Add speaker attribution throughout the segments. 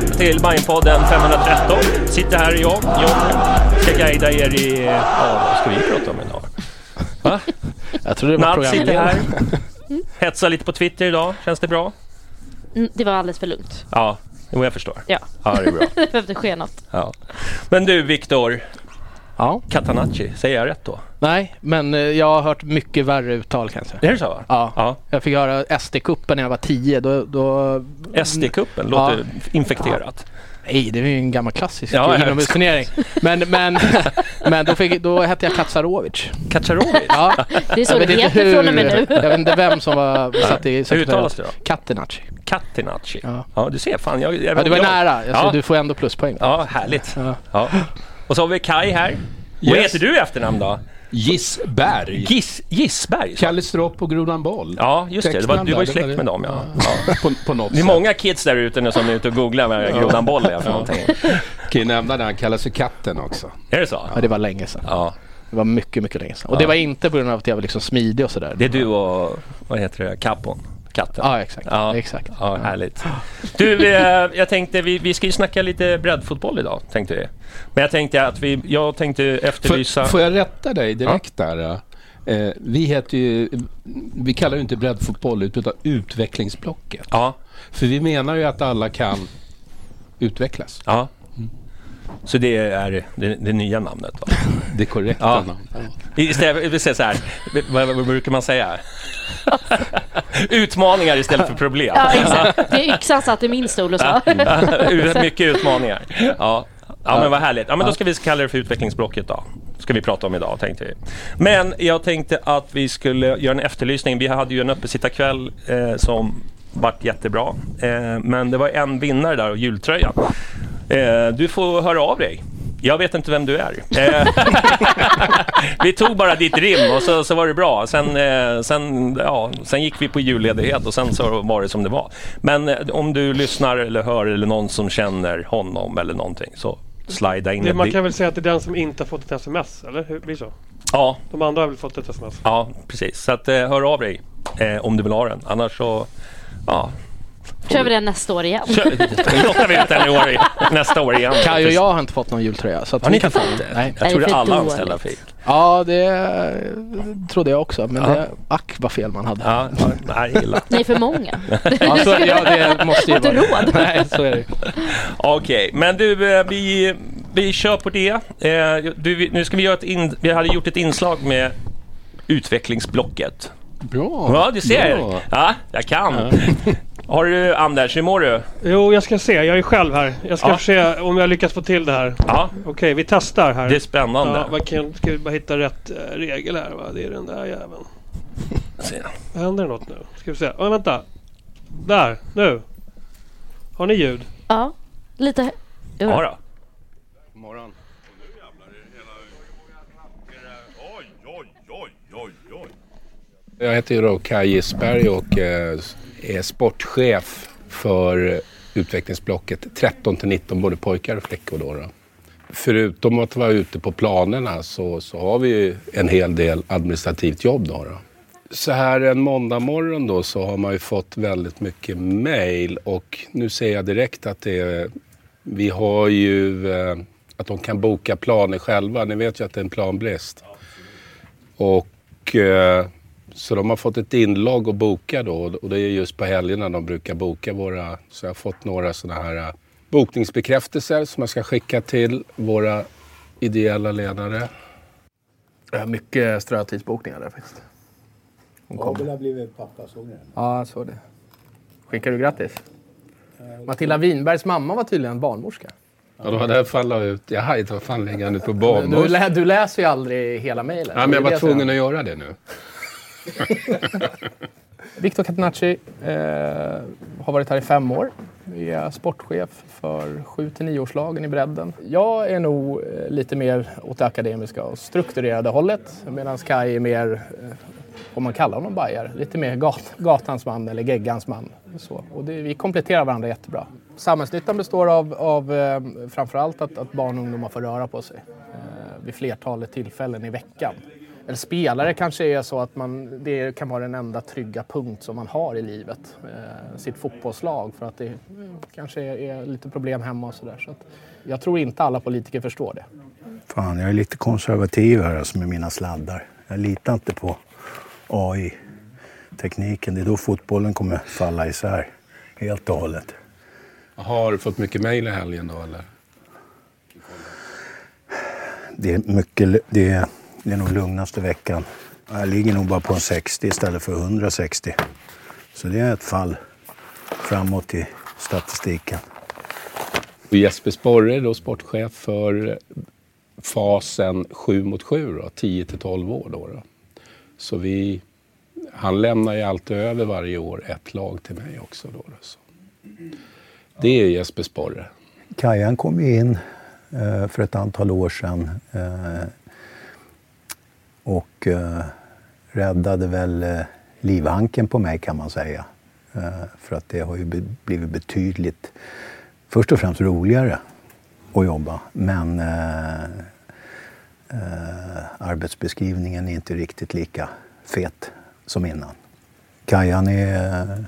Speaker 1: till Bajenpodden 513. Sitter här jag, John, ska guida er i... Ja, vad ska vi prata om idag? Va?
Speaker 2: Jag trodde det var
Speaker 1: Natt sitter här. Hetsar lite på Twitter idag. Känns det bra?
Speaker 3: Mm, Det var alldeles för lugnt.
Speaker 1: Ja, jo, jag förstår.
Speaker 3: Ja,
Speaker 1: Ja, det är bra.
Speaker 3: det behövde ske något.
Speaker 1: Ja. Men du, Viktor
Speaker 2: Ja.
Speaker 1: Catanacci, säger jag rätt då?
Speaker 2: Nej, men eh, jag har hört mycket värre uttal kan jag säga.
Speaker 1: Är det så? va?
Speaker 2: Ja.
Speaker 1: ja.
Speaker 2: Jag fick höra SD-kuppen när jag var 10. Då, då...
Speaker 1: SD-cupen låter infekterat.
Speaker 2: Nej, det är ju en gammal klassisk
Speaker 1: Ja, jag
Speaker 2: inomhusturnering. Men, men, men då, fick, då hette jag Katsarovic.
Speaker 1: Kacarovic?
Speaker 2: Ja,
Speaker 3: Det är så
Speaker 2: jag
Speaker 3: det heter från och med nu.
Speaker 2: Jag vet inte vem som var satt i
Speaker 1: Hur uttalas det då?
Speaker 2: Catenacci.
Speaker 1: Catenacci. Ja.
Speaker 2: Ja.
Speaker 1: du ser, fan jag... jag
Speaker 2: Ja, det var
Speaker 1: jag,
Speaker 2: nära. Alltså,
Speaker 1: Ja.
Speaker 2: Du får ändå pluspoäng.
Speaker 1: Ja, härligt.
Speaker 2: Ja.
Speaker 1: Och så har vi Kai här. Vad
Speaker 4: Yes.
Speaker 1: heter du i efternamn då?
Speaker 4: Gissberg.
Speaker 1: Giss, Gissberg? så.
Speaker 4: Kalle Stropp och Grodan Boll.
Speaker 1: Ja, just det. det var, du var ju släkt med dem, ja.
Speaker 4: Ja, på, på något
Speaker 1: Det är många kids där ute nu som är ute och googlar vad grodan boll är för någonting.
Speaker 4: Kan ju nämna det, han kallas för Katten också.
Speaker 1: Är det så?
Speaker 2: Ja, det var länge sedan.
Speaker 1: Ja.
Speaker 2: Det var mycket, mycket länge sedan. Och det var inte på grund av att jag var liksom smidig och sådär.
Speaker 1: Det är du och, vad heter det, Capon? Katten?
Speaker 2: Ja, exakt.
Speaker 1: Ja,
Speaker 2: exakt.
Speaker 1: Ja, härligt. Du, eh, jag tänkte, vi, vi ska ju snacka lite breddfotboll idag, tänkte vi. Men jag tänkte att vi, jag tänkte efterlysa...
Speaker 4: Får, får jag rätta dig direkt där? Eh, vi heter ju, vi kallar ju inte breddfotboll utan utvecklingsblocket.
Speaker 1: Ja,
Speaker 4: För vi menar ju att alla kan utvecklas.
Speaker 1: ja. Så det är det, det nya namnet då?
Speaker 4: Det korrekta
Speaker 1: Ja.
Speaker 4: namnet.
Speaker 1: Istället, vi säger så här, vad, vad brukar man säga? Utmaningar istället för problem.
Speaker 3: Ja, exakt. Det är yxan satt i min stol och så.
Speaker 1: Mycket utmaningar. Ja. ja, men vad härligt. Ja, men då ska vi kalla det för utvecklingsblocket då. Ska vi prata om idag, tänkte vi. Men jag tänkte att vi skulle göra en efterlysning. Vi hade ju en uppesittarkväll eh, som vart jättebra. Eh, men det var en vinnare där och jultröjan. Eh, du får höra av dig. Jag vet inte vem du är. Eh, vi tog bara ditt rim och så, så var det bra. Sen, eh, sen, ja, sen gick vi på julledighet och sen så var det som det var. Men eh, om du lyssnar eller hör eller någon som känner honom eller någonting så slida in
Speaker 5: Det, man kan väl säga att det är den som inte har fått ett sms, eller hur blir så?
Speaker 1: Ja,
Speaker 5: De andra har väl fått ett sms?
Speaker 1: ja, precis. Så att, eh, hör av dig eh, om du vill ha den. Annars så, ja.
Speaker 3: Kör vi den nästa år igen.
Speaker 1: Kör, lottar vi ut den i år, nästa år igen.
Speaker 2: Kaj och jag har inte fått någon jultröja. Så att
Speaker 1: Har ni inte
Speaker 2: kan
Speaker 1: fått det?
Speaker 2: Nej.
Speaker 1: Jag trodde alla anställda fick.
Speaker 2: Ja, det trodde jag också. Men
Speaker 1: Ja.
Speaker 2: det, ack vad fel man hade.
Speaker 1: Ja, nej, illa.
Speaker 3: Nej, för många.
Speaker 2: Ja, så, ja det måste ju
Speaker 3: Inte
Speaker 2: vara.
Speaker 3: råd.
Speaker 2: Nej, så är det.
Speaker 1: Okej, men du, eh, vi, vi kör på det. Eh, Du, nu ska vi göra ett in, vi hade gjort ett inslag med utvecklingsblocket.
Speaker 4: Bra.
Speaker 1: Ja, du ser.
Speaker 4: Bra.
Speaker 1: Ja, jag kan. Har du, Anders, hur mår du?
Speaker 5: Jo, jag ska se. Jag är själv här. Jag ska
Speaker 1: Ja.
Speaker 5: se om jag lyckas få till det här.
Speaker 1: Ja,
Speaker 5: Okej, vi testar här.
Speaker 1: det är spännande.
Speaker 5: Ja, vad kan, ska vi bara hitta rätt eh, regel här va? Det är den där jäveln. Händer det något nu? Ska vi se. Oh, vänta. Där, nu. Har ni ljud?
Speaker 3: Ja, lite...
Speaker 1: Ja, då.
Speaker 4: Morgon. Jag heter ju då Kaj Gissberg och eh, är sportchef för utvecklingsblocket 13 till 19, både pojkar och flickor. Då, då. förutom att vara ute på planerna så, så har vi ju en hel del administrativt jobb då. då. Så här en måndag morgon då så har man ju fått väldigt mycket mail och nu ser jag direkt att det är, vi har ju eh, att de kan boka planer själva. Ni vet ju att det är en planbrist. Och eh, så de har fått ett inlogg att boka då och det är just på helgerna de brukar boka våra, så jag har fått några sådana här eh, bokningsbekräftelser som jag ska skicka till våra ideella ledare.
Speaker 6: Jag mycket strötidsbokningar där faktiskt. Hon
Speaker 7: Abel har blivit pappa, såg ni?
Speaker 6: Ja, jag såg det. Skickar du grattis? Matilda Winbergs mamma var tydligen barnmorska.
Speaker 4: Ja, det var därför jag la ut. Jaha, inte vad fan lägger jag nu på
Speaker 6: Du,
Speaker 4: barnmorska?
Speaker 6: lä, du läser ju aldrig hela mejlen.
Speaker 4: Ja, men jag var tvungen att göra det nu.
Speaker 6: Victor Catenacci eh, har varit här i fem år. Jag är sportchef för 7 till 9-årslagen i bredden. Jag är nog eh, lite mer åt det akademiska och strukturerade hållet medan Kai är mer, eh, om man kallar honom bajare, lite mer gat, gatans man eller geggans man. Så. Och det, vi kompletterar varandra jättebra. Samhällsnyttan består av, av eh, framförallt att, att barn och ungdomar får röra på sig eh, vid flertalet tillfällen i veckan. Eller spelare kanske är så att man, det kan vara den enda trygga punkt som man har i livet. Eh, sitt fotbollslag för att det mm, kanske är, är lite problem hemma och sådär. Så jag tror inte alla politiker förstår det.
Speaker 7: Fan, jag är lite konservativ här alltså med mina sladdar. Jag litar inte på AI-tekniken. Det är då fotbollen kommer falla isär helt och hållet.
Speaker 4: Har du fått mycket mejl i helgen då eller?
Speaker 7: Det är, mycket, det är, det är nog lugnaste veckan. Jag ligger nog bara på en 60 istället för 160. Så det är ett fall framåt i statistiken.
Speaker 4: Och Jesper Sporre är då sportchef för fasen 7 mot 7, då, 10 till 12 år. Då, då. Så vi, han lämnar ju alltid över varje år ett lag till mig också. Då, då. Så. Det är Jesper Sporre.
Speaker 7: Kajan kom ju in eh, för ett antal år sedan eh, och eh, räddade väl eh, livhanken på mig kan man säga. Eh, för att det har ju be- blivit betydligt, först och främst roligare att jobba. Men eh, eh, arbetsbeskrivningen är inte riktigt lika fet som innan. Kajan är eh,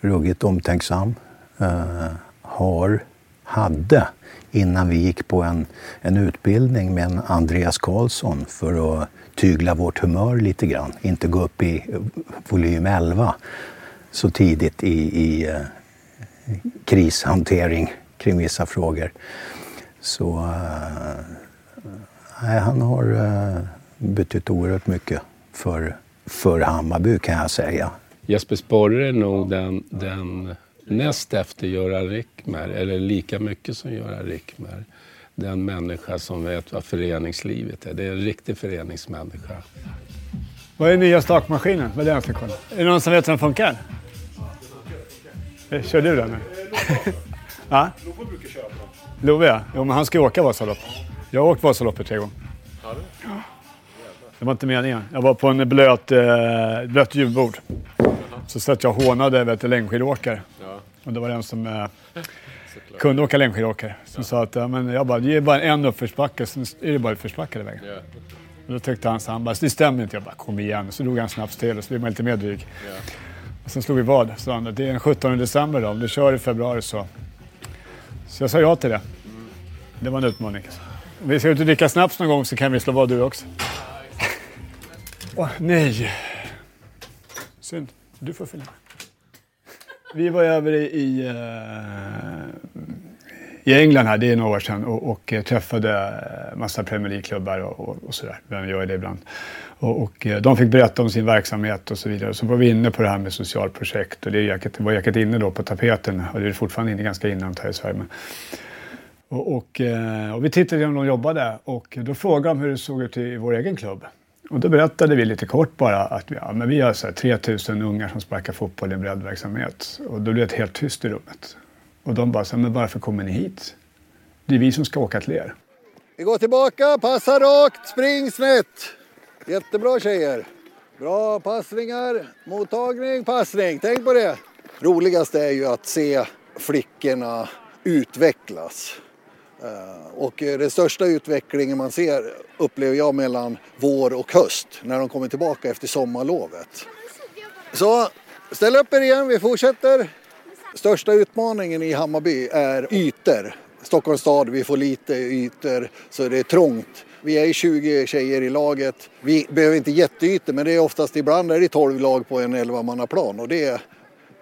Speaker 7: ruggigt omtänksam. Eh, har, hade, innan vi gick på en, en utbildning med en Andreas Karlsson för att tygla vårt humör lite grann. Inte gå upp i volym 11 så tidigt i, i eh, krishantering kring vissa frågor. Så eh, nej, han har eh, betytt oerhört mycket för, för Hammarby kan jag säga.
Speaker 4: Jesper Sporre är nog den, den näst efter Göran Rickmer, eller lika mycket som Göran Rickmer, den människa som vet vad föreningslivet är. Det är en riktig föreningsmänniska.
Speaker 8: Vad är nya stakmaskinen? Vad är det jag ska kolla? Är det någon som vet hur den funkar? Eh, Kör du den nu? ja? Love brukar köra den. Love ja. Jo, men han ska ju åka Vasaloppet. Jag har åkt Vasaloppet tre gånger. Det var inte meningen. Jag var på en blöt, eh, blöt julbord. Så satt jag och hånade vet, längdskidåkare. Och det var en som eh, kunde åka längdskidåkare. Som sa att ja, men jag bara, det är bara en uppförsbacke, sen är det bara utförsbacke hela vägen. Och då tyckte han så han bara, det stämmer inte. Jag bara, kom igen. Så drog han snaps till och så blev man lite mer dryg. Och sen slog vi vad. Så han, det är den 17 december då. Om du kör i februari så. Så jag sa ja till det. Det var en utmaning. Om vi ska ut och dricka snaps någon gång så kan vi slå vad du också. Åh, nej. Synd. Du får följa med. Vi var över i, i, eh, i England här, det är några år sedan, och, och eh, träffade eh, massa Premier League-klubbar och, och, och sådär. Vem gör det ibland. Och, och de fick berätta om sin verksamhet och så vidare. Så var vi inne på det här med socialprojekt och det jäkligt- var jäkligt inne då på tapeten. Och det är fortfarande inne ganska innan här i Sverige. Men, och, och, och vi tittade hur de jobbade och då frågade de hur det såg ut i vår egen klubb. Och då berättade vi lite kort bara att vi, ja, men vi har så här 3000 ungar som sparkar fotboll i en breddverksamhet. Och då blev det helt tyst i rummet. Och de bara, så här, men varför kommer ni hit? Det är vi som ska åka till er.
Speaker 9: Vi går tillbaka, passa rakt, spring snett. Jättebra tjejer. Bra passningar, mottagning, passning. Tänk på det. Roligast är ju att se flickorna utvecklas. Eh, och eh, den största utvecklingen man ser upplever jag mellan vår och höst när de kommer tillbaka efter sommarlovet. Så ställ upp er igen, vi fortsätter. Största utmaningen i Hammarby är ytor. Stockholms stad, vi får lite ytor så det är trångt. Vi är 20 tjejer i laget. Vi behöver inte jätteytor men det är oftast ibland är det 12 lag på en 11-mannaplan och det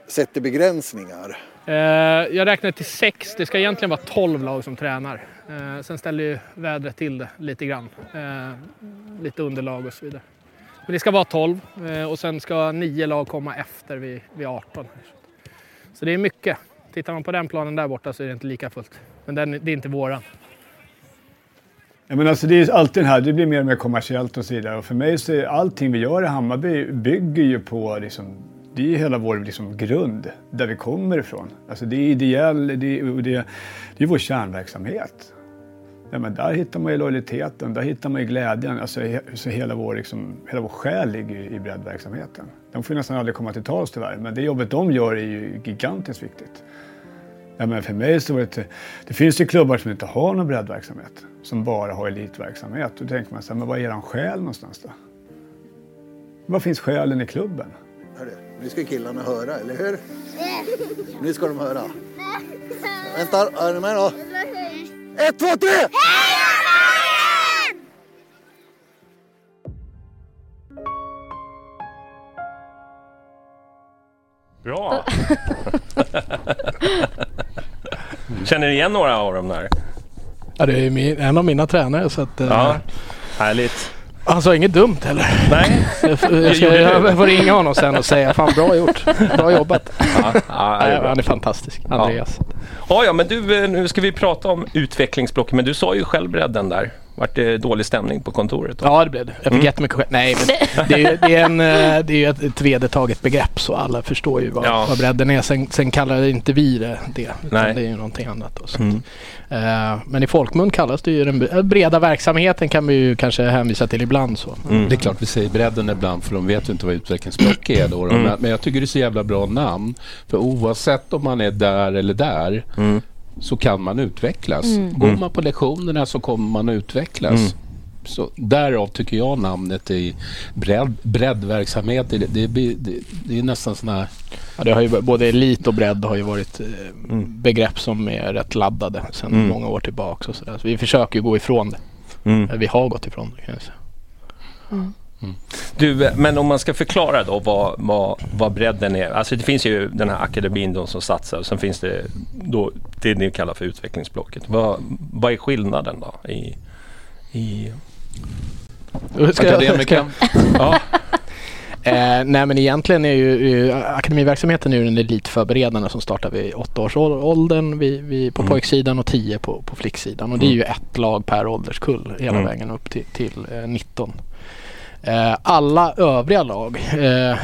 Speaker 9: sätter begränsningar.
Speaker 6: Eh, jag räknar till sex. Det ska egentligen vara 12 lag som tränar. Eh, sen ställer ju vädret till det lite grann. Eh, lite underlag och så vidare. Men det ska vara 12 eh, och sen ska nio lag komma efter vid, vid 18. Så det är mycket. Tittar man på den planen där borta så är det inte lika fullt. Men den, det är inte våran.
Speaker 8: Ja, men alltså det är alltid den här, det blir mer och mer kommersiellt och så vidare. Och för mig så är allting vi gör i Hammarby bygger ju på liksom, det är hela vår liksom, grund, där vi kommer ifrån. Alltså det är ideell, det är, det, det är vår kärnverksamhet. Ja, men där hittar man ju lojaliteten, där hittar man ju glädjen. Alltså, så hela, vår, liksom, hela vår själ ligger ju i breddverksamheten. De får ju nästan aldrig komma till tals tyvärr, men det jobbet de gör är ju gigantiskt viktigt. Ja, men för mig så var det, det finns ju klubbar som inte har någon breddverksamhet, som bara har elitverksamhet. Då tänker man så här, men var är eran själ någonstans då? Var finns själen i klubben?
Speaker 9: Nu ska killarna höra, eller hur? Nu ska de höra. Vänta, är ni med då? Ett, två, tre!
Speaker 1: Bra! Känner ni igen några av dem där?
Speaker 6: Ja, det är min, en av mina tränare så att... eh,
Speaker 1: Ja, härligt.
Speaker 6: Han sa inget dumt heller.
Speaker 1: Nej.
Speaker 6: Jag, ska, jag får ringa honom sen och säga fan bra gjort. Bra jobbat.
Speaker 1: Ja, ja, är
Speaker 6: han är fantastisk. Andreas.
Speaker 1: Ja, ja, men du, eh, nu ska vi prata om utvecklingsblock. Men du sa ju själv bredden där. Vart det dålig stämning på kontoret? Då?
Speaker 6: Ja, det blev det. Jag fick
Speaker 1: Mm.
Speaker 6: jättemycket skämt. Nej, men det är ju det är en, eh, det är ett, ett vedertaget begrepp så alla förstår ju vad,
Speaker 1: Ja.
Speaker 6: vad bredden är. Sen, sen kallar inte vi det det. Utan
Speaker 1: Nej.
Speaker 6: det är ju någonting annat. Då, så.
Speaker 1: Mm.
Speaker 6: Eh, men i folkmun kallas det ju den bre- breda verksamheten kan vi ju kanske hänvisa till ibland så.
Speaker 1: Mm.
Speaker 10: Det är klart vi säger bredden ibland för de vet ju inte vad utvecklingsblock är då. då.
Speaker 1: Mm.
Speaker 10: Men, men jag tycker det är så jävla bra namn. För oavsett om man är där eller där
Speaker 1: Mm.
Speaker 10: Så kan man utvecklas.
Speaker 3: Mm.
Speaker 10: Går
Speaker 1: Mm.
Speaker 10: man på lektionerna så kommer man att utvecklas.
Speaker 1: Mm.
Speaker 10: Så därav tycker jag namnet i bredd, breddverksamhet, det, det, det, det är nästan sån här...
Speaker 6: Ja, det har ju både elit och bredd har ju varit eh,
Speaker 1: Mm.
Speaker 6: begrepp som är rätt laddade sedan
Speaker 1: Mm.
Speaker 6: många år tillbaka. Och så där. Så vi försöker ju gå ifrån det.
Speaker 1: Mm.
Speaker 6: Vi har gått ifrån det kan jag säga.
Speaker 1: Du, men om man ska förklara då vad, vad, vad bredden är. Alltså det finns ju den här akademin då som satsar och sen finns det då det ni kallar för utvecklingsblocket. Vad, vad är skillnaden då i... i
Speaker 10: Akademikern.
Speaker 6: Ja. Eh, nej men egentligen är ju, ju akademiverksamheten är ju den elitförberedande som startar vid åtta års ål- åldern vid, vid, på
Speaker 1: Mm.
Speaker 6: pojksidan och tio på, på flicksidan. Och det är ju ett lag per ålderskull hela
Speaker 1: Mm.
Speaker 6: vägen upp till, till eh, 19. Eh, alla övriga lag eh,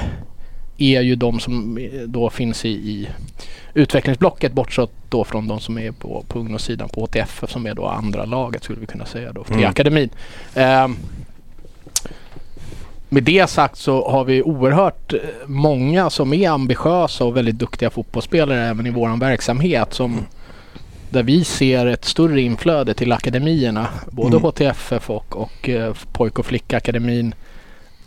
Speaker 6: är ju de som eh, då finns i, i utvecklingsblocket bortsett då från de som är på, på ungdomssidan på HTF som är då andra laget skulle vi kunna säga då till
Speaker 1: Mm.
Speaker 6: akademin. Eh, med det sagt så har vi oerhört många som är ambitiösa och väldigt duktiga fotbollsspelare även i våran verksamhet som där vi ser ett större inflöde till akademierna. Både
Speaker 1: Mm.
Speaker 6: HTFF och, och eh, pojk och flickakademin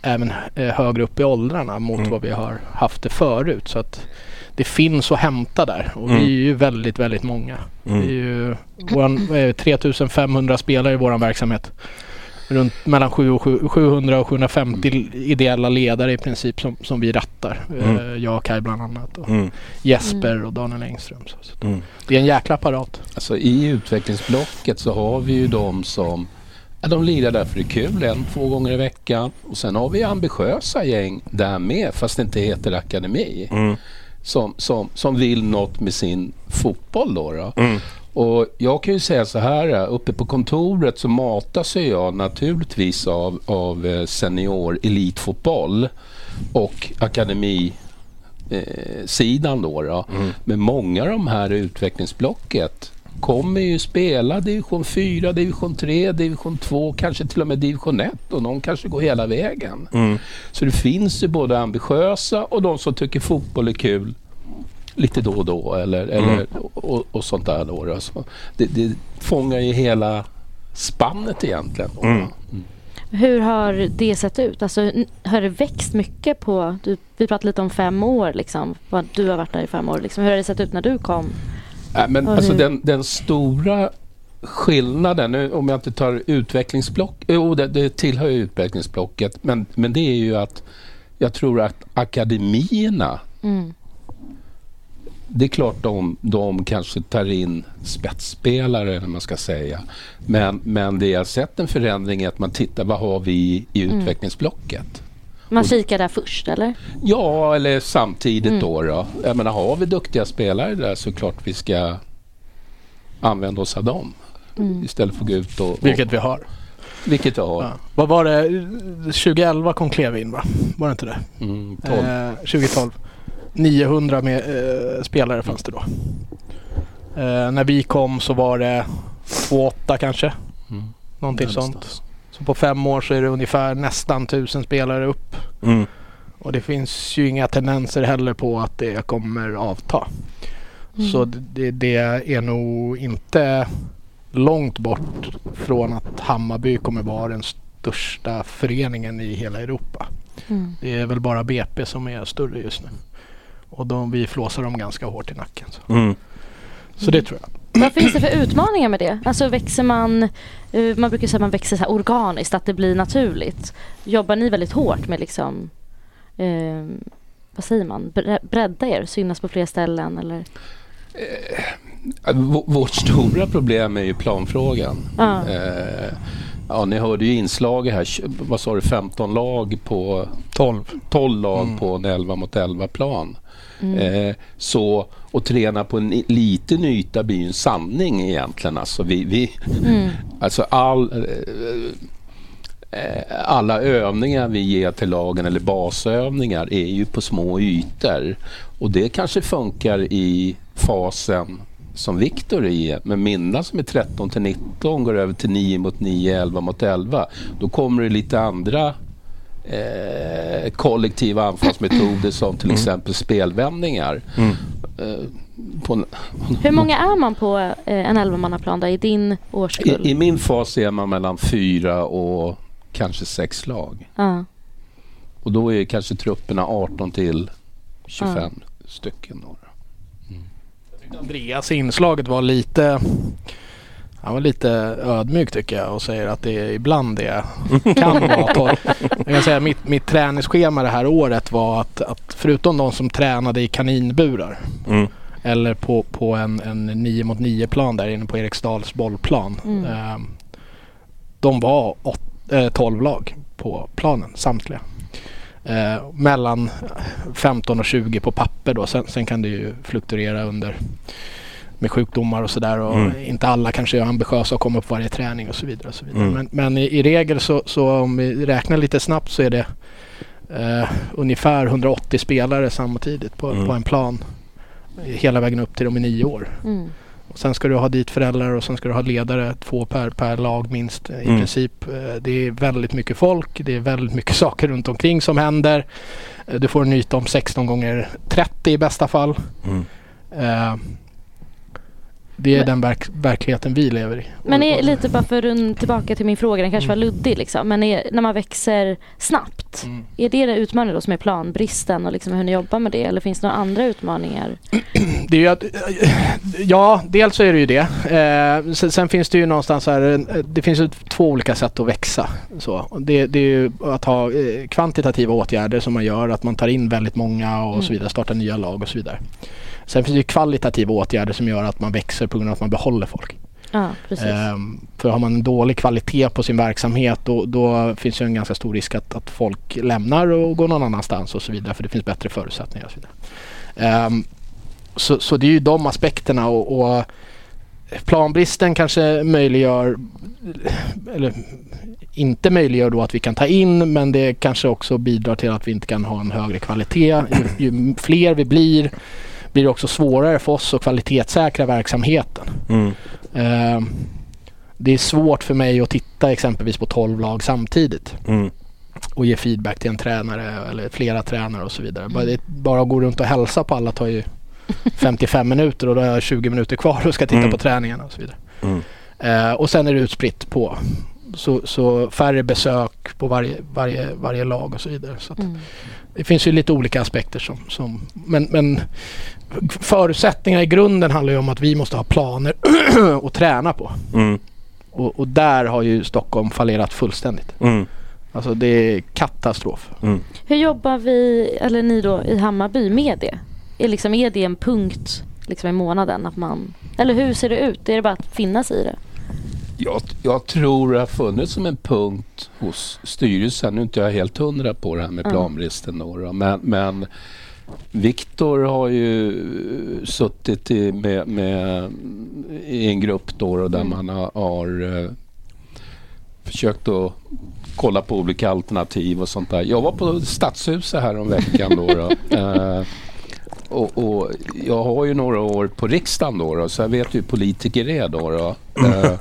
Speaker 6: även eh, högre upp i åldrarna mot
Speaker 1: Mm.
Speaker 6: vad vi har haft det förut. Så att det finns att hämta där och vi
Speaker 1: Mm.
Speaker 6: är ju väldigt, väldigt många.
Speaker 1: Mm.
Speaker 6: Vi är ju våran, vad är det, 3500 spelare i våran verksamhet. Runt mellan 7 och 7, 700 och 750 ideella ledare i princip som, som vi rattar.
Speaker 1: Mm.
Speaker 6: Eh, jag och Kaj bland annat. Och
Speaker 1: Mm.
Speaker 6: Jesper och Daniel Engström. Så, så.
Speaker 1: Mm.
Speaker 6: Det är en jäkla apparat.
Speaker 10: Alltså i utvecklingsblocket så har vi ju de som ja, de lirar där för det är kul en, två gånger i veckan. Och sen har vi ambitiösa gäng där med fast det inte heter akademi.
Speaker 1: Mm.
Speaker 10: Som, som, som vill något med sin fotboll då. då.
Speaker 1: Mm.
Speaker 10: Och jag kan ju säga så här, uppe på kontoret så matas jag naturligtvis av, av eh, senior elitfotboll och akademi eh, sidan då. då.
Speaker 1: Mm.
Speaker 10: Men många av de här utvecklingsblocket kommer ju spela division 4, division 3, division 2, kanske till och med division 1 och någon kanske går hela vägen.
Speaker 1: Mm.
Speaker 10: Så det finns ju både ambitiösa och de som tycker fotboll är kul lite då och då eller, eller, och, och sånt där. Då, då. Så det, det fångar ju hela spannet egentligen. Då.
Speaker 1: Mm.
Speaker 3: Hur har det sett ut? Alltså, har det växt mycket på... Du, vi pratade lite om fem år, liksom. Vad Du har varit där i fem år. Liksom. Hur har det sett ut när du kom?
Speaker 10: Nej, men
Speaker 3: Och
Speaker 10: alltså
Speaker 3: hur-
Speaker 10: den, den stora skillnaden, nu, om jag inte tar utvecklingsblock, jo det, det tillhör ju utvecklingsblocket, men, men det är ju att jag tror att akademierna,
Speaker 3: Mm.
Speaker 10: Det är klart de, de kanske tar in spetsspelare, eller man ska säga. Men, men det jag har sett en förändring är att man tittar, vad har vi i
Speaker 3: Mm.
Speaker 10: utvecklingsblocket?
Speaker 3: Man kikar där först, eller?
Speaker 10: Ja, eller samtidigt
Speaker 3: Mm.
Speaker 10: då, då. Jag menar, har vi duktiga spelare där så klart vi ska använda oss av dem.
Speaker 6: Mm.
Speaker 10: Istället för att gå ut och... och
Speaker 6: Vilket vi har.
Speaker 10: Vilket vi har.
Speaker 6: Ja. Vad var det? 2011 kom Kleve in va? Var det inte det?
Speaker 10: Mm, 12.
Speaker 6: Eh, 2012. 900 med, eh, spelare fanns det då. Eh, när vi kom så var det 2-8 kanske.
Speaker 10: Mm.
Speaker 6: Någonting
Speaker 10: Där
Speaker 6: sånt. Så på fem år så är det ungefär nästan 1000 spelare upp.
Speaker 1: Mm.
Speaker 6: Och det finns ju inga tendenser heller på att det kommer avta.
Speaker 3: Mm.
Speaker 6: Så det, det är nog inte långt bort från att Hammarby kommer vara den största föreningen i hela Europa.
Speaker 3: Mm.
Speaker 6: Det är väl bara BP som är större just nu. Och de, vi flåsar dem ganska hårt i nacken. Så,
Speaker 1: Mm.
Speaker 6: så det tror jag.
Speaker 3: Vad finns det för utmaningar med det? Alltså växer man, eh, man brukar säga att man växer så här organiskt, att det blir naturligt. Jobbar ni väldigt hårt med liksom, eh, vad säger man, Bre- bredda er, synas på fler ställen eller?
Speaker 10: V- Vårt stora problem är ju planfrågan.
Speaker 3: Ja.
Speaker 10: Eh, ja, ni hörde ju inslaget här. Vad sa du? 15 lag på...
Speaker 6: 12.
Speaker 10: 12 lag
Speaker 6: Mm.
Speaker 10: på en 11 mot 11 plan.
Speaker 3: Mm.
Speaker 10: Eh, så att träna på en liten yta blir ju en sanning egentligen. Alltså, vi, vi,
Speaker 3: Mm.
Speaker 10: alltså all, eh, eh, alla övningar vi ger till lagen eller basövningar är ju på små ytor. Och det kanske funkar i fasen som Viktor är i. Men mina som är 13 till 19 går över till 9 mot 9, 11 mot 11. Då kommer det lite andra eh, kollektiva anfallsmetoder som till exempel spelvändningar.
Speaker 1: Mm.
Speaker 10: Eh, på
Speaker 3: Hur många är man på eh, en elvamannaplan där i din årskull?
Speaker 10: i, I min fas är man mellan fyra och kanske sex lag.
Speaker 3: Ja.
Speaker 10: Och då är kanske trupperna 18 till 25 stycken. Då.
Speaker 6: Andreas i inslaget var lite han var lite ödmjuk tycker jag och säger att det ibland det kan vara torr. Jag kan säga mitt, mitt träningsschema det här året var att, att förutom de som tränade i kaninburar
Speaker 1: Mm.
Speaker 6: eller på, på en, en 9 mot 9 plan där inne på Eriksdals bollplan.
Speaker 3: Mm.
Speaker 6: Eh, de var åt, eh, 12 lag på planen samtliga. Eh, mellan 15 och 20 på papper då. Sen, sen kan det ju fluktuera under med sjukdomar och sådär och
Speaker 1: Mm.
Speaker 6: inte alla kanske är ambitiösa och kommer upp varje träning och så vidare. Och så vidare.
Speaker 1: Mm.
Speaker 6: Men, men i, i regel så, så om vi räknar lite snabbt så är det eh, ungefär 180 spelare samtidigt på,
Speaker 1: Mm.
Speaker 6: på en plan hela vägen upp till de är nio år.
Speaker 3: Mm.
Speaker 6: Och sen ska du ha dit föräldrar och sen ska du ha ledare, två per, per lag minst eh, i
Speaker 1: Mm.
Speaker 6: princip. Eh, Det är väldigt mycket folk, det är väldigt mycket saker runt omkring som händer. Eh, Du får en yta om 16 gånger 30 i bästa fall.
Speaker 1: Mm.
Speaker 6: Eh, Det är
Speaker 3: Men-
Speaker 6: den verk, verkligheten vi lever i.
Speaker 3: Men är lite bara för rund tillbaka till min fråga, den kanske var luddig liksom. Men är, när man växer snabbt,
Speaker 6: Mm.
Speaker 3: är det den utmaningen då som är planbristen och liksom hur ni jobbar med det? Eller finns det några andra utmaningar?
Speaker 6: Det är ju att, ja, dels så är det ju det. Eh, sen, sen finns det ju någonstans här, eh, det finns ju två olika sätt att växa. Så. Det, det är ju att ha eh, kvantitativa åtgärder som man gör, att man tar in väldigt många och
Speaker 3: Mm.
Speaker 6: så vidare, startar nya lag och så vidare. Sen finns det ju kvalitativa åtgärder som gör att man växer på grund av att man behåller folk.
Speaker 3: Ja.
Speaker 6: Ehm, för har man en dålig kvalitet på sin verksamhet då, då finns ju en ganska stor risk att, att folk lämnar och går någon annanstans och så vidare för det finns bättre förutsättningar och så vidare. Ehm, så, så det är ju de aspekterna och, och planbristen kanske möjliggör eller inte möjliggör då att vi kan ta in men det kanske också bidrar till att vi inte kan ha en högre kvalitet. Ju, ju fler vi blir blir det också svårare för oss att kvalitetssäkra verksamheten.
Speaker 1: Mm.
Speaker 6: Eh, det är svårt för mig att titta exempelvis på 12 lag samtidigt
Speaker 1: Mm.
Speaker 6: och ge feedback till en tränare eller flera tränare och så vidare. Bara, det, bara att gå runt och hälsa på alla tar ju 55 minuter och då har jag 20 minuter kvar och ska titta
Speaker 1: Mm.
Speaker 6: på träningarna och så vidare.
Speaker 1: Mm.
Speaker 6: Eh, och sen är det utspritt på så, så färre besök på varje, varje, varje lag och så vidare. Så att
Speaker 3: Mm.
Speaker 6: Det finns ju lite olika aspekter som, som men, men förutsättningarna i grunden handlar ju om att vi måste ha planer att träna på.
Speaker 1: Mm.
Speaker 6: Och, och där har ju Stockholm fallerat fullständigt.
Speaker 1: Mm.
Speaker 6: Alltså det är katastrof.
Speaker 1: Mm.
Speaker 3: Hur jobbar vi, eller ni då i Hammarby med det? Är, liksom, är det en punkt liksom, i månaden? Att man, eller hur ser det ut? Är det bara att finnas i det?
Speaker 10: Jag, jag tror det har funnits som en punkt hos styrelsen. Nu är inte jag helt hundra på det här med
Speaker 3: Mm.
Speaker 10: planbristen. Då, då, men, men Viktor har ju suttit i, med, med, i en grupp då, då där
Speaker 3: Mm.
Speaker 10: man har, har eh, försökt att kolla på olika alternativ och sånt där. Jag var på Stadshuset här om veckan då. då. Eh, och, och jag har ju några år på riksdagen då, då så jag vet ju hur politiker är då. då. Eh,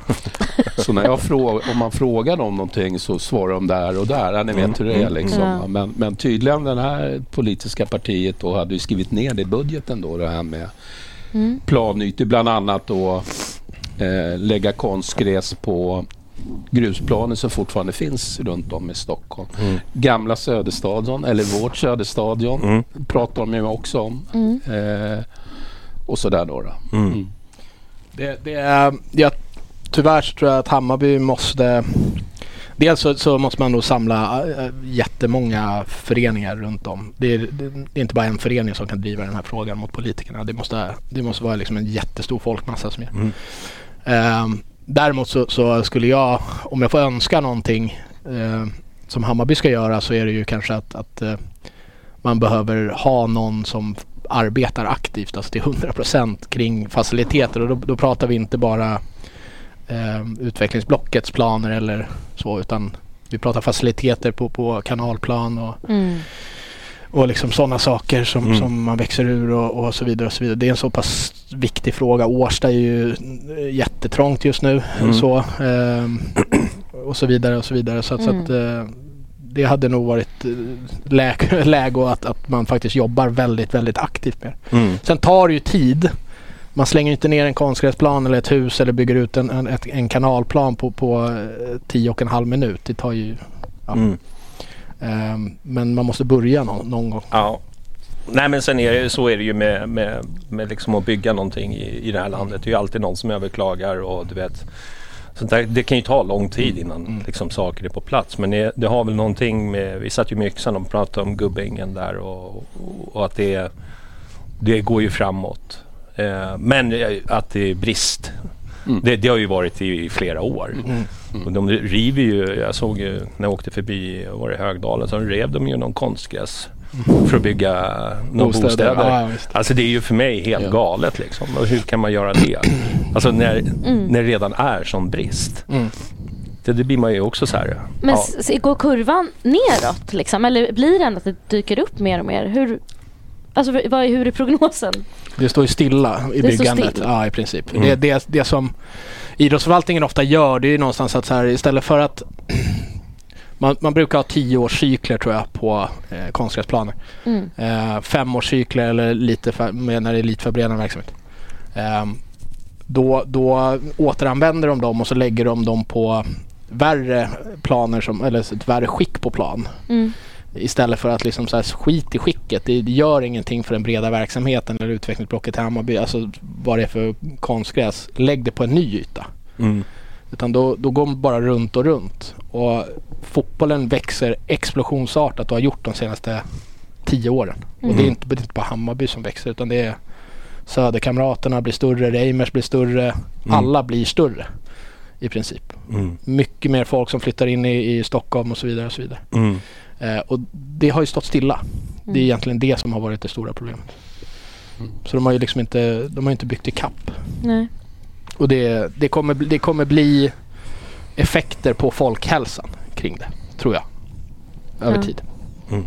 Speaker 10: så när jag frågar, om man frågar dem någonting så svarar de där och där. Ja, ni vet hur det är liksom.
Speaker 3: Ja.
Speaker 10: Men, men tydligen det här politiska partiet då hade ju skrivit ner det i budgeten då det här med
Speaker 3: Mm.
Speaker 10: planytor. Bland annat då eh, lägga konstgräs på grusplaner som fortfarande finns runt om i Stockholm.
Speaker 1: Mm.
Speaker 10: Gamla Söderstadion, eller vårt Söderstadion,
Speaker 1: Mm.
Speaker 10: pratar de ju också om.
Speaker 3: Mm.
Speaker 10: Eh, och sådär då. då.
Speaker 1: Mm.
Speaker 10: Mm.
Speaker 6: Det, det är, jag, tyvärr så tror jag att Hammarby måste Dels så, så måste man nog samla äh, jättemånga föreningar runt om. Det är, det, det är inte bara en förening som kan driva den här frågan mot politikerna. Det måste, det måste vara liksom en jättestor folkmassa som gör.
Speaker 1: Mm.
Speaker 6: Ehm, däremot så, så skulle jag, om jag får önska någonting eh, som Hammarby ska göra så är det ju kanske att, att eh, man behöver ha någon som arbetar aktivt, alltså till 100% kring faciliteter och då, då pratar vi inte bara eh, utvecklingsblockets planer eller så utan vi pratar faciliteter på, på kanalplan och,
Speaker 3: Mm.
Speaker 6: och liksom sådana saker som,
Speaker 1: Mm.
Speaker 6: som man växer ur och, och så vidare. och så vidare. Det är en så pass viktig fråga. Årsta är ju eh, jättetrångt just nu.
Speaker 1: Mm.
Speaker 6: Så, ehm, och så vidare och så vidare. Så, att- så
Speaker 3: Mm.
Speaker 6: att, eh, det hade nog varit eh, läge, läge att, att man faktiskt jobbar väldigt, väldigt aktivt med det.
Speaker 1: Mm.
Speaker 6: Sen tar det ju tid. Man slänger inte ner en konstgräsplan eller ett hus eller bygger ut en, en, en kanalplan på, på eh, tio och en halv minut. Det tar ju... Ja.
Speaker 1: Mm.
Speaker 6: Ehm, men man måste börja någon, någon gång.
Speaker 1: Ja. Nej men sen är det så är det ju med, med, med liksom att bygga någonting i, i det här landet. Det är ju alltid någon som överklagar och du vet. Sånt där, det kan ju ta lång tid innan liksom, saker är på plats. Men det, det har väl någonting med, vi satt ju med yxan och pratade om Gubbängen där och, och, och att det, det går ju framåt. Eh, men eh, att det är brist.
Speaker 10: Mm.
Speaker 1: Det, det har ju varit i, i flera år.
Speaker 6: Mm.
Speaker 1: Och de river ju, jag såg ju när jag åkte förbi, var det Högdalen, så rev de ju någon konstgräs för att bygga några
Speaker 6: Bostäder.
Speaker 1: bostäder.
Speaker 6: Visst.
Speaker 1: Alltså det är ju för mig helt
Speaker 10: Ja.
Speaker 1: galet liksom. Och hur kan man göra det? Alltså när,
Speaker 3: Mm.
Speaker 1: när det redan är sån brist.
Speaker 6: Mm.
Speaker 1: Det, det blir man ju också så här.
Speaker 3: Men
Speaker 1: ja.
Speaker 3: går kurvan neråt liksom? Eller blir det ändå att det dyker upp mer och mer? Hur, alltså vad är, hur är prognosen?
Speaker 6: Det står ju stilla i
Speaker 3: Det
Speaker 6: byggandet.
Speaker 3: still.
Speaker 6: Ja, i princip.
Speaker 1: Mm.
Speaker 6: Det, det, det som idrottsförvaltningen ofta gör det är ju någonstans att så här, istället för att man, man brukar ha tioårscykler tror jag på eh, konstgräsplaner.
Speaker 3: Mm.
Speaker 6: Eh, femårscykler eller lite för, när det är elitförberedande verksamhet. Ehm, då, då återanvänder de dem och så lägger de dem på värre planer som, eller ett värre skick på plan.
Speaker 3: Mm.
Speaker 6: Istället för att liksom så här, skit i skicket. Det gör ingenting för den breda verksamheten eller utvecklingsblocket i Hammarby. Alltså vad det är för konstgräs. Lägg det på en ny yta.
Speaker 1: Mm.
Speaker 6: Utan då, då går man bara runt och runt. Och fotbollen växer explosionsartat och har gjort de senaste tio åren. Och det är
Speaker 1: Mm.
Speaker 6: inte, det är inte bara Hammarby som växer utan det är Söderkamraterna blir större, Reimers blir större. Alla blir större i princip.
Speaker 1: Mm.
Speaker 6: Mycket mer folk som flyttar in i, i Stockholm och så vidare. Och så vidare.
Speaker 1: Mm.
Speaker 6: Eh, och det har ju stått stilla. Det är
Speaker 3: Mm.
Speaker 6: egentligen det som har varit det stora problemet. Så de har ju liksom inte, de har inte byggt i kapp.
Speaker 3: Nej.
Speaker 6: Och det, det, kommer, bli- det kommer bli effekter på folkhälsan kring det, tror jag. Över
Speaker 3: Ja.
Speaker 6: tid.
Speaker 1: Mm.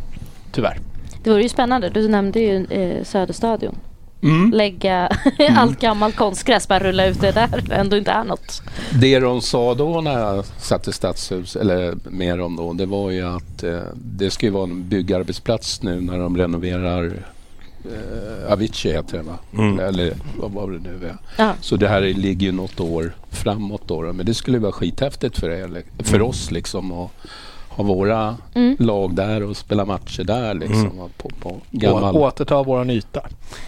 Speaker 6: Tyvärr.
Speaker 3: Det vore ju spännande. Du nämnde ju eh, Söderstadion.
Speaker 10: Mm.
Speaker 3: Lägga allt gammalt konstgräs, bara rulla ut det där. Det ändå inte är något.
Speaker 10: Det de sa då när jag satt i stadshus, eller med dem då, det var ju att eh, det ska ju vara en byggarbetsplats nu när de renoverar eh, Avicii heter det va?
Speaker 1: Mm.
Speaker 10: Eller vad var det nu är.
Speaker 3: Ja.
Speaker 10: Så det här ligger ju något år framåt då. då. Men det skulle vara skithäftigt för, er, för
Speaker 1: Mm.
Speaker 10: oss liksom att ha våra
Speaker 3: Mm.
Speaker 10: lag där och spela matcher där liksom.
Speaker 1: Mm.
Speaker 10: På, på gammal
Speaker 6: Å, återta våran yta.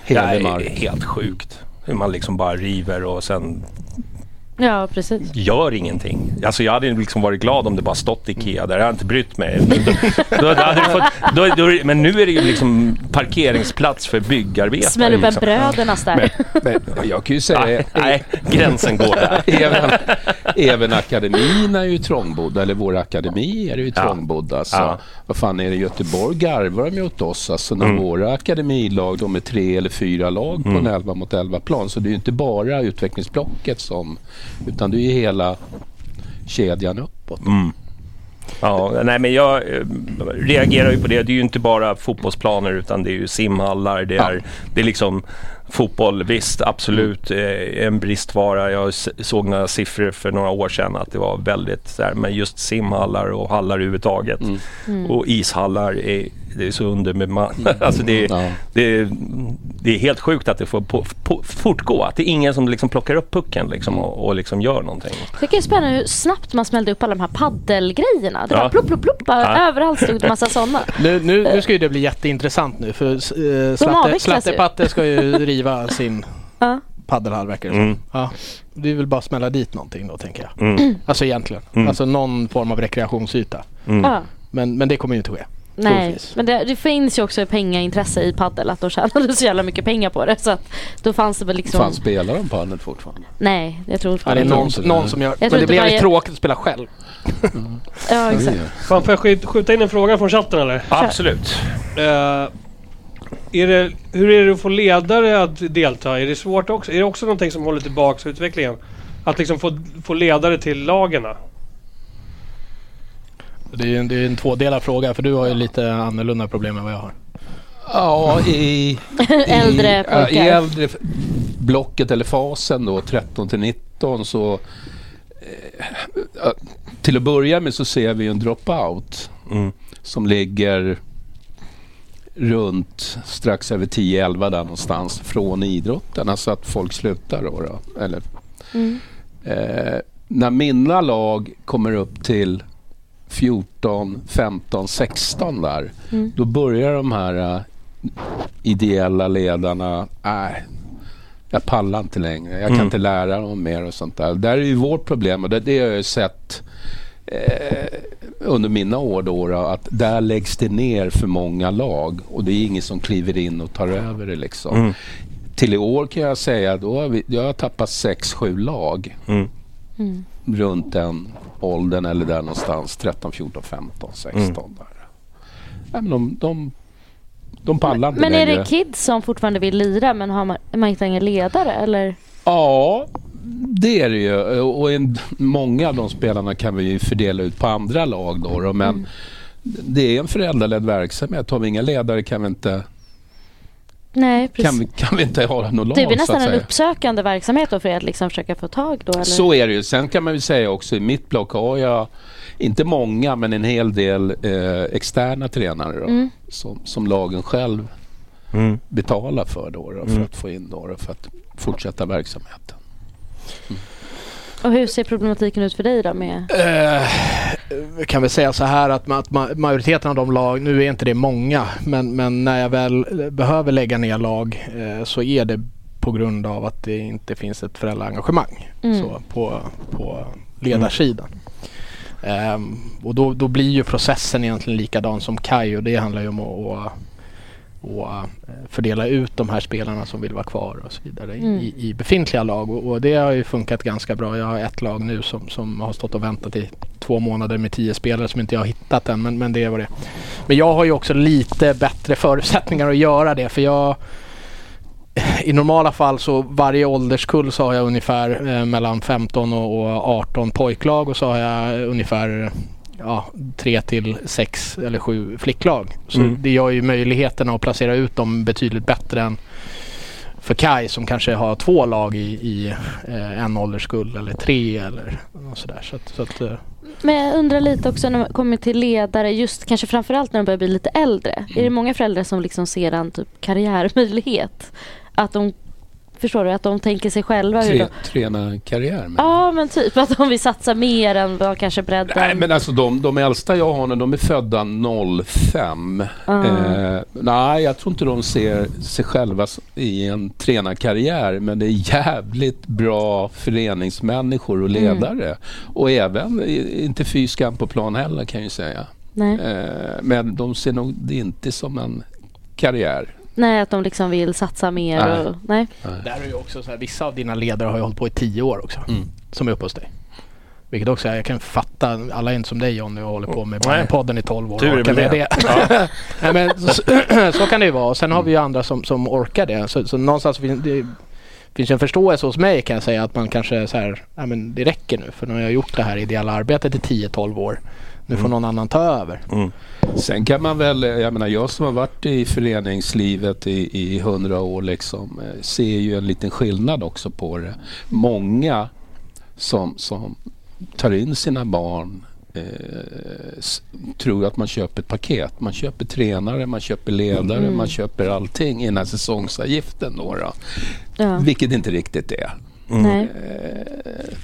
Speaker 1: Det är helt sjukt. Hur man liksom bara river och sen
Speaker 3: Ja, precis.
Speaker 1: gör ingenting. Alltså jag hade liksom varit glad om det bara stått Ikea där. Jag hade inte brytt mig. Då, då, hade fått, då, då, men nu är det ju liksom parkeringsplats för byggarbetare.
Speaker 3: Smäll upp en
Speaker 1: liksom.
Speaker 3: brödernas där.
Speaker 10: Men jag kan ju säga...
Speaker 1: Nej, nej, gränsen går där.
Speaker 10: även, även akademin är ju trångbodd, eller vår akademi är ju
Speaker 1: Ja.
Speaker 10: trångbodd. Alltså.
Speaker 1: Ja.
Speaker 10: Vad fan är det i Göteborg garvar de ju åt oss. Alltså när
Speaker 1: Mm.
Speaker 10: våra akademilag, de är tre eller fyra lag på
Speaker 1: Mm.
Speaker 10: en 11 mot 11 plan. Så det är ju inte bara utvecklingsblocket som, utan det är ju hela kedjan uppåt.
Speaker 1: Mm. Ja, nej men jag eh, reagerar ju på det. Det är ju inte bara fotbollsplaner utan det är ju simhallar. Det är, det är liksom fotboll. Visst, absolut eh, en bristvara. Jag såg några siffror för några år sedan att det var väldigt så här, men just simhallar och hallar överhuvudtaget.
Speaker 3: Mm.
Speaker 1: Och ishallar är, det är så underbemannat. alltså det, är-
Speaker 10: Ja.
Speaker 1: det, det är helt sjukt att det får på, på, fortgå. Att det är ingen som liksom plockar upp pucken liksom och, och liksom gör någonting.
Speaker 3: Jag tycker det är spännande hur snabbt man smällde upp alla de här paddelgrejerna. Det
Speaker 1: Ja.
Speaker 3: var plopp, plopp, plopp. bara
Speaker 1: Ja.
Speaker 3: Överallt stod det massa sådana.
Speaker 6: Nu, nu, nu ska ju det bli jätteintressant nu för uh, Slatte,
Speaker 3: avvecklas ju.
Speaker 6: Slattepatte ska ju riva sin
Speaker 3: Ja.
Speaker 6: paddelhall verkar det.
Speaker 1: Mm.
Speaker 6: Ja. Det är väl bara att smälla dit någonting då tänker jag.
Speaker 1: Mm.
Speaker 6: Alltså egentligen.
Speaker 1: Mm.
Speaker 6: Alltså någon form av rekreationsyta.
Speaker 1: Mm.
Speaker 3: Ja.
Speaker 6: Men, men det kommer ju inte ske.
Speaker 3: Nej,
Speaker 6: Troligtvis.
Speaker 3: men det, det finns ju också pengaintresse i paddel att de tjänade så jävla mycket pengar på det så att då fanns det väl liksom
Speaker 10: Fan, spelar de padel fortfarande?
Speaker 3: Nej, jag tror inte
Speaker 6: Ja, det är
Speaker 3: det.
Speaker 6: någon, någon som gör...
Speaker 3: Jag
Speaker 6: Men det blir
Speaker 3: varje-
Speaker 6: tråkigt att spela själv.
Speaker 3: Ja, exakt.
Speaker 5: Fan, får jag skjut- skjuta in en fråga från chatten eller?
Speaker 1: Absolut.
Speaker 5: Eh, är det, hur är det att få ledare att delta? Är det svårt också? Är det också någonting som håller tillbaka utvecklingen? Att liksom få, få ledare till lagarna?
Speaker 6: Det är det är en tvådelad fråga för du har ju lite annorlunda problem än vad jag har.
Speaker 10: Ja, i,
Speaker 3: Äldre
Speaker 10: i, ja, i
Speaker 3: pojkar.
Speaker 10: äldre blocket eller fasen då, 13 till 19 så eh, till att börja med så ser vi en dropout
Speaker 1: Mm.
Speaker 10: som ligger runt strax över 10-11 där någonstans från idrotten. Alltså att folk slutar då. då eller,
Speaker 3: Mm.
Speaker 10: eh, när mina lag kommer upp till 14, 15, 16 där.
Speaker 3: Mm.
Speaker 10: Då börjar de här eh, ideella ledarna, nej, jag pallar inte längre. Jag kan
Speaker 1: Mm.
Speaker 10: inte lära dem mer och sånt där. Där är ju vårt problem och det, det har jag ju sett eh, under mina år då, då att där läggs det ner för många lag och det är ingen som kliver in och tar över det liksom.
Speaker 1: Mm.
Speaker 10: Till i år kan jag säga då har vi, jag har tappat 6-7 lag
Speaker 1: Mm.
Speaker 3: Mm.
Speaker 10: Runt den åldern eller där någonstans 13, 14, 15, 16
Speaker 1: Mm.
Speaker 10: där. Nej, men de, de, de pallar inte
Speaker 3: Men är
Speaker 10: längre.
Speaker 3: det kids som fortfarande vill lira men har man, man inte ingen ledare eller?
Speaker 10: Ja, det är det ju. Och en, många av de spelarna kan vi ju fördela ut på andra lag då men
Speaker 3: Mm.
Speaker 10: det är en föräldraledd verksamhet. Har vi inga ledare kan vi inte,
Speaker 3: Nej, precis.
Speaker 10: kan vi, kan vi inte ha något lag
Speaker 3: det blir nästan en uppsökande verksamhet då för er att liksom försöka få tag då eller?
Speaker 10: Så är det ju. Sen kan man ju säga också i mitt block har jag inte många men en hel del eh, externa tränare då,
Speaker 3: Mm.
Speaker 10: som, som lagen själv
Speaker 1: Mm.
Speaker 10: betalar för då, då för
Speaker 1: Mm.
Speaker 10: att få in då, då för att fortsätta verksamheten.
Speaker 3: Och hur ser problematiken ut för dig då med?
Speaker 6: Eh, vi kan väl säga så här att, att ma- majoriteten av de lag, nu är inte det många, men, men när jag väl behöver lägga ner lag eh, så är det på grund av att det inte finns ett föräldraengagemang
Speaker 3: Mm.
Speaker 6: så, på, på ledarsidan. Ehm, och då, då blir ju processen egentligen likadan som Kai och det handlar ju om att, att eh, fördela ut de här spelarna som vill vara kvar och så vidare
Speaker 3: Mm.
Speaker 6: i, i befintliga lag och, och det har ju funkat ganska bra. Jag har ett lag nu som, som har stått och väntat i två månader med tio spelare som inte jag har hittat än men, men det vad det. Men jag har ju också lite bättre förutsättningar att göra det för jag i normala fall så varje ålderskull så har jag ungefär eh, mellan 15 och, och 18 pojklag och så har jag ungefär ja, 3 till 6 eller 7 flicklag. Så
Speaker 1: Mm.
Speaker 6: det gör ju möjligheterna att placera ut dem betydligt bättre än för Kai som kanske har två lag i, i eh, en ålderskull eller tre eller sådär. Så att, så att, eh,
Speaker 3: Men jag undrar lite också när man kommer till ledare, just kanske framförallt när de börjar bli lite äldre. Är det många föräldrar som liksom ser en typ karriärmöjlighet? Att de, förstår du, att de tänker sig själva hur
Speaker 10: Tre,
Speaker 3: de...
Speaker 10: träna karriär med.
Speaker 3: Ja men typ att de vill satsa mer än vad kanske bredden...
Speaker 10: Nej men alltså de, de äldsta jag har nu, de är födda 05.
Speaker 3: Ah.
Speaker 10: Eh, nej, jag tror inte de ser sig själva i en tränarkarriär men det är jävligt bra föreningsmänniskor och
Speaker 3: Mm.
Speaker 10: ledare. Och även, inte fy skam på plan heller kan jag ju säga. Eh, men de ser nog det inte som en karriär.
Speaker 3: Nej, att de liksom vill satsa mer
Speaker 10: Nej.
Speaker 3: och... Nej.
Speaker 6: Där är ju också så här, vissa av dina ledare har ju hållit på i tio år också.
Speaker 10: Mm.
Speaker 6: Som är uppe hos dig. Vilket också är, jag kan fatta, alla är inte som dig Johnny och håller på med
Speaker 1: Nej.
Speaker 6: podden i 12 år.
Speaker 1: Tur
Speaker 6: orkar
Speaker 1: det.
Speaker 6: det. Nej, men, så, så kan det ju vara. Och sen har vi ju andra som, som orkar det. Så, så någonstans finns det finns en förståelse hos mig kan jag säga att man kanske så här, ja men det räcker nu för nu har jag gjort det här ideella arbetet i 10-12 år. Nu får
Speaker 10: Mm.
Speaker 6: någon annan ta över.
Speaker 10: Sen kan man väl, jag menar jag som har varit i föreningslivet i, i 100 år liksom, eh, ser ju en liten skillnad också på det. Många som, som tar in sina barn eh, tror att man köper ett paket. Man köper tränare, man köper ledare,
Speaker 3: Mm.
Speaker 10: man köper allting i den här säsongsavgiften. Då, då.
Speaker 3: Ja.
Speaker 10: Vilket inte riktigt är.
Speaker 3: Nej.
Speaker 10: Eh,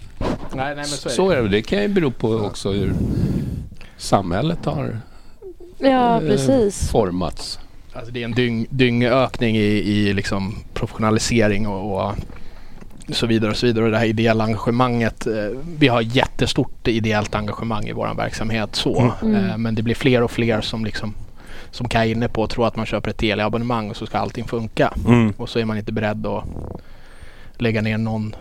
Speaker 6: Nej, nej, men så är det.
Speaker 10: så är det. Det kan ju bero på också hur samhället har
Speaker 3: Ja,
Speaker 10: eh,
Speaker 3: precis.
Speaker 10: formats.
Speaker 6: Alltså det är en dyng, dyngökning i, i liksom professionalisering och, och så vidare och så vidare. Och det här ideella engagemanget. eh, Vi har jättestort ideellt engagemang i vår verksamhet så.
Speaker 3: Mm.
Speaker 6: Eh, Men det blir fler och fler som liksom som Kaj är inne på tror att man köper ett teleabonnemang och så ska allting funka.
Speaker 1: Mm.
Speaker 6: Och så är man inte beredd att lägga ner någon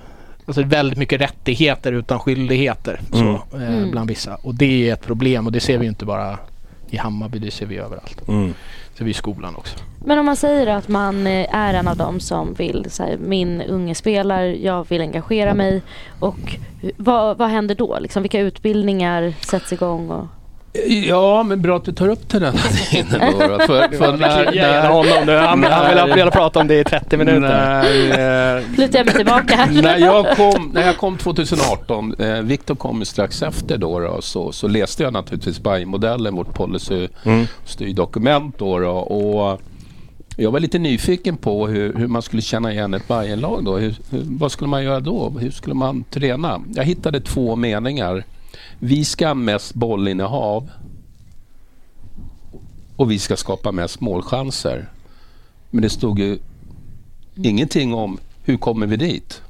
Speaker 6: Alltså väldigt mycket rättigheter utan skyldigheter så,
Speaker 1: Mm.
Speaker 6: eh,
Speaker 3: Mm.
Speaker 6: bland vissa. Och det är ett problem och det ser vi ju inte bara i Hammarby, det ser vi överallt.
Speaker 1: Mm.
Speaker 6: Det ser vi i skolan också.
Speaker 3: Men om man säger att man eh, är en av dem som vill, så här, min unge spelar, jag vill engagera mig och vad, vad händer då? Liksom, vilka utbildningar sätts igång? Och...
Speaker 10: Ja, men bra att du tar upp till den. För, för när,
Speaker 6: Gärna honom nu. Han, han vill, vill prata om det i 30 minuter.
Speaker 10: när, eh,
Speaker 3: Lutar jag mig tillbaka här?
Speaker 10: när, jag kom, när jag kom 2018, eh, Viktor kom ju strax efter då, då så, så läste jag naturligtvis Bajen-modellen, vårt policy
Speaker 1: Mm.
Speaker 10: styrdokument då, då och jag var lite nyfiken på hur, hur man skulle känna igen ett Bajenlag då. Hur, hur, vad skulle man göra då? Hur skulle man träna? Jag hittade två meningar. Vi ska ha mest bollinnehav och vi ska skapa mest målchanser. Men det stod ju ingenting om hur kommer vi dit?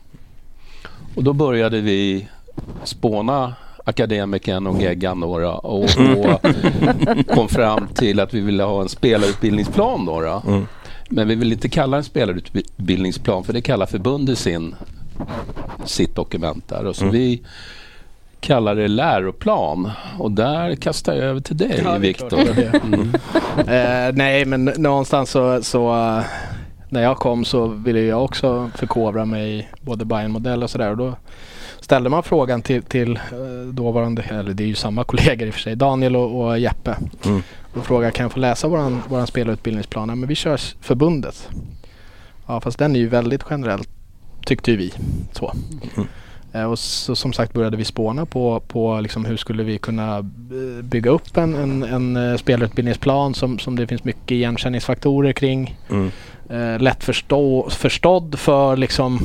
Speaker 10: Och då började vi spåna akademikern och geggan då och, och kom fram till att vi ville ha en spelarutbildningsplan. Då.
Speaker 1: Mm.
Speaker 10: Men vi vill inte kalla en spelarutbildningsplan för det kallar förbundet sin, sitt dokument där. Och så
Speaker 1: Mm.
Speaker 10: vi kallar det läroplan och där kastar jag över till dig
Speaker 6: Ja,
Speaker 10: Viktor. Mm.
Speaker 6: Eh, nej, men någonstans så, så eh, när jag kom så ville jag också förkovra mig i både Bayern-modell och sådär. Och då ställde man frågan till, till eh, dåvarande, eller det är ju samma kollegor i och för sig, Daniel och, och Jeppe.
Speaker 1: Mm.
Speaker 6: Och frågade kan jag få läsa våran, våran spelarutbildningsplan? Ja, men vi kör förbundet. Ja, fast den är ju väldigt generell tyckte ju vi. Så.
Speaker 1: Mm.
Speaker 6: Eh, Och så, som sagt började vi spåna på, på liksom hur skulle vi kunna eh, bygga upp en, en, en eh, spelutbildningsplan som, som det finns mycket igenkänningsfaktorer kring.
Speaker 1: Mm.
Speaker 6: Eh, lätt förstå, förstådd för liksom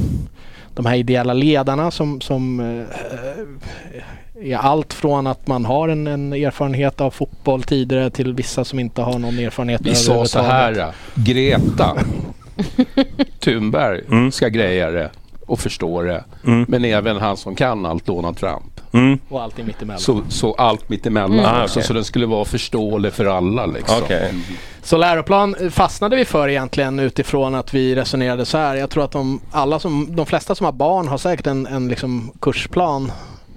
Speaker 6: de här ideella ledarna som, som eh, är allt från att man har en, en erfarenhet av fotboll tidigare till vissa som inte har någon erfarenhet
Speaker 10: Vi sa så här, Greta Thunberg
Speaker 1: Mm.
Speaker 10: ska greja det och förstå det.
Speaker 1: Mm.
Speaker 10: Men även han som kan allt, Donald Trump.
Speaker 1: Mm.
Speaker 6: Och allting mittemellan.
Speaker 10: Så, så allt mittemellan
Speaker 1: Mm. Ah,
Speaker 10: också,
Speaker 1: okej.
Speaker 10: så den skulle vara förståelig för alla. Liksom.
Speaker 1: Okej.
Speaker 6: Så läroplan eh, fastnade vi för egentligen utifrån att vi resonerade så här. Jag tror att de, alla som, de flesta som har barn har säkert en, en liksom kursplan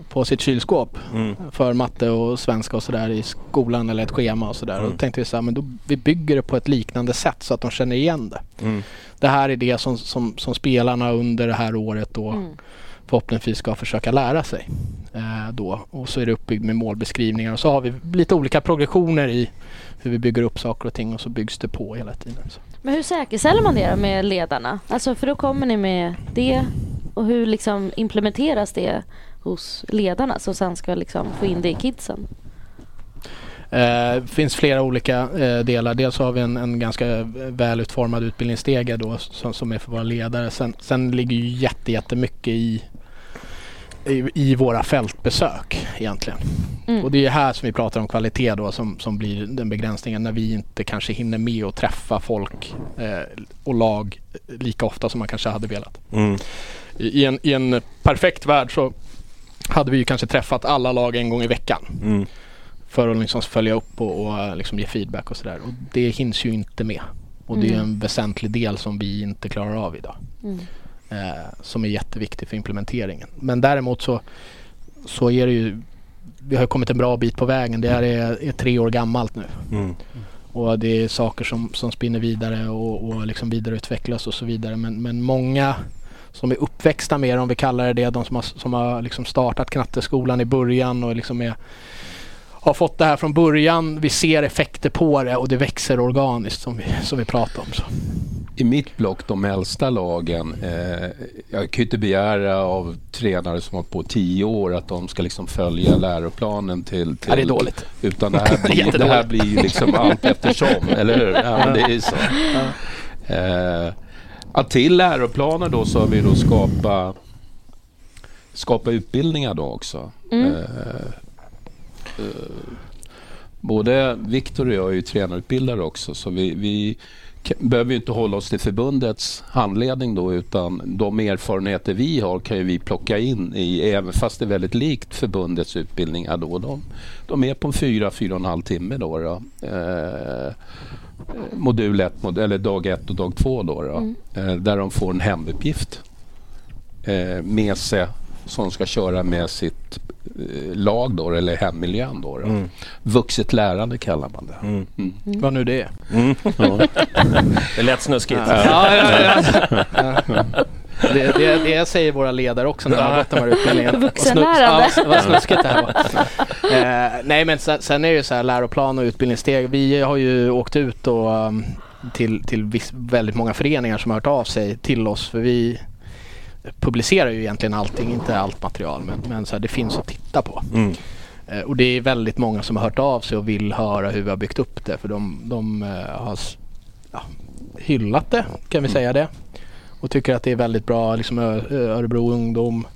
Speaker 6: på sitt kylskåp
Speaker 1: Mm.
Speaker 6: för matte och svenska och sådär i skolan eller ett schema och sådär. Och
Speaker 1: Mm.
Speaker 6: då tänkte vi så här, men då, vi bygger det på ett liknande sätt så att de känner igen det.
Speaker 1: Mm.
Speaker 6: Det här är det som, som, som spelarna under det här året då
Speaker 3: Mm.
Speaker 6: förhoppningsvis ska försöka lära sig. Eh, då. Och så är det uppbyggt med målbeskrivningar och så har vi lite olika progressioner i hur vi bygger upp saker och ting och så byggs det på hela tiden. Så.
Speaker 3: Men hur säkerställer man det med ledarna? Alltså för då kommer ni med det och hur liksom implementeras det hos ledarna som sen ska liksom få in det i kidsen?
Speaker 6: Det eh, finns flera olika eh, delar. Dels har vi en, en ganska välutformad utbildningsstege då som, som är för våra ledare. Sen, sen ligger ju jätte, jättemycket i, i, i våra fältbesök egentligen.
Speaker 3: Mm.
Speaker 6: Och det är här som vi pratar om kvalitet då som, som blir den begränsningen när vi inte kanske hinner med att träffa folk eh, och lag lika ofta som man kanske hade velat.
Speaker 1: Mm.
Speaker 6: I, i, en, I en perfekt värld så hade vi ju kanske träffat alla lag en gång i veckan.
Speaker 1: Mm.
Speaker 6: För att liksom följa upp och, och liksom ge feedback och sådär. Och det hinns ju inte med. Och det är
Speaker 3: Mm.
Speaker 6: en väsentlig del som vi inte klarar av idag.
Speaker 3: Mm.
Speaker 6: Eh, som är jätteviktig för implementeringen. Men däremot så, så är det ju vi har kommit en bra bit på vägen. Det här är, är tre år gammalt nu.
Speaker 1: Mm.
Speaker 6: Och det är saker som, som spinner vidare och, och liksom vidareutvecklas och så vidare. Men, men många som är uppväxta med det, om vi kallar det det, de som har, som har liksom startat knatteskolan i början och liksom är, har fått det här från början. Vi ser effekter på det och det växer organiskt som vi, som vi pratar om. Så.
Speaker 10: I mitt block, de äldsta lagen, eh, jag kan ju inte begära av tränare som har på tio år att de ska liksom följa läroplanen till... till
Speaker 6: Ja, det är dåligt.
Speaker 10: Utan det här blir, det här blir ju liksom allt eftersom, eller hur? Ja, det är ju så. Eh, ja, till läroplaner då så har vi då skapa, skapa utbildningar då också.
Speaker 3: Mm.
Speaker 10: Eh, eh, både Viktor och jag är ju tränarutbildare också så vi, vi behöver inte hålla oss till förbundets handledning då utan de erfarenheter vi har kan ju vi plocka in i, även fast det är väldigt likt förbundets utbildningar då. De, de är på en fyra, fyra och en halv timme då. då. Eh, modul 1, mod, eller dag 1 och dag 2 då. då
Speaker 3: Mm.
Speaker 10: eh, där de får en hemuppgift eh, med sig som ska köra med sitt eh, lag då, eller hemmiljön. Då, då.
Speaker 1: Mm.
Speaker 10: Vuxet lärande kallar man det.
Speaker 1: Mm.
Speaker 10: Mm.
Speaker 6: Vad nu det är.
Speaker 1: Mm.
Speaker 10: Ja.
Speaker 1: Det lät snuskigt.
Speaker 6: Ja, ja, ja. Ja. Det, det, det säger våra ledare också när de har gått de här utbildningarna.
Speaker 3: Vuxenlärande.
Speaker 6: Ja, vad snuskigt det här var. Eh, nej men sen, sen är det ju så här läroplan och utbildningssteg. Vi har ju åkt ut och, um, till, till viss, väldigt många föreningar som har hört av sig till oss. För vi publicerar ju egentligen allting, inte allt material men, men så här, det finns att titta på.
Speaker 1: Mm.
Speaker 6: Eh, och det är väldigt många som har hört av sig och vill höra hur vi har byggt upp det. För de, de eh, har ja, hyllat det, kan vi säga det. Och tycker att det är väldigt bra. Liksom Örebro ungdom,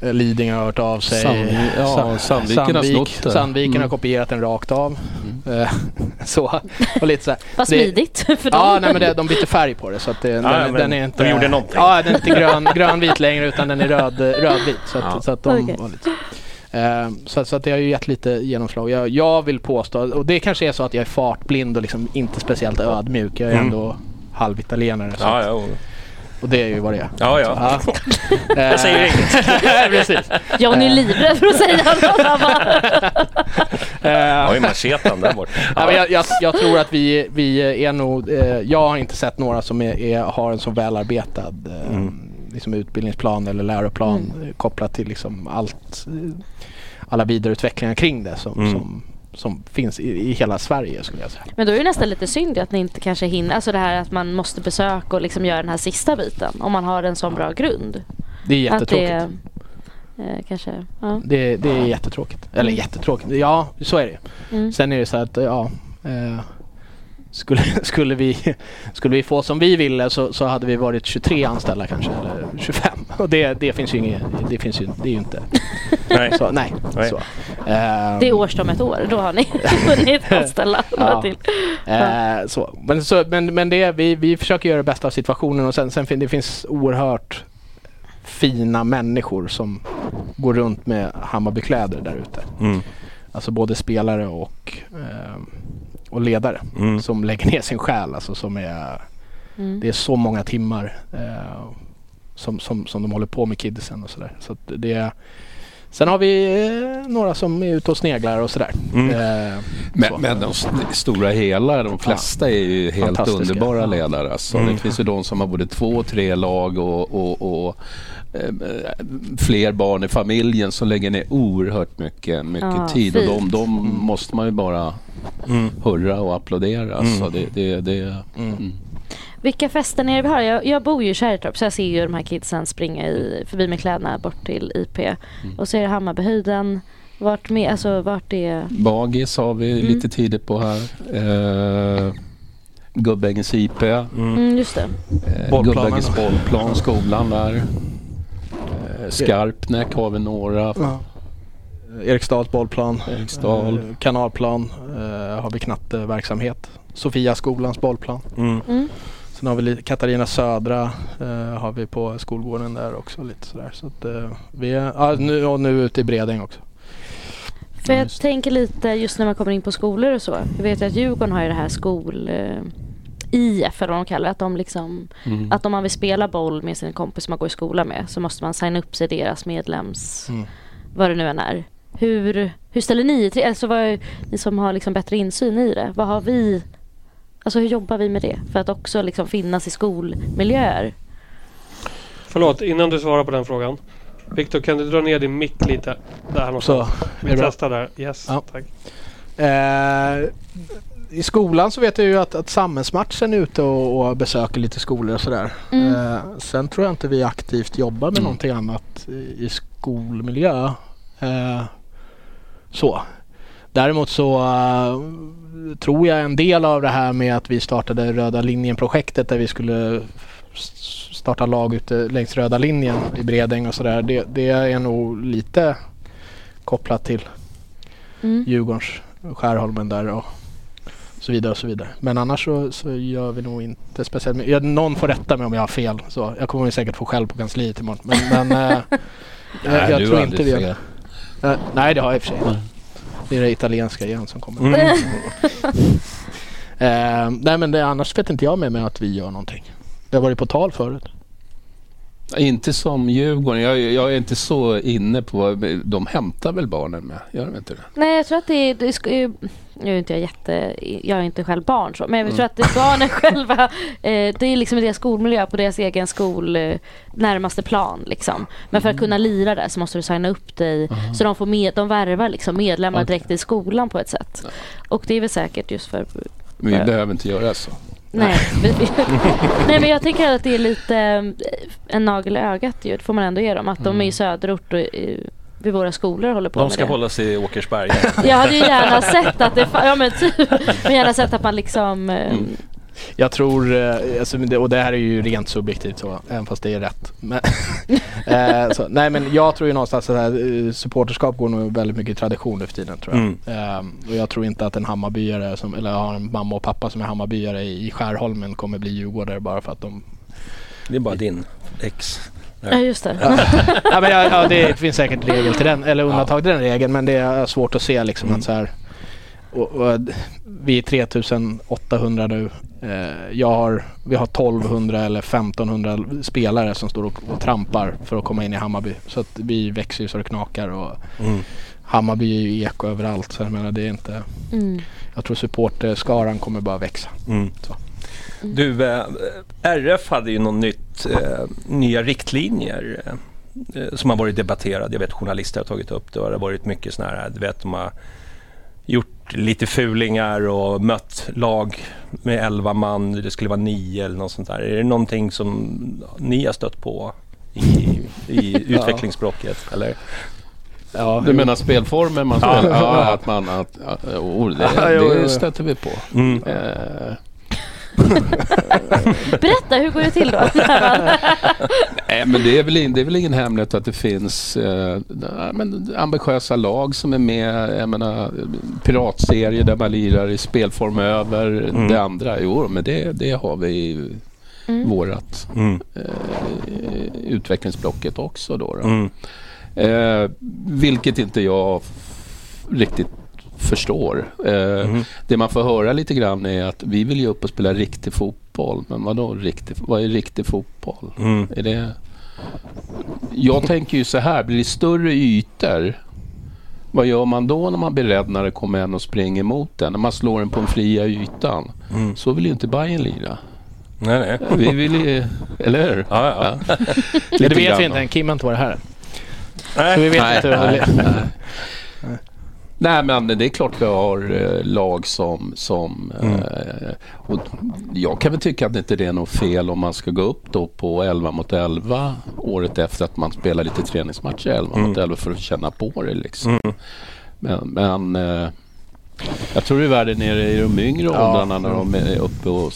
Speaker 6: eh, Lidingö har hört av sig.
Speaker 10: Sand- ja,
Speaker 6: Sa-
Speaker 10: Sandviken har snott det.
Speaker 6: Sandviken har
Speaker 10: Mm.
Speaker 6: kopierat den rakt av. Eh, så, och lite så här.
Speaker 3: Vad smidigt för dem.
Speaker 6: Ja, nej, men det, de byter färg på det så att det, den,
Speaker 1: men
Speaker 6: den är inte...
Speaker 1: de gjorde någonting.
Speaker 6: Ja, den är inte grön, grönvit längre utan den är röd, rödvit. Så att,
Speaker 1: Ja.
Speaker 6: så att de
Speaker 3: Okej.
Speaker 6: var lite... Eh, så, så att det har ju gett lite genomslag. Jag, jag vill påstå, och det kanske är så att jag är fartblind och liksom inte speciellt ödmjuk. Jag är
Speaker 1: Mm.
Speaker 6: ändå halvitalienare. Så
Speaker 1: Ja, ja.
Speaker 6: Och det är ju vad det är.
Speaker 1: Ja, ja.
Speaker 6: Så, ja.
Speaker 1: Jag säger
Speaker 6: Eh,
Speaker 1: inget.
Speaker 6: Precis.
Speaker 3: Johnny är livrädd för att säga något.
Speaker 6: Eh,
Speaker 1: Jag har ju machetan där borta.
Speaker 6: Ja, jag, jag, jag tror att vi, vi är nog, eh, jag har inte sett några som är, är, har en så välarbetad eh,
Speaker 1: Mm.
Speaker 6: liksom utbildningsplan eller läroplan
Speaker 3: Mm.
Speaker 6: eh, kopplat till liksom allt, eh, alla vidareutvecklingar kring det som,
Speaker 1: Mm.
Speaker 6: som, som finns i, i hela Sverige skulle jag säga.
Speaker 3: Men då är det nästan lite synd att ni inte kanske hinner, alltså det här att man måste besöka och liksom göra den här sista biten om man har en sån bra grund.
Speaker 6: Det är
Speaker 3: Att
Speaker 6: jättetråkigt.
Speaker 3: det eh, kanske, ja.
Speaker 6: Det, det är jättetråkigt. Eller jättetråkigt, ja så är det
Speaker 3: Mm.
Speaker 6: Sen är det så att, ja eh, skulle, skulle, vi, skulle vi få som vi ville så, så hade vi varit 23 anställda kanske, eller 25. Och det, det finns ju inget, det finns ju, det är ju inte
Speaker 1: Nej.
Speaker 6: så. Nej.
Speaker 1: Nej.
Speaker 6: Så. Ehm,
Speaker 3: Det är års om ett år, då har ni hunnit anställa några
Speaker 6: Ja.
Speaker 3: till.
Speaker 6: Eh, så. Men, så, men, men det, vi, vi försöker göra det bästa av situationen och sen, sen fin, det finns oerhört fina människor som går runt med Hammarbykläder där ute.
Speaker 1: Mm.
Speaker 6: Alltså både spelare och, eh, och ledare
Speaker 1: Mm.
Speaker 6: som lägger ner sin själ. Alltså som är,
Speaker 3: Mm.
Speaker 6: det är så många timmar eh, som, som, som de håller på med kidsen och sådär. Så att det är, sen har vi eh, några som är ute och sneglar och sådär.
Speaker 1: Mm.
Speaker 6: Eh,
Speaker 10: Men,
Speaker 6: så.
Speaker 10: men de stora hela, de flesta är ju helt underbara ledare. Alltså.
Speaker 1: Mm.
Speaker 10: Det finns ju de som har både två och tre lag och, och, och fler barn i familjen som lägger ner oerhört mycket, mycket
Speaker 3: Ja,
Speaker 10: tid. Och de, de måste man ju bara
Speaker 1: Mm.
Speaker 10: hurra och applådera.
Speaker 1: Mm.
Speaker 10: Så det, det, det,
Speaker 6: Mm.
Speaker 10: mm.
Speaker 3: Vilka fester är det vi har? Jag, jag bor ju i Kärrtorp så jag ser ju de här kidsen springa i, förbi med kläderna bort till IP.
Speaker 10: Mm.
Speaker 3: Och så är det Hammarbyhöjden. Vart, med, alltså, vart är...
Speaker 10: Bagis har vi
Speaker 3: Mm.
Speaker 10: lite tidigt på här. Eh, Gubbängens IP.
Speaker 3: Mm, just det.
Speaker 10: Eh. Gubbängens bollplan, skolan där. Eh, Skarpnäck har vi några.
Speaker 6: Ja. Eriksdals bollplan.
Speaker 10: Eriksdal.
Speaker 6: Eh, Kanalplan eh, har vi knatteverksamhet. Sofia skolans bollplan.
Speaker 1: Mm.
Speaker 3: Mm.
Speaker 6: Sen har vi Katarina Södra eh, har vi på skolgården där också lite sådär. Så att, eh, vi är, ja, nu, och nu ute i Bredäng också.
Speaker 3: För jag tänker lite just när man kommer in på skolor och så. Jag vet ju att Djurgården har ju det här skol... IF eller vad de kallar det. Att, de liksom,
Speaker 10: Mm.
Speaker 3: att om man vill spela boll med sin kompis som man går i skola med så måste man signa upp sig i deras medlems...
Speaker 6: Mm.
Speaker 3: Vad det nu än är. Hur, hur ställer ni er till Alltså vad ni som har liksom bättre insyn i det. Vad har vi... Alltså hur jobbar vi med det? För att också liksom finnas i skolmiljöer.
Speaker 5: Förlåt, innan du svarar på den frågan. Viktor, kan du dra ner din mick lite? Där någonstans.
Speaker 6: Så,
Speaker 5: Vi
Speaker 6: är det bra?
Speaker 5: testar där. Yes,
Speaker 6: Ja.
Speaker 5: tack.
Speaker 6: Eh, I skolan så vet jag ju att, att Sammelsmatchen är ute och, och besöker lite skolor och sådär.
Speaker 3: Mm.
Speaker 6: Eh, sen tror jag inte vi aktivt jobbar med
Speaker 10: Mm.
Speaker 6: någonting annat i, i skolmiljö. Eh, så. Däremot så eh, tror jag en del av det här med att vi startade Röda linjen-projektet där vi skulle starta lag ute längs Röda linjen i Bredäng och sådär. Det, det är nog lite kopplat till
Speaker 3: Mm.
Speaker 6: Djurgårdens Skärholmen där och så vidare och så vidare. Men annars så, så gör vi nog inte speciellt mycket. Någon får rätta mig om jag har fel. Så jag kommer ju säkert få skäll på kansliet imorgon. Men, men
Speaker 10: Nej,
Speaker 6: jag
Speaker 10: du
Speaker 6: tror inte vi
Speaker 10: fel.
Speaker 6: Eh, nej, det har jag i och för sig. Det är det italienska igen som kommer.
Speaker 1: Mm.
Speaker 6: Eh, nej men det, annars vet inte jag med mig att vi gör någonting. Det har varit på tal förut.
Speaker 10: Inte som Djurgården. Jag, jag är inte så inne på... De hämtar väl barnen med? Gör de inte det?
Speaker 3: Nej jag tror att det är, det ska, ju- nu är inte jag jätte, jag är inte själv barn så, men jag
Speaker 10: Mm.
Speaker 3: tror att det är barnen själva, eh, det är liksom deras skolmiljö på deras egen skol eh, närmaste plan liksom. Men för att kunna lira där så måste du signa upp dig så de får med, de värvar liksom medlemmar
Speaker 10: Okej.
Speaker 3: direkt i skolan på ett sätt. Och det är väl säkert just för
Speaker 10: Men vi
Speaker 3: för-
Speaker 10: behöver inte göra så.
Speaker 3: Nej. Nej men jag tänker att det är lite eh, en nagel i ögat ju, det får man ändå ge dem. Att de är i söderort och vid våra skolor håller på
Speaker 1: De
Speaker 3: med
Speaker 1: ska
Speaker 3: det.
Speaker 1: hålla sig i Åkersberga.
Speaker 3: Jag hade ju gärna sett att det, ja men typ, men gärna sett att man liksom eh,
Speaker 10: Mm.
Speaker 6: Jag tror, eh, alltså, och det här är ju rent subjektivt så, även fast det är rätt. Men, eh, så, nej men jag tror ju någonstans att här, supporterskap går nog väldigt mycket i tradition nu för tiden tror jag.
Speaker 1: Mm.
Speaker 6: Ehm, och jag tror inte att en Hammarbyare, som, eller har en mamma och pappa som är Hammarbyare i, i Skärholmen kommer bli djurgårdare bara för att de...
Speaker 1: Det är bara din ex.
Speaker 3: Ja just det.
Speaker 6: ja, men, ja, ja, det finns säkert regel till den, eller undantag till den regeln men det är svårt att se liksom
Speaker 1: Mm.
Speaker 6: att så här och, och, vi är 3800 nu. Eh, jag har, vi har 1200 eller 1500 spelare som står och, och trampar för att komma in i Hammarby. Så att vi växer ju så det knakar och
Speaker 1: Mm.
Speaker 6: Hammarby är ju eko överallt. Så jag menar det är inte...
Speaker 3: Mm.
Speaker 6: Jag tror supporterskaran kommer bara växa.
Speaker 1: Mm.
Speaker 6: Så.
Speaker 1: Du, eh, RF hade ju något nytt, eh, nya riktlinjer eh, som har varit debatterade. Jag vet journalister har tagit upp det och det har varit mycket sådana här, du vet de har gjort lite fulingar och mött lag med 11 man, det skulle vara 9 eller något sånt där. Är det någonting som ni har stött på i, i utvecklingsblocket? Eller?
Speaker 6: Ja,
Speaker 10: Du menar spelformer man
Speaker 1: Ja.
Speaker 10: spelar? Ja, att man... Att, ja, oh, det,
Speaker 6: Ja,
Speaker 10: det stöter vi på.
Speaker 1: Mm.
Speaker 10: Eh,
Speaker 3: Berätta, hur går det till då?
Speaker 10: Nej, men det är, väl, det är väl ingen hemlighet att det finns eh, men ambitiösa lag som är med. Jag menar, piratserier där man lirar i spelform över
Speaker 1: Mm.
Speaker 10: det andra. Jo, men det, det har vi i
Speaker 3: Mm.
Speaker 10: vårat
Speaker 1: Mm.
Speaker 10: eh, utvecklingsblocket också. Då, då.
Speaker 1: Mm.
Speaker 10: Eh, vilket inte jag riktigt förstår. Eh,
Speaker 1: Mhm.
Speaker 10: Det man får höra lite grann är att vi vill ju upp och spela riktig fotboll. Men vadå riktig, vad är riktig fotboll?
Speaker 1: Mm.
Speaker 10: Är det... Jag tänker ju så här, blir det större ytor vad gör man då när man blir rädd när det kommer en och springer emot den? När man slår den på den fria ytan.
Speaker 1: Mm.
Speaker 10: Så vill ju inte Bayern lira.
Speaker 1: Nej, nej.
Speaker 10: Vi vill ju... Eller hur?
Speaker 1: Ja, ja.
Speaker 6: Ja, det vet vi inte än. Kim har inte varit här. Så
Speaker 1: Nej.
Speaker 6: vi vet
Speaker 10: Nej,
Speaker 6: inte hur
Speaker 10: nej, nej. Nej men det är klart vi har eh, lag som... som
Speaker 1: Mm.
Speaker 10: eh, och jag kan väl tycka att inte det är något fel om man ska gå upp då på 11 mot 11 året efter att man spelar lite träningsmatcher 11 mot 11 för att känna på det liksom.
Speaker 1: Mm.
Speaker 10: Men, men eh, jag tror det är värre nere i de yngre
Speaker 6: Ja.
Speaker 10: åldrarna när de är uppe och...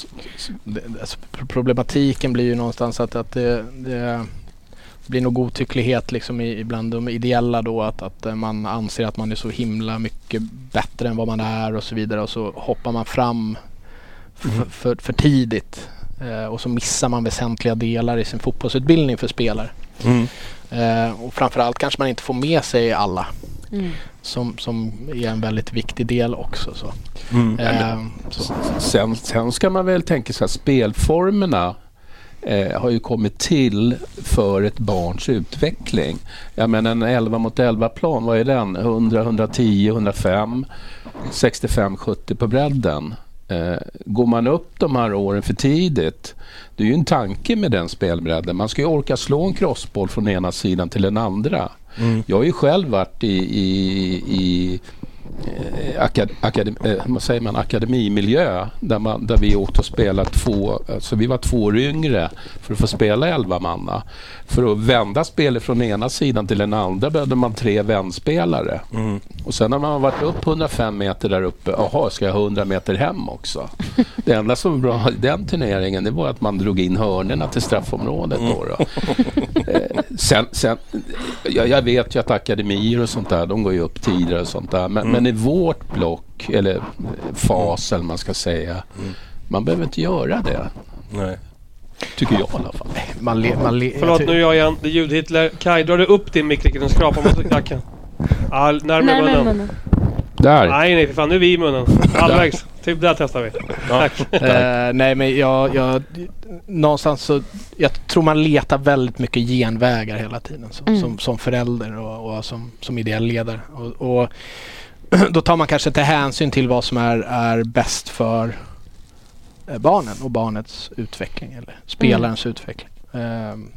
Speaker 6: alltså, pro- problematiken blir ju någonstans att, att det, det blir nog godtycklighet liksom i, ibland de ideella då att, att eh, man anser att man är så himla mycket bättre än vad man är och så vidare och så hoppar man fram för,
Speaker 1: Mm.
Speaker 6: för, för tidigt eh, och så missar man väsentliga delar i sin fotbollsutbildning för spelare.
Speaker 1: Mm.
Speaker 6: Eh, och framförallt kanske man inte får med sig alla
Speaker 3: Mm.
Speaker 6: som, som är en väldigt viktig del också. Så.
Speaker 10: Mm.
Speaker 6: Eh, så.
Speaker 10: Sen, sen ska man väl tänka sig att spelformerna eh, har ju kommit till för ett barns utveckling. Jag menar en 11 mot 11 plan, vad är den? 100, 110, 105, 65, 70 på bredden. Eh, går man upp de här åren för tidigt, det är ju en tanke med den spelbredden. Man ska ju orka slå en crossboll från ena sidan till den andra.
Speaker 1: Mm.
Speaker 10: Jag har ju själv varit i, i, i eh, akad, eh, vad säger man, akademimiljö där, man, där vi åkte och spelade två, alltså vi var två år yngre för att få spela elva manna. För att vända spelet från ena sidan till den andra behövde man tre vändspelare.
Speaker 1: Mm.
Speaker 10: Och sen när man varit upp 105 meter där uppe, jaha, ska jag ha 100 meter hem också? Det enda som var bra i den turneringen det var att man drog in hörnerna till straffområdet. Då, då. Sen, sen, jag, jag vet ju att akademier och sånt där, de går ju upp tidigare och sånt där. Men,
Speaker 1: Mm.
Speaker 10: men i vårt block, eller fas eller man ska säga, man behöver inte göra det.
Speaker 1: Nej.
Speaker 10: Tycker jag i alla fall.
Speaker 6: Man le, man le,
Speaker 5: Förlåt nu är jag igen. Det är ljud-Hitler. Kaj, drar du upp din mick riktigt? Den skrapar mot. Ja, närmare
Speaker 3: Närmare
Speaker 5: munnen.
Speaker 10: Där.
Speaker 5: Nej, nej för fan. Nu är vi i munnen. Halvvägs. Typ där testar vi. Tack.
Speaker 6: Eh, nej men jag, jag, någonstans så, jag tror man letar väldigt mycket genvägar hela tiden som,
Speaker 3: Mm.
Speaker 6: som, som förälder och, och som, som ideell ledare. Och, och då tar man kanske inte hänsyn till vad som är, är bäst för eh, barnen och barnets utveckling eller spelarens utveckling. Ehm,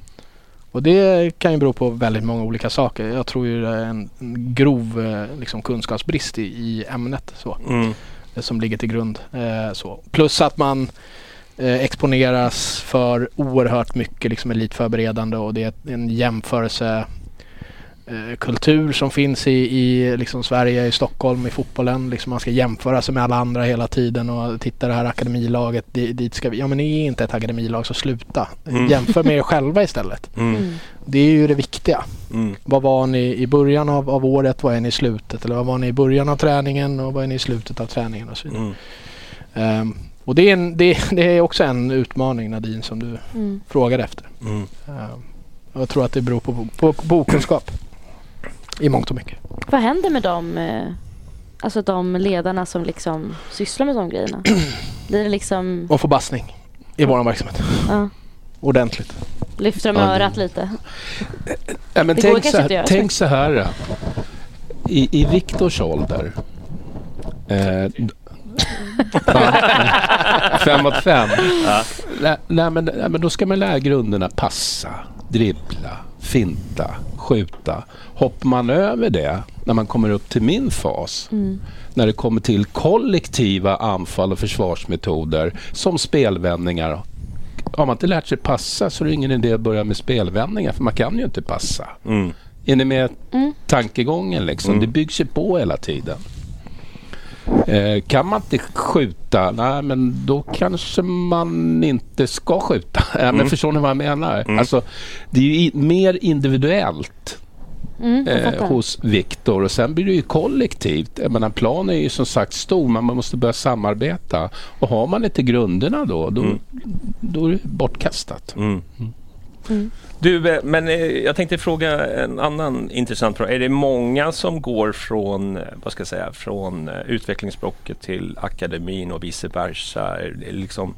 Speaker 6: och det kan ju bero på väldigt många olika saker. Jag tror ju det är en, en grov eh, liksom, kunskapsbrist i, i ämnet. Så
Speaker 1: Mm.
Speaker 6: eh, som ligger till grund. Eh, så. Plus att man eh, exponeras för oerhört mycket liksom elitförberedande och det är en jämförelse kultur som finns i, i liksom Sverige, i Stockholm, i fotbollen. Liksom man ska jämföra sig med alla andra hela tiden och titta det här akademilaget, di- dit ska vi. Ja men ni är inte ett akademilag så sluta.
Speaker 1: Mm.
Speaker 6: Jämför med er själva istället.
Speaker 1: Mm.
Speaker 6: Det är ju det viktiga.
Speaker 1: Mm.
Speaker 6: Vad var ni i början av, av året? Vad är ni i slutet? Eller vad var ni i början av träningen och vad är ni i slutet av träningen och så vidare.
Speaker 1: Mm.
Speaker 6: Ehm, och det är, en, det, det är också en utmaning Nadine som du
Speaker 3: Mm.
Speaker 6: frågar efter.
Speaker 1: Mm.
Speaker 6: Ehm, jag tror att det beror på, på, på okunskap. I mångt och mycket.
Speaker 3: Vad händer med de, eh, alltså de ledarna som liksom sysslar med de grejerna? Blir det liksom,
Speaker 6: Och förbassning i vår verksamhet.
Speaker 3: ja,
Speaker 6: Ordentligt.
Speaker 3: lyfter de
Speaker 10: Ja,
Speaker 3: örat lite?
Speaker 10: Ja, men
Speaker 3: Det går
Speaker 10: tänk, så här, tänk så här. I, i Viktors ålder. Eh, Ja, fem mot fem. Nej, nej, men, nej, men då ska man lära grunderna passa, dribbla, finta, skjuta. Hoppar man över det när man kommer upp till min fas,
Speaker 3: Mm.
Speaker 10: när det kommer till kollektiva anfall och försvarsmetoder som spelvändningar. Har man inte lärt sig passa så är det ingen idé att börja med spelvändningar för man kan ju inte passa.
Speaker 1: Mm.
Speaker 10: Är ni med
Speaker 3: Mm.
Speaker 10: tankegången liksom?
Speaker 1: Mm.
Speaker 10: Det byggs ju på hela tiden. Eh, kan man inte skjuta, nej men då kanske man inte ska skjuta. Ja, men
Speaker 1: Mm.
Speaker 10: förstår ni vad jag menar?
Speaker 1: Mm.
Speaker 10: Alltså, det är ju i, mer individuellt
Speaker 3: Mm,
Speaker 10: eh, hos Viktor och sen blir det ju kollektivt. Jag menar, planen är ju som sagt stor men man måste börja samarbeta. Och har man inte grunderna då, då,
Speaker 1: Mm.
Speaker 10: då är det bortkastat.
Speaker 1: Mm.
Speaker 3: Mm.
Speaker 1: Du, eh, men eh, jag tänkte fråga en annan intressant fråga. Är det många som går från, eh, vad ska jag säga, från utvecklingsblocket till akademin och vice versa? Liksom,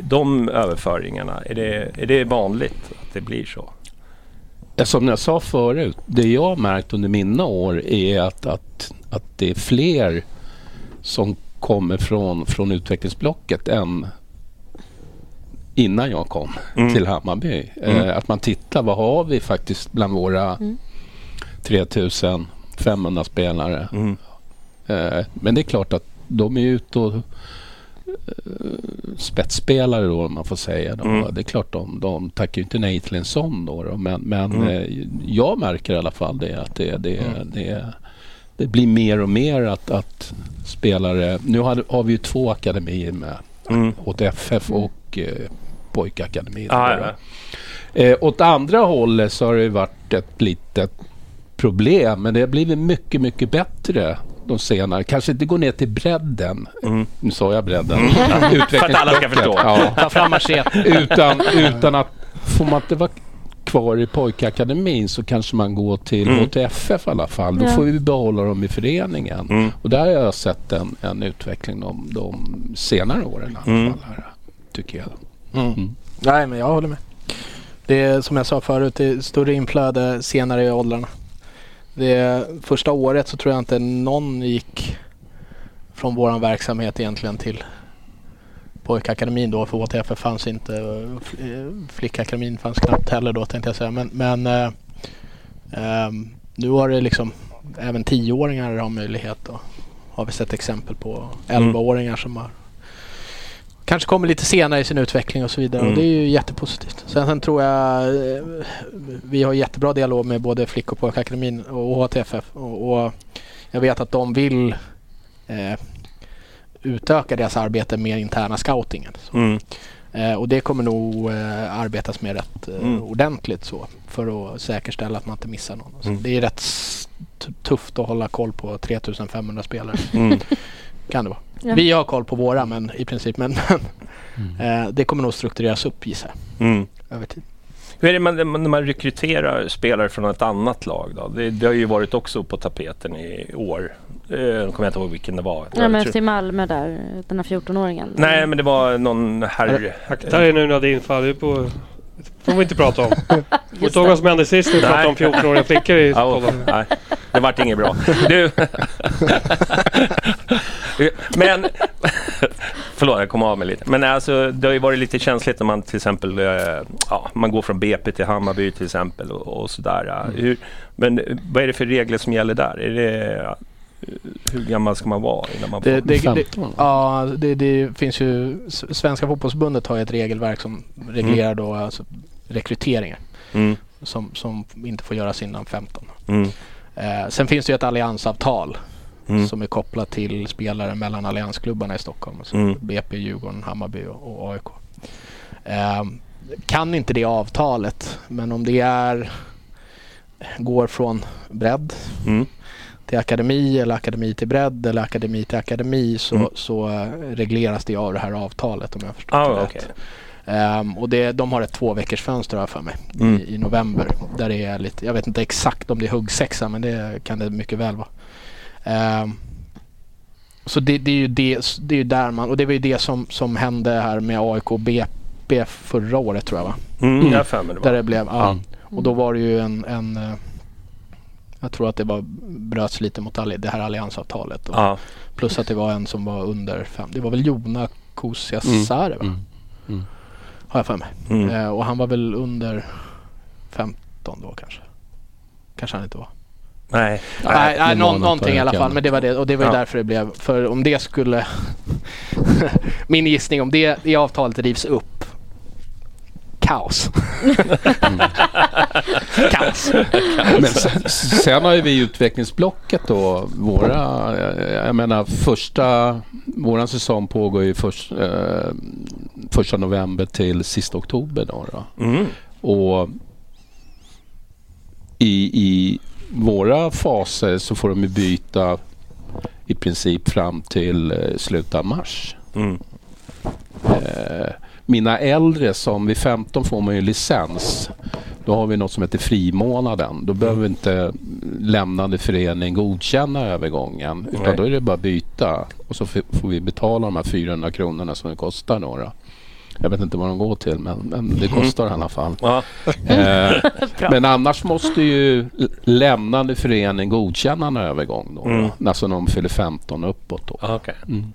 Speaker 1: de överföringarna, är det, är det vanligt att det blir så?
Speaker 10: Som jag sa förut, det jag har märkt under mina år är att, att, att det är fler som kommer från, från utvecklingsblocket än innan jag kom
Speaker 1: Mm.
Speaker 10: till Hammarby.
Speaker 1: Mm.
Speaker 10: Eh, att man tittar, vad har vi faktiskt bland våra
Speaker 3: Mm.
Speaker 10: 3500 spelare?
Speaker 1: Mm.
Speaker 10: Eh, men det är klart att de är ute och spetsspelare då om man får säga. Då.
Speaker 1: Mm.
Speaker 10: Det är klart de, de tackar ju inte nej till en sån då. då. Men, men
Speaker 1: Mm.
Speaker 10: eh, jag märker i alla fall det att det, det,
Speaker 1: Mm.
Speaker 10: det, det blir mer och mer att, att spelare... Nu har, har vi ju två akademier med.
Speaker 1: Mm.
Speaker 10: Åt FF och eh, pojkakademin.
Speaker 1: Ah, ja.
Speaker 10: Eh, åt andra hållet så har det varit ett litet problem. Men det har blivit mycket, mycket bättre de senare. Kanske inte gå ner till bredden. Nu sa jag bredden.
Speaker 1: Mm. För att alla ska förstå.
Speaker 6: Ta fram macheten.
Speaker 10: utan, utan att får man inte vara kvar i pojkakademin så kanske man går till
Speaker 1: Mm.
Speaker 10: HTFF i alla fall. Då
Speaker 1: Ja.
Speaker 10: får vi behålla dem i föreningen.
Speaker 1: Mm.
Speaker 10: Och där har jag sett en, en utveckling de, de senare åren i alla
Speaker 1: Mm.
Speaker 10: fall. Här, tycker jag.
Speaker 6: Mm. Nej, men jag håller med. Det är som jag sa förut, det är större inflöde senare i åldrarna. Det första året så tror jag inte någon gick från våran verksamhet egentligen till pojkakademin då, för HTF fanns inte. eh, Flickakademin fanns knappt heller då tänkte jag säga. Men, men eh, ehm, nu har det liksom, även tioåringar har möjlighet och har vi sett exempel på
Speaker 1: Mm.
Speaker 6: 11-åringar som har kanske kommer lite senare i sin utveckling och så vidare.
Speaker 1: Mm.
Speaker 6: Och det är ju jättepositivt. Sen, sen tror jag eh, vi har jättebra dialog med både Flick och pojkakademin och HTFF. Och, och jag vet att de vill eh, utöka deras arbete med interna scoutingen.
Speaker 1: Mm.
Speaker 6: Eh, och det kommer nog eh, arbetas med rätt eh,
Speaker 1: Mm.
Speaker 6: ordentligt så för att säkerställa att man inte missar någon. Så
Speaker 1: Mm.
Speaker 6: Det är rätt tufft att hålla koll på 3500 spelare.
Speaker 1: Mm.
Speaker 6: kan det vara.
Speaker 3: Ja.
Speaker 6: Vi har koll på våra men i princip. Men, men eh, det kommer nog struktureras upp gissar jag.
Speaker 1: Mm.
Speaker 6: Över tid.
Speaker 1: Hur är det man, när man rekryterar spelare från ett annat lag då? Det, det har ju varit också på tapeten i år. Eh, Jag kommer inte ihåg vilken det var.
Speaker 3: Ja,
Speaker 1: Jag
Speaker 3: men
Speaker 1: tror-
Speaker 3: till Malmö där, den här 14-åringen.
Speaker 1: Nej, men det var någon herr...
Speaker 5: Akta dig nu Nadine, fan det är på... Det får vi inte prata om. Får ta vad som hände sist när vi pratade om 14-åriga flickor i
Speaker 1: Ja,
Speaker 5: podden.
Speaker 1: nej, det vart inget bra. Du... Men... Förlåt, jag kom av mig lite. Men alltså, det har ju varit lite känsligt när man till exempel eh, ja, man går från BP till Hammarby till exempel och, och sådär. ja. Hur, men vad är det för regler som gäller där? Är det, hur gammal ska man vara innan man får...
Speaker 6: Det, det, det, ja, det, det finns ju... Svenska fotbollsförbundet har ju ett regelverk som reglerar då alltså rekryteringar.
Speaker 1: Mm.
Speaker 6: Som, som inte får göras innan 15.
Speaker 1: Mm.
Speaker 6: Eh, sen finns det ju ett alliansavtal
Speaker 1: Mm.
Speaker 6: som är kopplat till spelare mellan alliansklubbarna i Stockholm. Alltså
Speaker 1: Mm.
Speaker 6: BP, Djurgården, Hammarby och, och AIK. Eh, kan inte det avtalet men om det är går från bredd
Speaker 1: Mm.
Speaker 6: till akademi eller akademi till bredd eller akademi till akademi så,
Speaker 1: Mm.
Speaker 6: så eh, regleras det av det här avtalet om jag förstår
Speaker 1: Ah,
Speaker 6: det
Speaker 1: okej.
Speaker 6: rätt. Ehm, och det, de har ett två veckors fönster jag för mig
Speaker 1: Mm.
Speaker 6: i, i november. Där det är lite, jag vet inte exakt om det är huggsexa men det kan det mycket väl vara. Ehm, så det, det är ju det, det är ju där man, och det var ju det som, som hände här med AIK och BP förra året tror jag va?
Speaker 1: Mm, jag för mig det var.
Speaker 6: Där det blev, ja.
Speaker 1: Mm.
Speaker 6: Och då var det ju en, en eh, jag tror att det var bröts lite mot det här alliansavtalet. Och
Speaker 1: Ja.
Speaker 6: Plus att det var en som var under fem. Det var väl Jona
Speaker 10: Mm.
Speaker 6: Kusiasare va?
Speaker 10: Mm. Mm.
Speaker 6: Har jag för mig.
Speaker 1: Mm.
Speaker 6: Eh, och han var väl under 15 då kanske. Kanske han inte var.
Speaker 1: Nej.
Speaker 6: Nej, nej någon, någonting i alla fall. Men det var det. Och det var ju
Speaker 1: Ja.
Speaker 6: därför det blev. För om det skulle... min gissning om det i avtalet rivs upp. Kaos. Kaos.
Speaker 10: Men sen, sen har ju vi utvecklingsblocket då, våra, jag menar första, våran säsong pågår ju först, eh, första november till sista oktober då. då.
Speaker 1: Mm.
Speaker 10: Och i, i våra faser så får de ju byta i princip fram till eh, slutet av mars.
Speaker 1: Mm.
Speaker 10: Eh, mina äldre som vid 15 får man ju licens. Då har vi något som heter frimånaden. Då behöver inte lämnande förening godkänna övergången. Utan
Speaker 1: Nej.
Speaker 10: då är det bara att byta. Och så får vi betala de här 400 kronorna som det kostar då. då. Jag vet inte vad de går till men, men det kostar i alla fall.
Speaker 1: Ja.
Speaker 10: Eh, men annars måste ju lämnande förening godkänna en övergång då.
Speaker 1: Mm.
Speaker 10: då. Alltså när de fyller 15 och uppåt då.
Speaker 1: Okej.
Speaker 10: Mm.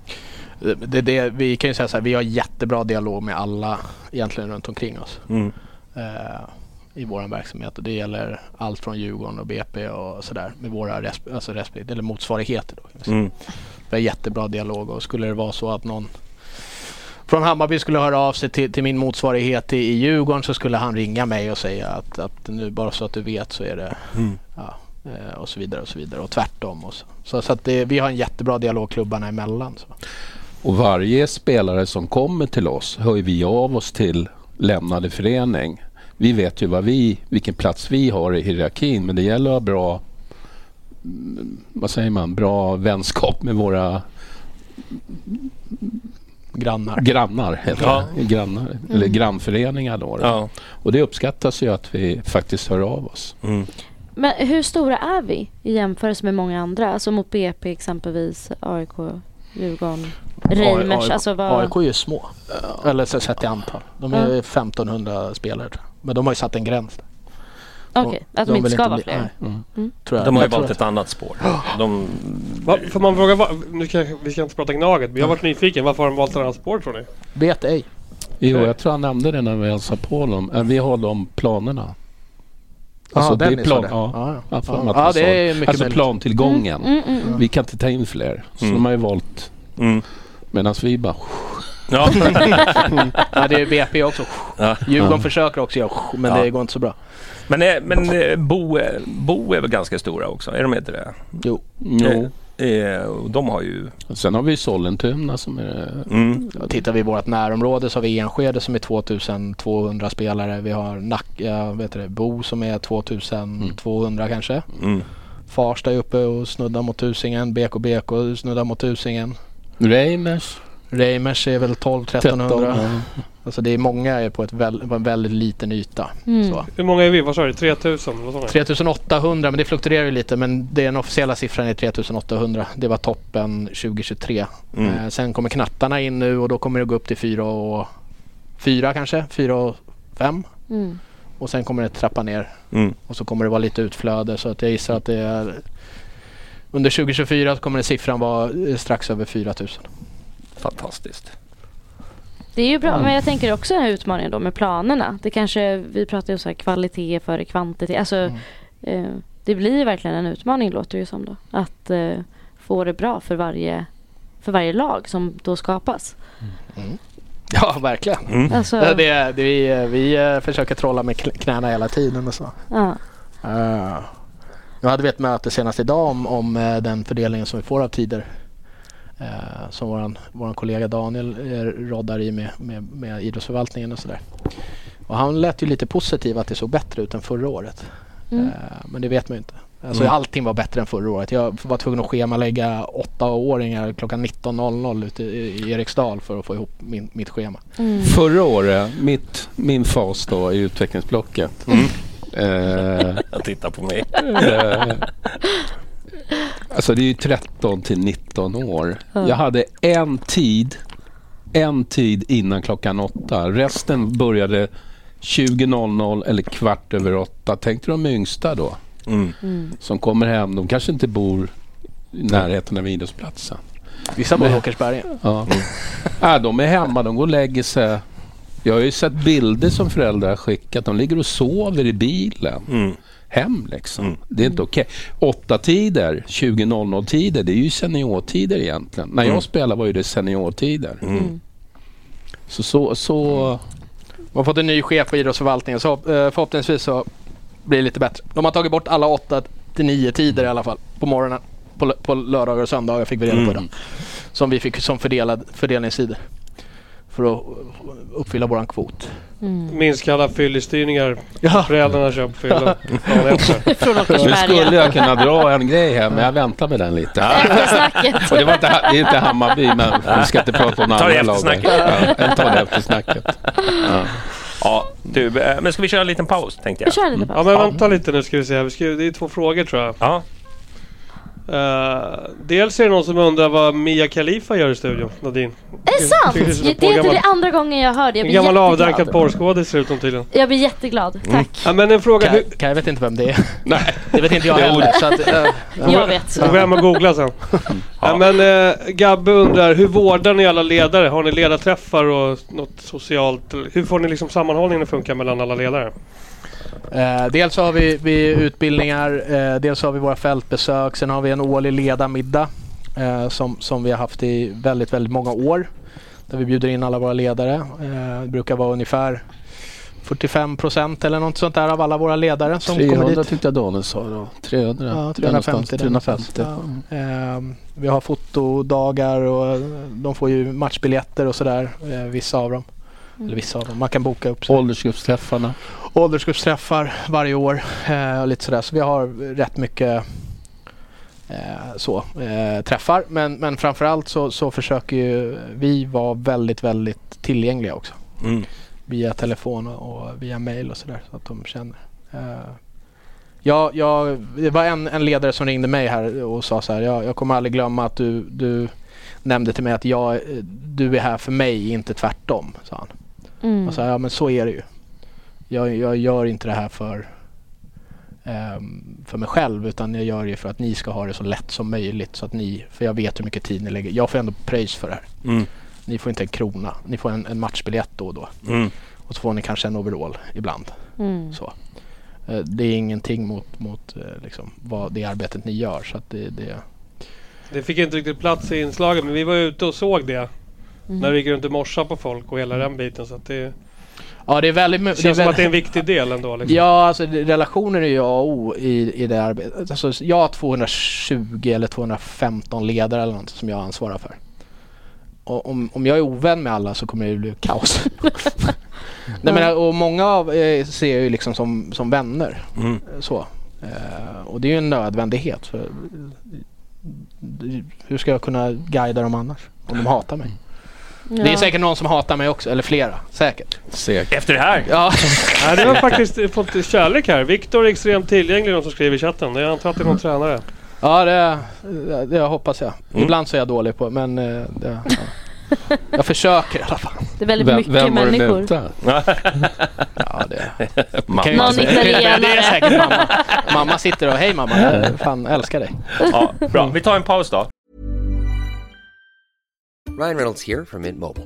Speaker 6: Det, det, vi kan ju säga så här, vi har jättebra dialog med alla egentligen runt omkring oss.
Speaker 1: Mm.
Speaker 6: Eh, i vår verksamhet det gäller allt från Djurgården och BP och sådär med våra resp- alltså resp- eller motsvarigheter. Då.
Speaker 1: Mm.
Speaker 6: Vi har jättebra dialog och skulle det vara så att någon från Hammarby skulle höra av sig till, till min motsvarighet i, i Djurgården så skulle han ringa mig och säga att, att nu bara så att du vet så är det
Speaker 1: Mm.
Speaker 6: ja, eh, och så vidare och så vidare och tvärtom. Och så så, så att det, vi har en jättebra dialog klubbarna emellan. Så.
Speaker 10: Och varje spelare som kommer till oss hör vi av oss till lämnade förening. Vi vet ju vad vi, vilken plats vi har i hierarkin men det gäller att ha bra, mm, vad säger man, bra vänskap med våra
Speaker 6: Grannar.
Speaker 10: Grannar, heter
Speaker 1: Ja.
Speaker 10: det. Grannar, eller
Speaker 3: Mm.
Speaker 10: grannföreningar då. då.
Speaker 1: Ja.
Speaker 10: Och det uppskattas ju att vi faktiskt hör av oss.
Speaker 1: Mm.
Speaker 3: Men hur stora är vi i jämförelse med många andra? Alltså mot BP exempelvis, AIK, Djurgården, Reimers.
Speaker 6: AIK,
Speaker 3: Alltså vad...
Speaker 6: AIK är ju små. Eller så sett i antal. De är 1500 spelare tror jag. Men de har ju satt en gräns. där.
Speaker 3: Okej, att de inte ska vara fler.
Speaker 6: nej.
Speaker 3: Mm.
Speaker 6: Mm. Tror jag.
Speaker 1: De har ju valt ett annat spår. De,
Speaker 5: Va, får man fråga, vad, nu ska, vi ska inte prata Gnaget, men jag har varit nyfiken. Varför har de valt ett annat spår tror ni?
Speaker 6: Vet ej.
Speaker 10: Jo, jag tror han nämnde det när vi hälsade på dem. Eh, Vi har de planerna.
Speaker 6: Jaha,
Speaker 10: det är plan,
Speaker 6: det.
Speaker 10: ja.
Speaker 6: Ja, ja.
Speaker 10: Ja,
Speaker 6: Ja,
Speaker 10: han
Speaker 6: det är mycket
Speaker 10: Alltså
Speaker 6: möjligt.
Speaker 10: plantillgången.
Speaker 3: Mm, mm, mm.
Speaker 10: Vi kan inte ta in fler. Så
Speaker 1: Mm.
Speaker 10: de har ju valt.
Speaker 1: mm.
Speaker 10: Medan vi bara...
Speaker 1: Ja.
Speaker 6: ja, det är BP också.
Speaker 1: Ja.
Speaker 6: Djurgården
Speaker 10: Ja.
Speaker 6: försöker också göra men
Speaker 1: Ja.
Speaker 6: det går inte så bra.
Speaker 1: Men, eh, men eh, Bo, eh, Bo är väl ganska stora också? Är de inte det?
Speaker 6: Jo.
Speaker 10: Jo.
Speaker 1: Eh, och de har ju...
Speaker 10: Sen har vi Sollentuna som är...
Speaker 1: Mm.
Speaker 6: Tittar vi i vårt närområde så har vi Enskede som är 2200 spelare. Vi har Nacka, vet du det, Bo som är 2200 kanske.
Speaker 1: Mm.
Speaker 6: Farsta är uppe och snuddar mot tusingen. BKBK snuddar mot tusingen.
Speaker 10: Reimers.
Speaker 6: Reimers är väl 12-1300.
Speaker 10: ja.
Speaker 6: Alltså det är många är på, ett väl, på en väldigt liten yta.
Speaker 3: Mm.
Speaker 6: Så.
Speaker 5: Hur många är vi? Vad sa du? 3000? Vad sa ni?
Speaker 6: 3800 men det fluktuerar ju lite men det den officiella siffran är 3800. Det var toppen 2023.
Speaker 1: Mm.
Speaker 6: Eh, sen kommer knattarna in nu och då kommer det gå upp till 4 och 4 kanske, 4 och 5.
Speaker 3: Mm.
Speaker 6: Och sen kommer det trappa ner
Speaker 1: Mm.
Speaker 6: och så kommer det vara lite utflöde så att jag gissar att det är under 2024 så kommer den siffran vara eh, strax över 4000.
Speaker 1: Fantastiskt.
Speaker 3: Det är ju bra,
Speaker 6: Mm.
Speaker 3: men jag tänker också den här utmaningen då med planerna. Det kanske, vi pratar ju om så här kvalitet före kvantitet. Alltså,
Speaker 6: Mm.
Speaker 3: eh, det blir ju verkligen en utmaning låter det ju som då. Att eh, få det bra för varje, för varje lag som då skapas.
Speaker 6: Ja, verkligen.
Speaker 1: Mm.
Speaker 3: Alltså,
Speaker 6: Det, det, det, vi, vi eh, försöker trolla med kn- knäna hela tiden och så.
Speaker 3: ja.
Speaker 6: Uh, nu hade vi ett möte senast idag om, om eh, den fördelningen som vi får av tider. Eh, som våran, våran kollega Daniel uh, roddar i med, med, med idrottsförvaltningen och sådär. Och han lät ju lite positiv att det såg bättre ut än förra året.
Speaker 3: Mm.
Speaker 6: Eh, men det vet man ju inte. Alltså
Speaker 1: Mm.
Speaker 6: allting var bättre än förra året. Jag var tvungen att schemalägga åttaåringar klockan 19.00 ute i, Eriksdal för att få ihop min, mitt schema.
Speaker 3: Mm.
Speaker 10: Förra året, mitt, min fas då i utvecklingsblocket.
Speaker 1: Mm.
Speaker 10: Eh,
Speaker 1: Jag tittar på mig.
Speaker 10: Alltså det är ju 13 till 19 år.
Speaker 3: Ja.
Speaker 10: Jag hade en tid, en tid innan klockan åtta. Resten började 20.00 eller kvart över åtta. Tänk dig de yngsta då
Speaker 1: Mm.
Speaker 3: Mm.
Speaker 10: som kommer hem. De kanske inte bor i närheten av idrottsplatsen.
Speaker 6: Vissa bor i Åkersberga.
Speaker 10: Ja. ja, de är hemma, de går och lägger sig. Jag har ju sett bilder som föräldrar har skickat. De ligger och sover i bilen.
Speaker 1: Mm.
Speaker 10: Hem liksom.
Speaker 1: Mm.
Speaker 10: Det är inte okej. Åtta tider, 20.00 tider, det är ju seniortider egentligen. När jag
Speaker 1: Mm.
Speaker 10: spelade var ju det seniortider.
Speaker 1: Mm.
Speaker 10: Så, så, så
Speaker 6: De har fått en ny chef på idrottsförvaltningen så eh, förhoppningsvis så blir det lite bättre. De har tagit bort alla 8 till 9 tider i alla fall på morgonen. På, lö- på lördagar och söndagar fick vi reda på
Speaker 1: Mm.
Speaker 6: det. Som vi fick som fördelad, fördelningssidor. För att uppfylla våran kvot.
Speaker 3: Mm.
Speaker 5: Minska alla fyllestyrningar
Speaker 6: Ja.
Speaker 5: föräldrarna kör på fylla dagen efter.
Speaker 3: Från
Speaker 10: nu skulle jag kunna dra en grej här, men jag väntar med den lite.
Speaker 3: Eftersnacket.
Speaker 10: Och det, var inte, det är inte Hammarby, men vi ska inte prata om
Speaker 1: Ta det
Speaker 10: andra lag.
Speaker 1: eftersnacket.
Speaker 10: Ja, tar det efter snacket. Ja.
Speaker 1: Ja, du, eh, men ska vi köra en liten paus tänkte
Speaker 3: Vi
Speaker 1: jag?
Speaker 3: kör en liten
Speaker 5: Ja
Speaker 3: paus.
Speaker 5: men vänta lite nu ska vi se. Vi ska, det är två frågor tror jag.
Speaker 1: Ja.
Speaker 5: Eh, dels är det någon som undrar vad Mia Khalifa gör i studion, Nadine.
Speaker 3: Är det sant?
Speaker 5: Det
Speaker 3: är inte andra gången jag hör det. Jag
Speaker 5: En
Speaker 3: blir
Speaker 5: gammal avdankad
Speaker 3: jätteglad.
Speaker 5: porrskådis ser ut tydligen.
Speaker 3: Jag blir jätteglad. Tack.
Speaker 5: Ja men en fråga.
Speaker 6: Kaj,
Speaker 5: Hur,
Speaker 6: Kaj vet inte vem det är.
Speaker 10: Nej.
Speaker 6: Det vet inte jag heller. Så att, eh,
Speaker 3: Jag vet.
Speaker 5: Får vi hem och googla sen. ja. men eh, Gabbe undrar, hur vårdar ni alla ledare? Har ni ledarträffar och något socialt? Hur får ni liksom sammanhållningen att funka mellan alla ledare?
Speaker 6: Eh, dels har vi, vi utbildningar, eh, dels har vi våra fältbesök, sen har vi en årlig ledarmiddag eh, som, som vi har haft i väldigt, väldigt många år. Där vi bjuder in alla våra ledare. Eh, det brukar vara ungefär 45 procent eller något sånt där av alla våra ledare som
Speaker 10: 300
Speaker 6: kommer dit.
Speaker 10: tyckte jag Daniel sa då. 300.
Speaker 6: Ja, 350.
Speaker 10: 350.
Speaker 6: Ja. Ehm, vi har fotodagar och de får ju matchbiljetter och sådär, eh, vissa av dem. Eller vissa av dem. Man kan boka upp sig.
Speaker 10: Åldersgruppsträffarna.
Speaker 6: Åldersgruppsträffar varje år eh, och lite sådär. Så vi har rätt mycket eh, så, eh, träffar. Men, men framförallt så, så försöker ju vi vara väldigt, väldigt tillgängliga också.
Speaker 1: Mm.
Speaker 6: Via telefon och, och via mail och sådär så att de känner. Eh, jag, jag, det var en, en ledare som ringde mig här och sa så här. Jag, jag kommer aldrig glömma att du, du nämnde till mig att jag, du är här för mig, inte tvärtom. Sa han.
Speaker 3: Mm.
Speaker 6: Och sa, ja men så är det ju. Jag, jag gör inte det här för, ehm, för mig själv utan jag gör det för att ni ska ha det så lätt som möjligt. Så att ni, för jag vet hur mycket tid ni lägger. Jag får ändå pröjs för det här.
Speaker 1: Mm.
Speaker 6: Ni får inte en krona. Ni får en, en matchbiljett då och då.
Speaker 1: Mm.
Speaker 6: Och så får ni kanske en overall ibland.
Speaker 3: Mm.
Speaker 6: Så. Eh, Det är ingenting mot, mot eh, liksom, vad det arbetet ni gör. Så att det, det,
Speaker 5: Det fick inte riktigt plats i inslaget men vi var ute och såg det.
Speaker 6: Mm.
Speaker 5: När vi gick runt och morsade på folk och hela den biten. Så att det,
Speaker 6: ja, det är väldigt
Speaker 5: det känns som
Speaker 6: väldigt-
Speaker 5: att det är en viktig del ändå. Liksom.
Speaker 6: Ja, alltså det- relationer är ju A och O i, i det arbetet. Alltså, jag har 220 eller 215 ledare eller något som jag ansvarar för. Och om, om jag är ovän med alla så kommer det bli kaos. Nej, men, och många av eh, ser jag ju liksom som, som vänner.
Speaker 1: Mm.
Speaker 6: Så. Eh, och det är ju en nödvändighet. För, hur ska jag kunna guida dem annars? Om de hatar mig. Det är
Speaker 5: Ja.
Speaker 6: säkert någon som hatar mig också, eller flera. Säkert.
Speaker 10: Säkert.
Speaker 1: Efter det här?
Speaker 6: Ja.
Speaker 5: Nej, det har faktiskt fått kärlek här. Viktor är extremt tillgänglig, de som skriver i chatten. Jag antar att det är någon tränare.
Speaker 6: Ja, det, det, det hoppas jag.
Speaker 5: Mm.
Speaker 6: Ibland så är jag dålig på men eh, det, ja. Jag försöker i alla fall.
Speaker 3: Det är väldigt Vem- mycket vem människor. muta?
Speaker 6: ja, det
Speaker 1: Mamma.
Speaker 6: kan ju-
Speaker 3: Någon
Speaker 6: det, det, är
Speaker 3: italienare.
Speaker 6: säkert mamma. Mamma sitter och, hej mamma, jag fan älskar dig.
Speaker 1: Ja, bra. Vi tar en paus då.
Speaker 11: Ryan Reynolds here from Mint Mobile.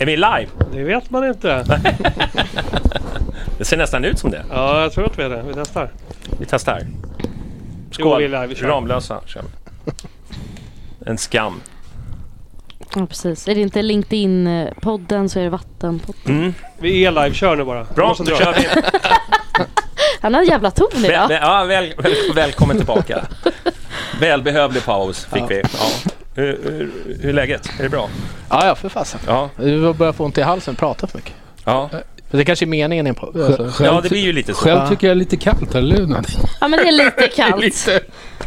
Speaker 1: Är vi live?
Speaker 5: Det vet man inte.
Speaker 1: Det ser nästan ut som det.
Speaker 5: Ja, jag tror att vi är det. Vi testar.
Speaker 1: Vi testar.
Speaker 5: Jo, vi är live, vi kör.
Speaker 1: Ramlösa kör. En skam.
Speaker 3: Ja, precis. Är det inte LinkedIn-podden så är det Vattenpodden.
Speaker 1: Mm.
Speaker 5: Vi är live, kör nu bara.
Speaker 1: Bra, då kör vi.
Speaker 3: Han har en jävla ton idag.
Speaker 1: väl, ja, väl, väl, välkommen tillbaka. Välbehövlig paus fick
Speaker 6: Ja.
Speaker 1: vi. Ja. Hur, hur, hur är läget? Är det bra?
Speaker 6: Ja, ja för fasen.
Speaker 1: Ja.
Speaker 6: Du börjar få ont i halsen, prata för mycket.
Speaker 1: Ja.
Speaker 6: För det kanske är meningen podd. Alltså.
Speaker 1: Ja, det blir ju lite så.
Speaker 10: Själv tycker jag är lite kallt här, Luna.
Speaker 3: Ja, men det är lite kallt.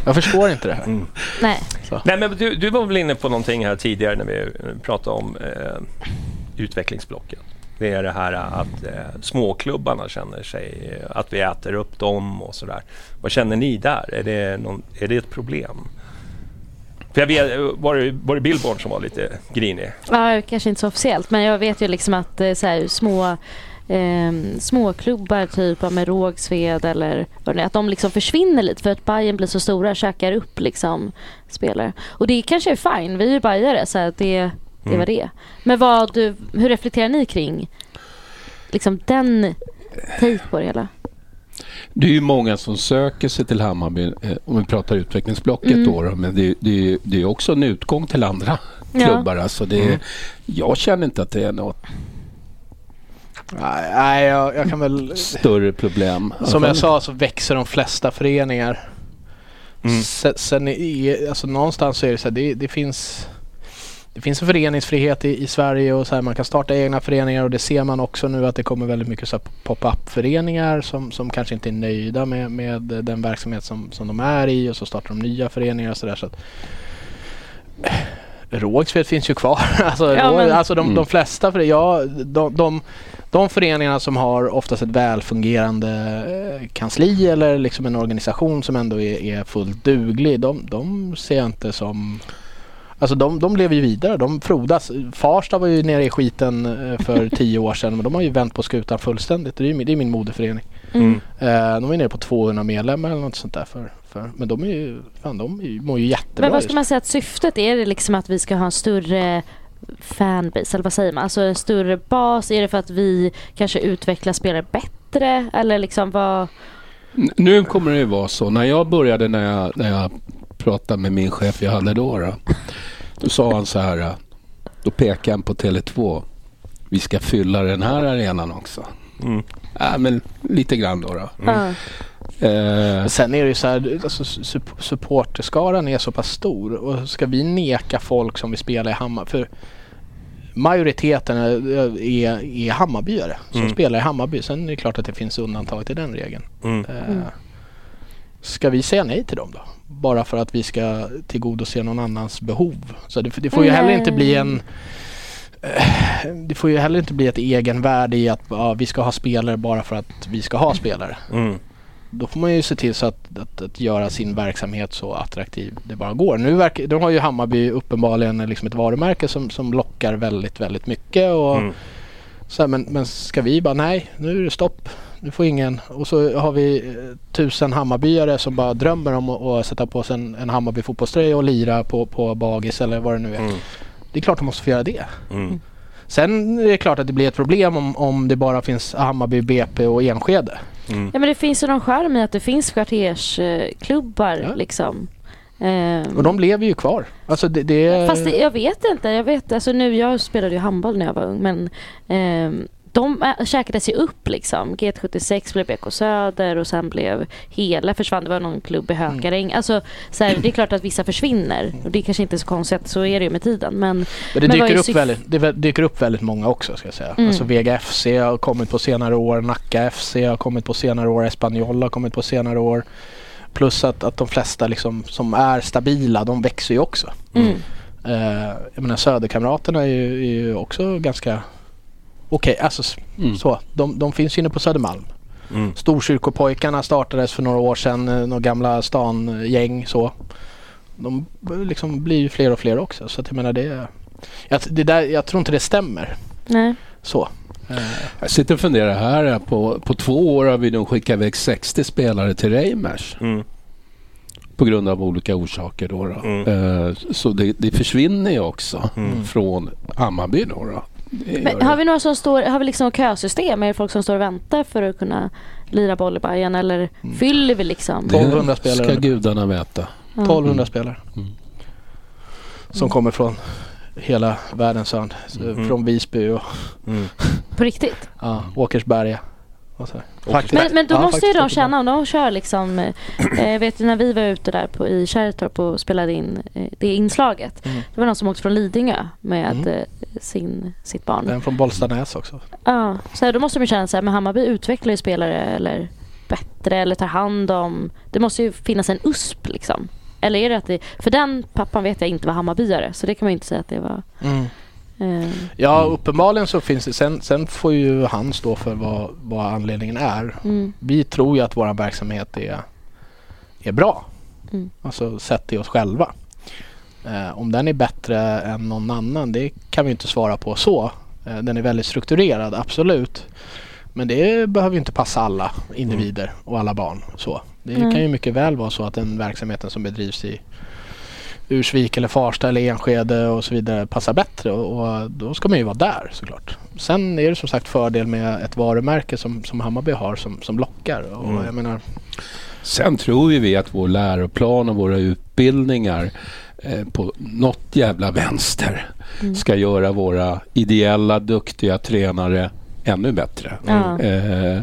Speaker 6: Jag förstår inte det här.
Speaker 3: Nej.
Speaker 1: Nej, men du, du var väl inne på någonting här tidigare när vi pratade om eh, utvecklingsblocken. Det är det här att eh, småklubbarna känner sig, att vi äter upp dem och sådär. Vad känner ni där? Är det, någon, är det ett problem? För jag vet, var det, var det Billborn som var lite grinig?
Speaker 3: Ja, kanske inte så officiellt, men jag vet ju liksom att eh, så här, små eh, småklubbar typ med Rågsved eller vad det är, att de liksom försvinner lite för att Bayern blir så stora och käkar upp liksom spelare. Och det kanske är fine, vi är ju bajare så att det, det
Speaker 10: Mm.
Speaker 3: var det. Men vad du, hur reflekterar ni kring liksom den take på det hela?
Speaker 10: Det är ju många som söker sig till Hammarby, eh, om vi pratar utvecklingsblocket
Speaker 3: Mm.
Speaker 10: då, men det, det, det är också en utgång till andra
Speaker 6: Ja.
Speaker 10: klubbar. Alltså det,
Speaker 6: Mm.
Speaker 10: Jag känner inte att det är något
Speaker 6: Nej, nej jag, jag kan väl...
Speaker 10: större problem.
Speaker 6: Som jag sa så växer de flesta föreningar.
Speaker 10: Mm.
Speaker 6: Sen, sen är, alltså någonstans så är det så här, det, det finns det finns en föreningsfrihet i, i Sverige och så här, man kan starta egna föreningar och det ser man också nu att det kommer väldigt mycket så pop-up föreningar som, som kanske inte är nöjda med, med den verksamhet som, som de är i och så startar de nya föreningar och sådär. Så att, Rågsved finns ju kvar. alltså,
Speaker 3: Ja, men-
Speaker 6: alltså de,
Speaker 3: Mm.
Speaker 6: de flesta, för ja, de, de, de föreningarna som har oftast ett välfungerande eh, kansli eller liksom en organisation som ändå är, är fullt duglig, de, de ser jag inte som Alltså de, de lever ju vidare, de frodas. Farsta var ju nere i skiten eh, för tio år sedan men de har ju vänt på skutan fullständigt. Det är, ju min- det är min moderförening.
Speaker 3: Mm.
Speaker 6: Eh, de ju nere på 200 medlemmar eller något sånt där. För, för, men de är ju, fan de är ju- mår ju jättebra
Speaker 3: Men vad ska man säga att syftet är? Är det liksom att vi ska ha en större fanbase eller vad säger man? Alltså en större bas? Är det för att vi kanske utvecklar spelare bättre? Eller liksom vad?
Speaker 10: Nu kommer det ju vara så. När jag började, när jag, när jag pratade med min chef jag hade då. Då, då sa han så här. Då pekade han på Tele2. Vi ska fylla den här arenan också.
Speaker 1: Mm.
Speaker 10: Ja, men lite grann då. då.
Speaker 6: Mm.
Speaker 10: Eh,
Speaker 6: Sen är det ju så här, alltså, sup- supporterskaran är så pass stor och ska vi neka folk som vill spela i Hammarby, för majoriteten är, är, är Hammarbyare som
Speaker 1: Mm.
Speaker 6: spelar i Hammarby. Sen är det klart att det finns undantag till den regeln.
Speaker 1: Mm.
Speaker 6: Eh. Ska vi säga nej till dem då? Bara för att vi ska tillgodose någon annans behov. Så det, det får ju heller inte bli en eh, det får ju heller inte bli ett egenvärde i att ja, vi ska ha spelare bara för att vi ska ha spelare.
Speaker 1: Mm.
Speaker 6: Då får man ju se till så att, att, att göra sin verksamhet så attraktiv det bara går. Nu verkar, då har ju Hammarby uppenbarligen liksom ett varumärke som, som lockar väldigt, väldigt mycket. Och
Speaker 1: Mm.
Speaker 6: så här, men, men ska vi bara nej, nu är det stopp. Nu får ingen. Och så har vi eh, tusen Hammarbyare som bara drömmer om att, sätta på sig en, en Hammarby fotbollströja och lira på, på bagis eller vad det nu är. Det är klart de måste få göra det.
Speaker 1: Mm.
Speaker 6: Sen är det klart att det blir ett problem om, om det bara finns Hammarby, BP och Enskede.
Speaker 1: Mm.
Speaker 3: Ja men det finns ju någon charm i att det finns kvartersklubbar liksom. Ehm,
Speaker 6: Och de lever ju kvar. Alltså det, det
Speaker 3: Fast det, jag vet inte. Jag vet alltså nu, jag spelade ju handboll när jag var ung men ehm, de äh, käkades ju upp liksom. G76 blev BK Söder och sen blev hela försvann. Det var någon klubb i Hökaräng. Alltså så här, det är klart att vissa försvinner och det är kanske inte är så konstigt. Så är det ju med tiden. Men,
Speaker 6: Men det,
Speaker 3: vad
Speaker 6: dyker upp väldigt, det dyker upp väldigt många också ska jag säga.
Speaker 3: Mm.
Speaker 6: Alltså Vega FC har kommit på senare år, Nacka FC har kommit på senare år, Espanyol har kommit på senare år. Plus att, att de flesta liksom, som är stabila, de växer ju också.
Speaker 3: Mm.
Speaker 6: Eh, jag menar Söderkamraterna är ju, är ju också ganska okej. Alltså s- så. De, de finns inne på Södermalm.
Speaker 1: Mm.
Speaker 6: Storkyrkopojkarna startades för några år sedan, eh, några gamla stangäng så. De liksom blir ju fler och fler också. Så att jag menar det, jag, det där, jag tror inte det stämmer.
Speaker 3: Nej.
Speaker 6: Så. Eh,
Speaker 10: Jag sitter och funderar här. På, på två år har vi nog skickat iväg 60 spelare till Reimers.
Speaker 1: Mm.
Speaker 10: På grund av olika orsaker. Då, då. Eh, så det, det försvinner ju också från Hammarby. Då, då.
Speaker 3: Men har vi några som står, har vi liksom kösystem? Är det folk som står och väntar för att kunna lira boll i Bayern eller fyller vi liksom?
Speaker 10: Det ska gudarna veta.
Speaker 3: Ja.
Speaker 6: 1200
Speaker 10: Mm.
Speaker 6: spelare. Som kommer från hela världens hörn.
Speaker 10: Mm.
Speaker 6: Från Visby och
Speaker 3: På riktigt?
Speaker 6: ja, Åkersberga.
Speaker 3: Men, men då
Speaker 6: Ja,
Speaker 3: måste ju de känna om de kör liksom eh, Jag vet ju när vi var ute där på, i Kärrtorp och spelade in eh, det inslaget.
Speaker 6: Mm.
Speaker 3: Det var någon som åkte från Lidingö med
Speaker 6: Mm.
Speaker 3: eh, sin, sitt barn.
Speaker 6: Den från Bollstanäs också.
Speaker 3: Ja, så här, då måste de ju känna så här, men Hammarby utvecklar ju spelare eller bättre eller tar hand om. Det måste ju finnas en USP liksom. Eller är det att det, för den pappan vet jag inte var Hammarbyare så det kan man ju inte säga att det var.
Speaker 6: Mm.
Speaker 3: Eh,
Speaker 6: Ja, uppenbarligen så finns det. Sen, sen får ju han stå för vad, vad anledningen är.
Speaker 3: Mm.
Speaker 6: Vi tror ju att vår verksamhet är, är bra.
Speaker 3: Mm.
Speaker 6: Alltså sett till oss själva. Eh, om den är bättre än någon annan, det kan vi inte svara på så. Eh, den är väldigt strukturerad, absolut. Men det behöver ju inte passa alla individer och alla barn. Så. Det kan ju mycket väl vara så att den verksamheten som bedrivs i Ursvik eller Farsta eller Enskede och så vidare passar bättre och, då ska man ju vara där såklart. Sen är det som sagt fördel med ett varumärke som, som Hammarby har som, som lockar. Och
Speaker 10: Mm.
Speaker 6: jag menar,
Speaker 10: Sen tror ju vi att vår läroplan och våra utbildningar eh, på något jävla vänster
Speaker 3: Mm.
Speaker 10: ska göra våra ideella, duktiga tränare ännu bättre.
Speaker 3: Ja.
Speaker 10: Eh,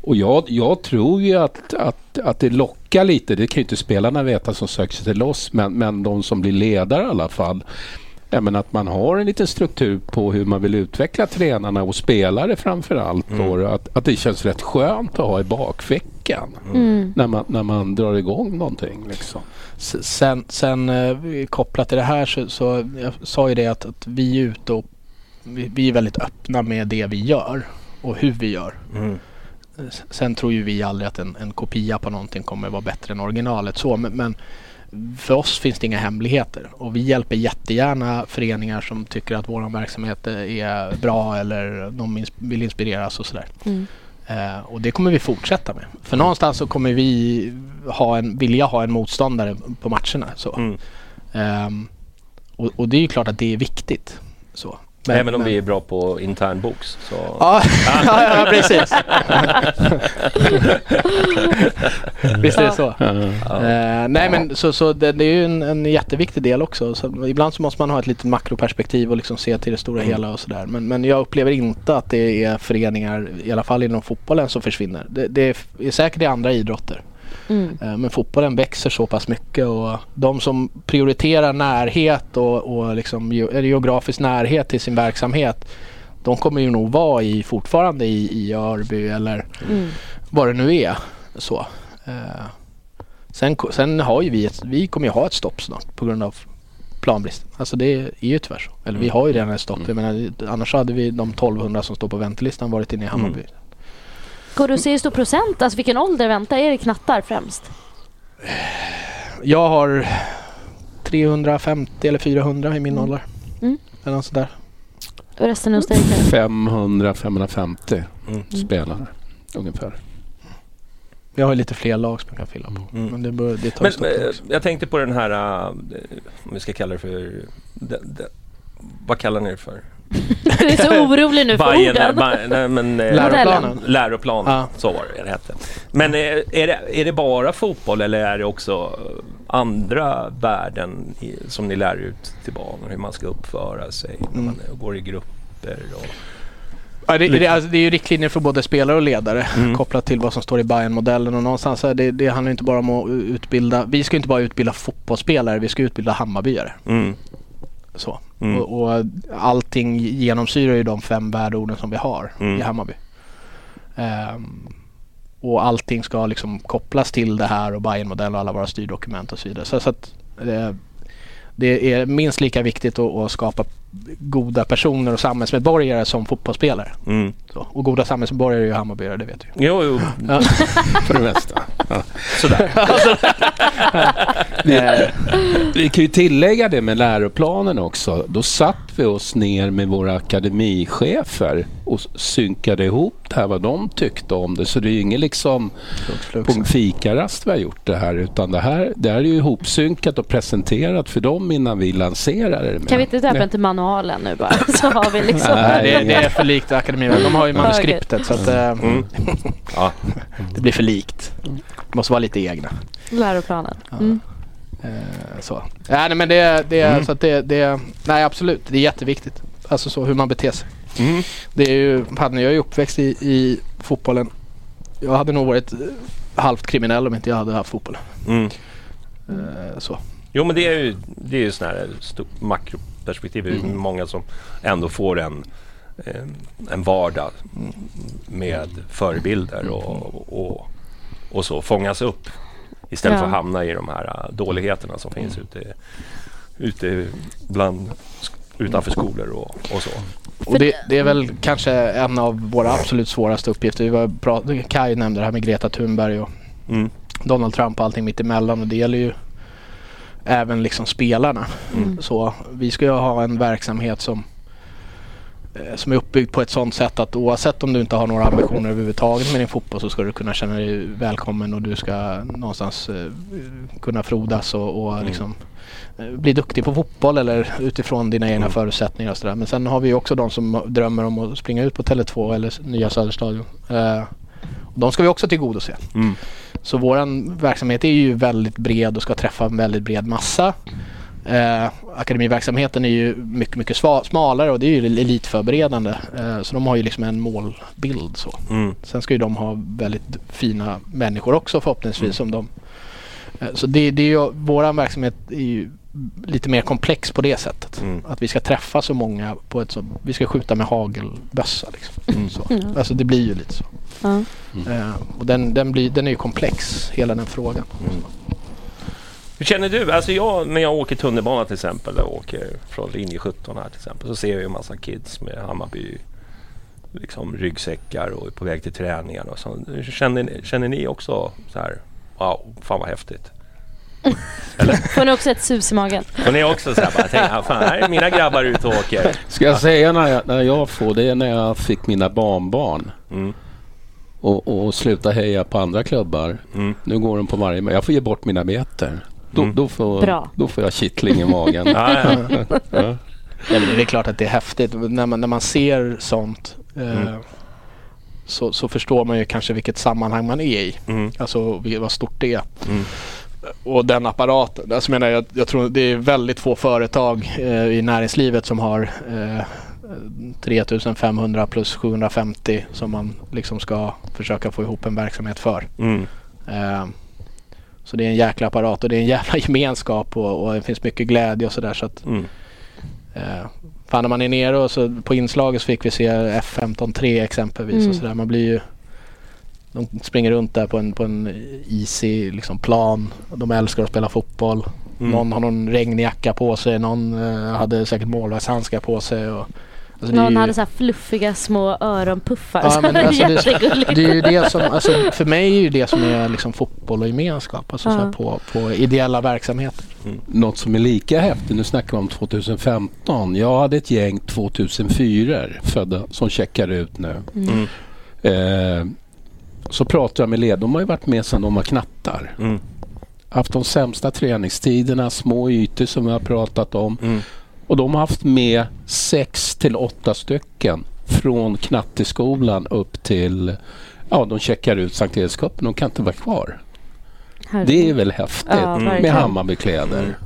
Speaker 10: och jag, jag tror ju att, att, att det lockar lite. Det kan ju inte spelarna veta som söker sig till oss, men, men de som blir ledare i alla fall. Ja, men att man har en liten struktur på hur man vill utveckla tränarna och spelare framför allt. Och att, att det känns rätt skönt att ha i bakfickan
Speaker 6: Mm.
Speaker 10: när, man, när man drar igång någonting. Liksom.
Speaker 6: Sen, sen eh, kopplat till det här så, så jag sa ju det att, att vi är ute och vi, vi är väldigt öppna med det vi gör och hur vi gör.
Speaker 1: Mm.
Speaker 6: Sen tror ju vi aldrig att en, en kopia på någonting kommer vara bättre än originalet så men, men för oss finns det inga hemligheter och vi hjälper jättegärna föreningar som tycker att vår verksamhet är bra eller de ins- vill inspireras och sådär.
Speaker 3: Mm.
Speaker 6: Eh, och det kommer vi fortsätta med. För någonstans så kommer vi ha en, vilja ha en motståndare på matcherna. Så. Ehm, och, och det är ju klart att det är viktigt. Så. Men-
Speaker 1: Även om
Speaker 6: men-
Speaker 1: vi är bra på internbox. Så...
Speaker 6: Ja, ja, ja, precis. Visst är det så? Eh, nej men så, så det, det är ju en, en jätteviktig del också. Så ibland så måste man ha ett litet makroperspektiv och liksom se till det stora hela och sådär. Men, men jag upplever inte att det är föreningar, i alla fall inom fotbollen, som försvinner. Det, det är säkert i andra idrotter.
Speaker 3: Mm.
Speaker 6: Eh, Men fotbollen växer så pass mycket och de som prioriterar närhet och, och liksom geografisk närhet till sin verksamhet de kommer ju nog vara i, fortfarande i, i Örby eller
Speaker 3: Mm.
Speaker 6: vad det nu är. Så. Eh, sen, sen har ju vi ett, vi kommer ju ha ett stopp snart på grund av planbrist. Alltså det är ju tyvärr så. Eller vi har ju redan ett stopp. Jag menar, annars hade vi de 1200 som står på väntelistan varit inne i Hammarby.
Speaker 3: Går du att se hur stor procent, alltså vilken ålder väntar? Är det knattar främst?
Speaker 6: Jag har 350 eller 400 i min ålder.
Speaker 3: Mm.
Speaker 6: Eller något sådär.
Speaker 3: Och resten är hos dig? kanske?
Speaker 10: 500-550 spelare ungefär.
Speaker 6: Jag har lite fler lag som jag kan fylla på. Men det, bör, det tar
Speaker 1: Men eh, jag tänkte på den här, eh, om vi ska kalla det för, det, det, vad kallar ni det för?
Speaker 3: Du är så orolig nu för
Speaker 1: Bajen-
Speaker 3: orden.
Speaker 1: ba- nej, men, eh,
Speaker 6: Läroplanen.
Speaker 1: Läroplanen,
Speaker 6: Ja.
Speaker 1: så var det det hette. Men eh, är det, är det bara fotboll eller är det också eh, andra värden i, som ni lär ut till barn? Hur man ska uppföra sig när
Speaker 6: Mm.
Speaker 1: man går i grupper? Och...
Speaker 6: Ja, det, det, alltså, det är ju riktlinjer för både spelare och ledare
Speaker 1: Mm.
Speaker 6: kopplat till vad som står i bayern modellen och någonstans är det, det handlar inte bara om att utbilda, vi ska inte bara utbilda fotbollsspelare, vi ska utbilda Hammarbyare.
Speaker 1: Mm.
Speaker 6: Så.
Speaker 1: Mm.
Speaker 6: Och, och allting genomsyrar ju de fem värdeorden som vi har
Speaker 1: Mm.
Speaker 6: i Hammarby. Ehm, och allting ska liksom kopplas till det här och bayern modell och alla våra styrdokument och så vidare. Så, så att det, det är minst lika viktigt att, att skapa goda personer och samhällsmedborgare som fotbollsspelare.
Speaker 1: Mm.
Speaker 6: Så. Och goda samhällsmedborgare är ju Hammarbyare, det vet du.
Speaker 1: Jo, jo.
Speaker 6: Ja.
Speaker 10: För det mesta. Ja.
Speaker 1: Sådär.
Speaker 10: Vi, vi kan ju tillägga det med läroplanen också. Då satt vi oss ner med våra akademichefer och synkade ihop det här, vad de tyckte om det. Så det är ju inget liksom på en fikarast vi har gjort det här, utan det här, det här är ju ihopsynkat och presenterat för dem innan vi lanserar det.
Speaker 3: Kan vi inte döpa den till manualen nu bara? Så har vi liksom...
Speaker 6: Nej, det, det är för likt akademin. De har ju manuskriptet så att eh,
Speaker 1: Mm. Ja.
Speaker 6: det blir för likt. Det måste vara lite egna.
Speaker 3: Läroplanen. Mm.
Speaker 6: Eh, så. Ja, nej, men det, det,
Speaker 1: Mm.
Speaker 6: så att det, det, nej absolut, det är jätteviktigt. Alltså så hur man beter sig.
Speaker 1: Mm.
Speaker 6: Det är ju, hade jag är ju uppväxt i, i fotbollen. Jag hade nog varit eh, halvt kriminell om inte jag hade haft fotboll.
Speaker 1: Mm.
Speaker 6: Så.
Speaker 1: Jo men det är ju, det är ju sån här stor, makroperspektiv. Det är
Speaker 6: Mm.
Speaker 1: många som ändå får en, eh, en vardag med förebilder och, och, och så fångas upp. Istället för
Speaker 3: Ja.
Speaker 1: att hamna i de här eh, dåligheterna som finns ute, ute bland, utanför skolor och, och så.
Speaker 6: Och det, det är väl kanske en av våra absolut svåraste uppgifter. Vi var bra, Kaj nämnde det här med Greta Thunberg och
Speaker 1: Mm.
Speaker 6: Donald Trump och allting mitt emellan och det gäller ju även liksom spelarna.
Speaker 1: Mm.
Speaker 6: Så vi ska ju ha en verksamhet som eh, som är uppbyggd på ett sånt sätt att oavsett om du inte har några ambitioner överhuvudtaget med din fotboll så ska du kunna känna dig välkommen och du ska någonstans eh, kunna frodas och, och
Speaker 1: Mm.
Speaker 6: liksom eh, bli duktig på fotboll eller utifrån dina egna
Speaker 1: Mm.
Speaker 6: förutsättningar och sådär. Men sen har vi ju också de som drömmer om att springa ut på Tele2 eller nya Söderstadion. Eh, de ska vi också tillgodose.
Speaker 1: Mm.
Speaker 6: Så våran verksamhet är ju väldigt bred och ska träffa en väldigt bred massa. Eh, akademiverksamheten är ju mycket, mycket smalare och det är ju elitförberedande. Eh, så de har ju liksom en målbild så.
Speaker 1: Mm.
Speaker 6: Sen ska ju de ha väldigt fina människor också förhoppningsvis som de. Eh, så det, det är ju, våran verksamhet är ju lite mer komplex på det sättet.
Speaker 1: Mm.
Speaker 6: Att vi ska träffa så många på ett så, vi ska skjuta med hagelbössa liksom. Så.
Speaker 3: Mm.
Speaker 6: Alltså det blir ju lite så.
Speaker 3: Ja.
Speaker 6: Eh, och den, den, blir, den är ju komplex, hela den frågan.
Speaker 1: Hur känner du? Alltså jag, när jag åker tunnelbana till exempel, eller åker från linje 17 här till exempel, så ser jag ju en massa kids med Hammarby liksom ryggsäckar och är på väg till träningar och så. Känner, ni- känner ni också så här, wow, fan vad häftigt?
Speaker 3: Får ni också ett sus i magen?
Speaker 1: Och ni också så här, bara tänker, ah, fan här är mina grabbar ute och åker.
Speaker 10: Ska jag säga när jag, när jag får det är när jag fick mina barnbarn.
Speaker 1: Mm.
Speaker 10: Och, och sluta heja på andra klubbar. Nu går de på varje... men Jag får ge bort mina meter. Då,
Speaker 1: Mm.
Speaker 10: då, får, då får jag kittling i magen.
Speaker 6: Ja, ja.
Speaker 10: Ja.
Speaker 6: Ja, men det är klart att det är häftigt. När man, när man ser sånt eh,
Speaker 1: Mm.
Speaker 6: Så, så förstår man ju kanske vilket sammanhang man är i.
Speaker 1: Mm.
Speaker 6: Alltså vad stort det är.
Speaker 1: Mm.
Speaker 6: Och den apparaten. Alltså menar jag, jag tror det är väldigt få företag eh, i näringslivet som har eh, 3500 plus 750 som man liksom ska försöka få ihop en verksamhet för.
Speaker 1: Mm.
Speaker 6: Eh, så det är en jäkla apparat och det är en jävla gemenskap och, och det finns mycket glädje och sådär. Så att,
Speaker 1: Mm.
Speaker 6: eh, fan när man är nere och så på inslaget så fick vi se F15-3 exempelvis
Speaker 3: Mm.
Speaker 6: och sådär. Man blir ju de springer runt där på en, på en easy liksom, plan. De älskar att spela fotboll.
Speaker 1: Mm.
Speaker 6: Någon har någon regnjacka på sig. Någon eh, hade säkert målvaktshandskar på sig. Och, alltså,
Speaker 3: Någon
Speaker 6: ju-
Speaker 3: hade så här fluffiga små öronpuffar.
Speaker 6: Ja,
Speaker 3: så
Speaker 6: men
Speaker 3: det är
Speaker 6: alltså, det, det är ju det som, alltså, för mig är ju det som är liksom fotboll och gemenskap. Alltså, så här,
Speaker 3: Ja.
Speaker 6: på, på ideella verksamheter.
Speaker 10: Något som är lika häftigt, nu snackar vi om 2015. Jag hade ett gäng 2004 födda som checkar ut nu.
Speaker 1: Mm.
Speaker 10: Eh, så pratar jag med led. De har ju varit med sedan de var knattar.
Speaker 1: Mm.
Speaker 10: Haft de sämsta träningstiderna, små ytor som vi har pratat om.
Speaker 1: Mm.
Speaker 10: Och de har haft med sex till åtta stycken från knatteskolan upp till Ja, de checkar ut Sankt Erikscupen. De kan inte vara kvar. Det är väl häftigt
Speaker 3: Ja,
Speaker 10: med. Hammarbykläder.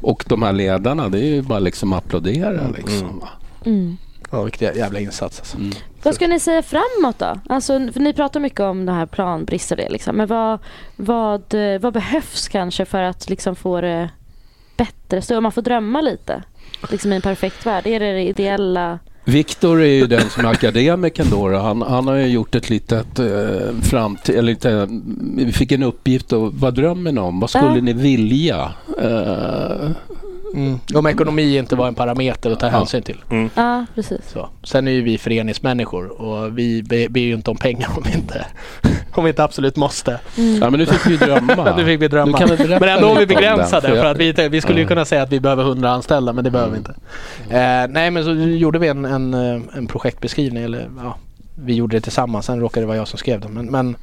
Speaker 10: Och de här ledarna, det är ju bara liksom applådera liksom. va.
Speaker 3: Mm.
Speaker 6: Ja, vilken jävla insats alltså.
Speaker 3: Vad ska ni säga framåt då? Alltså, för ni pratar mycket om det här planbrist och det liksom. Men vad, vad, eh, vad behövs kanske för att liksom få det bättre? Om man får drömma lite. Liksom i en perfekt värld. Är det det ideella?
Speaker 10: Viktor är ju den som är akademikern då. då. Han, han har ju gjort ett litet eh, framtid, eller lite, vi fick en uppgift och vad drömmer ni om? Vad skulle
Speaker 6: Ja.
Speaker 10: ni vilja? Eh,
Speaker 6: Mm. Om ekonomi inte var en parameter att ta hänsyn till.
Speaker 3: Ja, precis.
Speaker 6: Så. Sen är ju vi föreningsmänniskor och vi be- ber ju inte om pengar om vi inte, om vi inte absolut måste.
Speaker 10: Ja, men nu fick vi drömma.
Speaker 6: nu fick vi drömma.
Speaker 10: Nu kan vi berätta
Speaker 6: men ändå är vi begränsade.
Speaker 10: för
Speaker 6: att vi, vi skulle ju
Speaker 10: Ja.
Speaker 6: kunna säga att vi behöver 100 anställda men det behöver vi inte. Eh, nej men så gjorde vi en, en, eh, en projektbeskrivning. Eller, ja, vi gjorde det tillsammans, sen råkade det vara jag som skrev den. Men, men,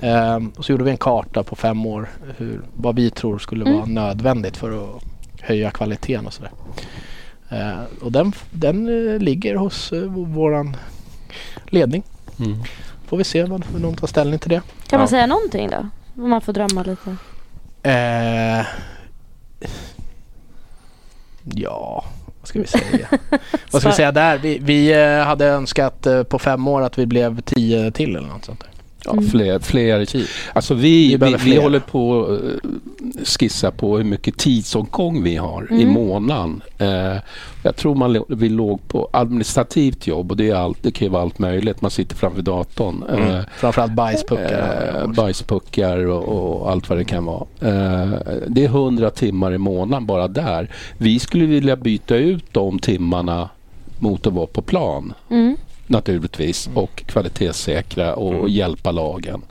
Speaker 6: eh, och så gjorde vi en karta på fem år. Hur, vad vi tror skulle vara
Speaker 3: Mm.
Speaker 6: nödvändigt för att höja kvaliteten och sådär. Eh, och den, den eh, ligger hos eh, våran ledning.
Speaker 10: Mm.
Speaker 6: Får vi se vad de tar ställning till det.
Speaker 3: Kan man säga någonting då? Om man får drömma lite.
Speaker 6: Eh, ja, vad ska vi säga? vad ska vi säga där? Vi, vi eh, hade önskat eh, på fem år att vi blev tio till eller något sånt där.
Speaker 10: Ja, fler, fler. Alltså vi,
Speaker 6: Vi
Speaker 10: vi, håller på att skissa på hur mycket tidsåtgång vi har i
Speaker 6: Mm.
Speaker 10: månaden. Eh, jag tror man, vi låg på administrativt jobb och det, är allt, det kan ju vara allt möjligt. Man sitter framför datorn.
Speaker 6: Mm.
Speaker 10: Eh,
Speaker 6: Framförallt bajspuckar.
Speaker 10: Eh, bajspuckar och, och allt vad det kan vara. Eh, det är 100 timmar i månaden bara där. Vi skulle vilja byta ut de timmarna mot att vara på plan
Speaker 3: Mm.
Speaker 10: Naturligtvis och kvalitetssäkra och hjälpa lagen.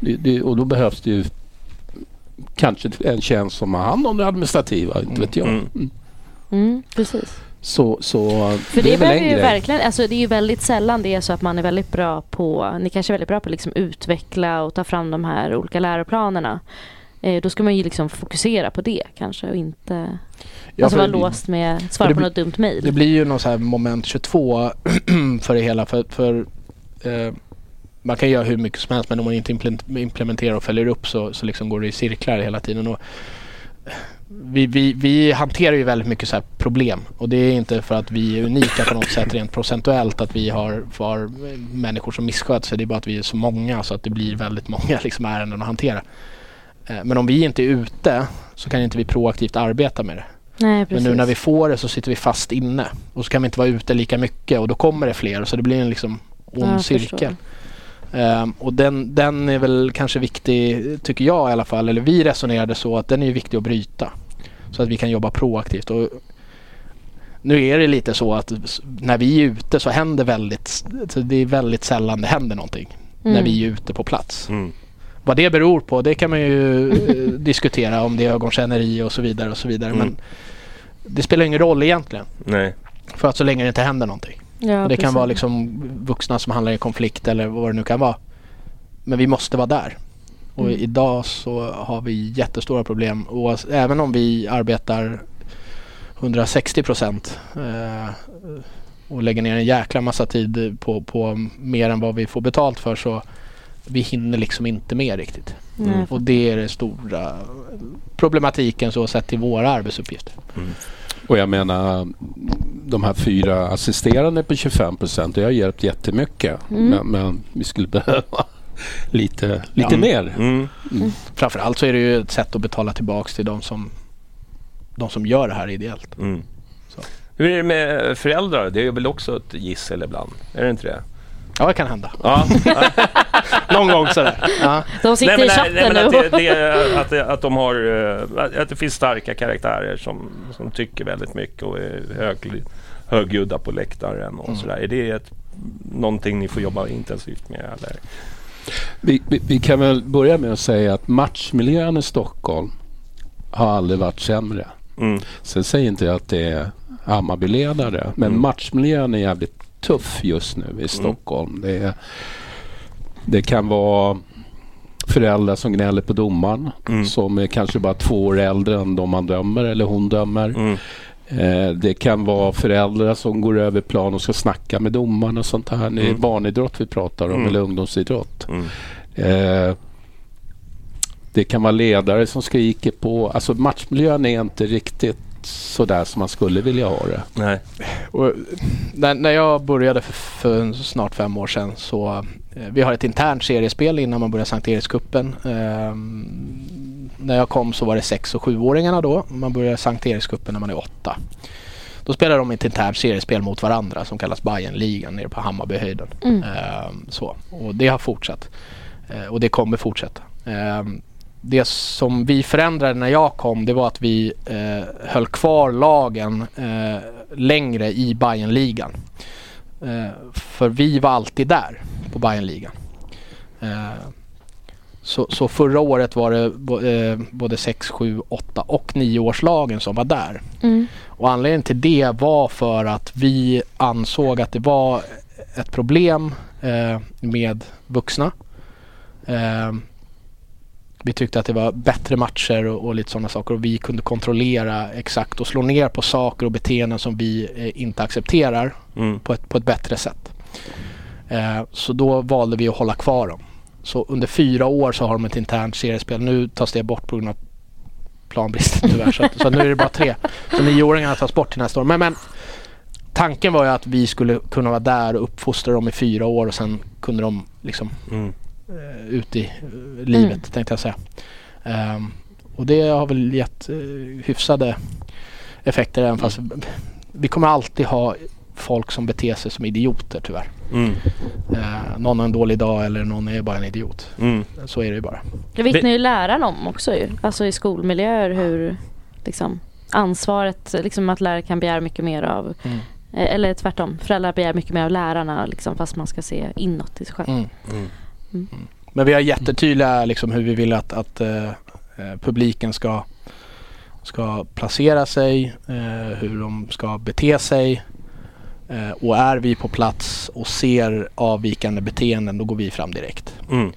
Speaker 10: Det, det, och då behövs det ju kanske en tjänst som har hand om det administrativa, inte vet jag.
Speaker 1: Mm.
Speaker 10: Mm.
Speaker 3: Mm, precis.
Speaker 10: Så, så
Speaker 3: För
Speaker 10: det
Speaker 3: det,
Speaker 10: är väl
Speaker 3: behöver ju verkligen, alltså det är ju väldigt sällan det är så att man är väldigt bra på, ni kanske är väldigt bra på att liksom utveckla och ta fram de här olika läroplanerna. Eh, då ska man ju liksom fokusera på det kanske och inte
Speaker 6: Ja,
Speaker 3: alltså vara låst med att svara
Speaker 6: det
Speaker 3: på något dumt mejl.
Speaker 6: Det blir ju någon så här moment 22 för det hela. För, för eh, man kan göra hur mycket som helst men om man inte implement- implementerar och följer upp så, så liksom går det i cirklar hela tiden. Och vi, vi, vi hanterar ju väldigt mycket så här problem och det är inte för att vi är unika på något sätt rent procentuellt att vi har, har människor som missköter sig. Det är bara att vi är så många så att det blir väldigt många liksom ärenden att hantera. Eh, Men om vi inte är ute så kan inte vi proaktivt arbeta med det.
Speaker 3: Nej,
Speaker 6: Men
Speaker 3: precis.
Speaker 6: nu när vi får det så sitter vi fast inne och så kan vi inte vara ute lika mycket och då kommer det fler så det blir en liksom ond
Speaker 3: Ja,
Speaker 6: cirkel. Ehm, och den, den är väl kanske viktig, tycker jag i alla fall, eller vi resonerade så att den är viktig att bryta. Så att vi kan jobba proaktivt. Och nu är det lite så att när vi är ute så händer väldigt, så det är väldigt sällan det händer någonting. När
Speaker 1: Mm.
Speaker 6: vi är ute på plats. Vad det beror på det kan man ju eh, diskutera om det är ögonkänneri och så vidare och så vidare.
Speaker 1: Mm.
Speaker 6: Men det spelar ingen roll egentligen.
Speaker 1: Nej.
Speaker 6: För att så länge det inte händer någonting.
Speaker 3: Ja,
Speaker 6: och det kan
Speaker 3: precis.
Speaker 6: vara liksom vuxna som handlar i konflikt eller vad det nu kan vara. Men vi måste vara där. Och
Speaker 3: Mm.
Speaker 6: idag så har vi jättestora problem. Och även om vi arbetar 160 procent eh, och lägger ner en jäkla massa tid på, på mer än vad vi får betalt för så vi hinner liksom inte med riktigt.
Speaker 3: Jag
Speaker 6: och det är den stora problematiken så sett till våra arbetsuppgifter.
Speaker 10: Och jag menar de här fyra assisterande på 25 procent, det har hjälpt jättemycket.
Speaker 6: Mm.
Speaker 10: Men, men vi skulle behöva lite, lite
Speaker 6: Ja.
Speaker 10: mer.
Speaker 6: Mm. Framförallt så är det ju ett sätt att betala tillbaks till de som, de som gör det här ideellt.
Speaker 1: Mm. Hur är det med föräldrar? Det är väl också ett gissel ibland? Är det inte det?
Speaker 6: Ja, det kan hända.
Speaker 1: Ja.
Speaker 6: Någon gång sådär. Ja.
Speaker 3: De sitter
Speaker 1: Nej,
Speaker 3: i chatten
Speaker 1: nej,
Speaker 3: nu.
Speaker 1: att, det, det, att, det, att de har eh, att det finns starka karaktärer som, som tycker väldigt mycket och är hög, högljudda på läktaren och
Speaker 10: Mm.
Speaker 1: sådär. Är det ett, någonting ni får jobba intensivt med? Eller?
Speaker 10: Vi, vi, vi kan väl börja med att säga att matchmiljön i Stockholm har aldrig varit sämre.
Speaker 1: Mm.
Speaker 10: Sen säger inte jag att det är Hammarbyledare, men
Speaker 1: Mm.
Speaker 10: matchmiljön är jävligt tuff just nu i Stockholm. Det, är, det kan vara föräldrar som gnäller på domaren som är kanske bara två år äldre än de man dömer eller hon dömer. Eh, det kan vara föräldrar som går över plan och ska snacka med domaren och sånt här. Det är
Speaker 1: Mm.
Speaker 10: barnidrott vi pratar om
Speaker 1: Mm.
Speaker 10: eller ungdomsidrott. Eh, det kan vara ledare som skriker på. Alltså matchmiljön är inte riktigt sådär som man skulle vilja ha det.
Speaker 1: Nej.
Speaker 6: Och när, när jag började för, för snart fem år sedan så vi har ett internt seriespel innan man börjar Sankt Erikscupen. Ehm, när jag kom så var det sex och sjuåringarna då. Man börjar Sankt Erikscupen när man är åtta. Då spelar de ett internt seriespel mot varandra som kallas Bayernligan nere på Hammarbyhöjden.
Speaker 3: Mm.
Speaker 6: Ehm, så. Och det har fortsatt. Eh, och det kommer fortsätta. Ehm, det som vi förändrade när jag kom det var att vi eh, höll kvar lagen eh, längre i Bayernligan. Eh, för vi var alltid där på Bayernligan. Eh, så, så förra året var det eh, både 6, 7, 8 och 9 årslagen som var där.
Speaker 3: Mm.
Speaker 6: Och anledningen till det var för att vi ansåg att det var ett problem eh, med vuxna. Vi tyckte att det var bättre matcher och, och lite sådana saker och vi kunde kontrollera exakt och slå ner på saker och beteenden som vi eh, inte accepterar
Speaker 1: Mm.
Speaker 6: på, ett, på ett bättre sätt. Eh, så då valde vi att hålla kvar dem. Så under fyra år så har de ett internt seriespel. Nu tas det bort på grund av planbristen tyvärr. så, så nu är det bara tre. Så nioåringarna tas bort till nästa år. Men, men tanken var ju att vi skulle kunna vara där och uppfostra dem i fyra år och sen kunde de liksom
Speaker 1: Mm.
Speaker 6: eh, ut i eh, livet
Speaker 3: Mm.
Speaker 6: tänkte jag säga. Ehm, och det har väl gett eh, hyfsade effekter även fast vi kommer alltid ha folk som beter sig som idioter tyvärr.
Speaker 1: Mm.
Speaker 6: Eh, någon har en dålig dag eller någon är bara en idiot.
Speaker 1: Mm.
Speaker 6: Så är det ju bara.
Speaker 3: Det vittnar ju läraren om också ju. Alltså i skolmiljöer hur liksom ansvaret, liksom att lärare kan begära mycket mer av
Speaker 6: Mm.
Speaker 3: eh, eller tvärtom, föräldrar begär mycket mer av lärarna liksom, fast man ska se inåt i sig själv.
Speaker 6: Mm.
Speaker 3: Mm.
Speaker 6: Men vi har jättetydliga liksom hur vi vill att, att eh, eh, publiken ska ska placera sig, eh, hur de ska bete sig. Eh, och är vi på plats och ser avvikande beteenden då går vi fram direkt.
Speaker 1: Mm.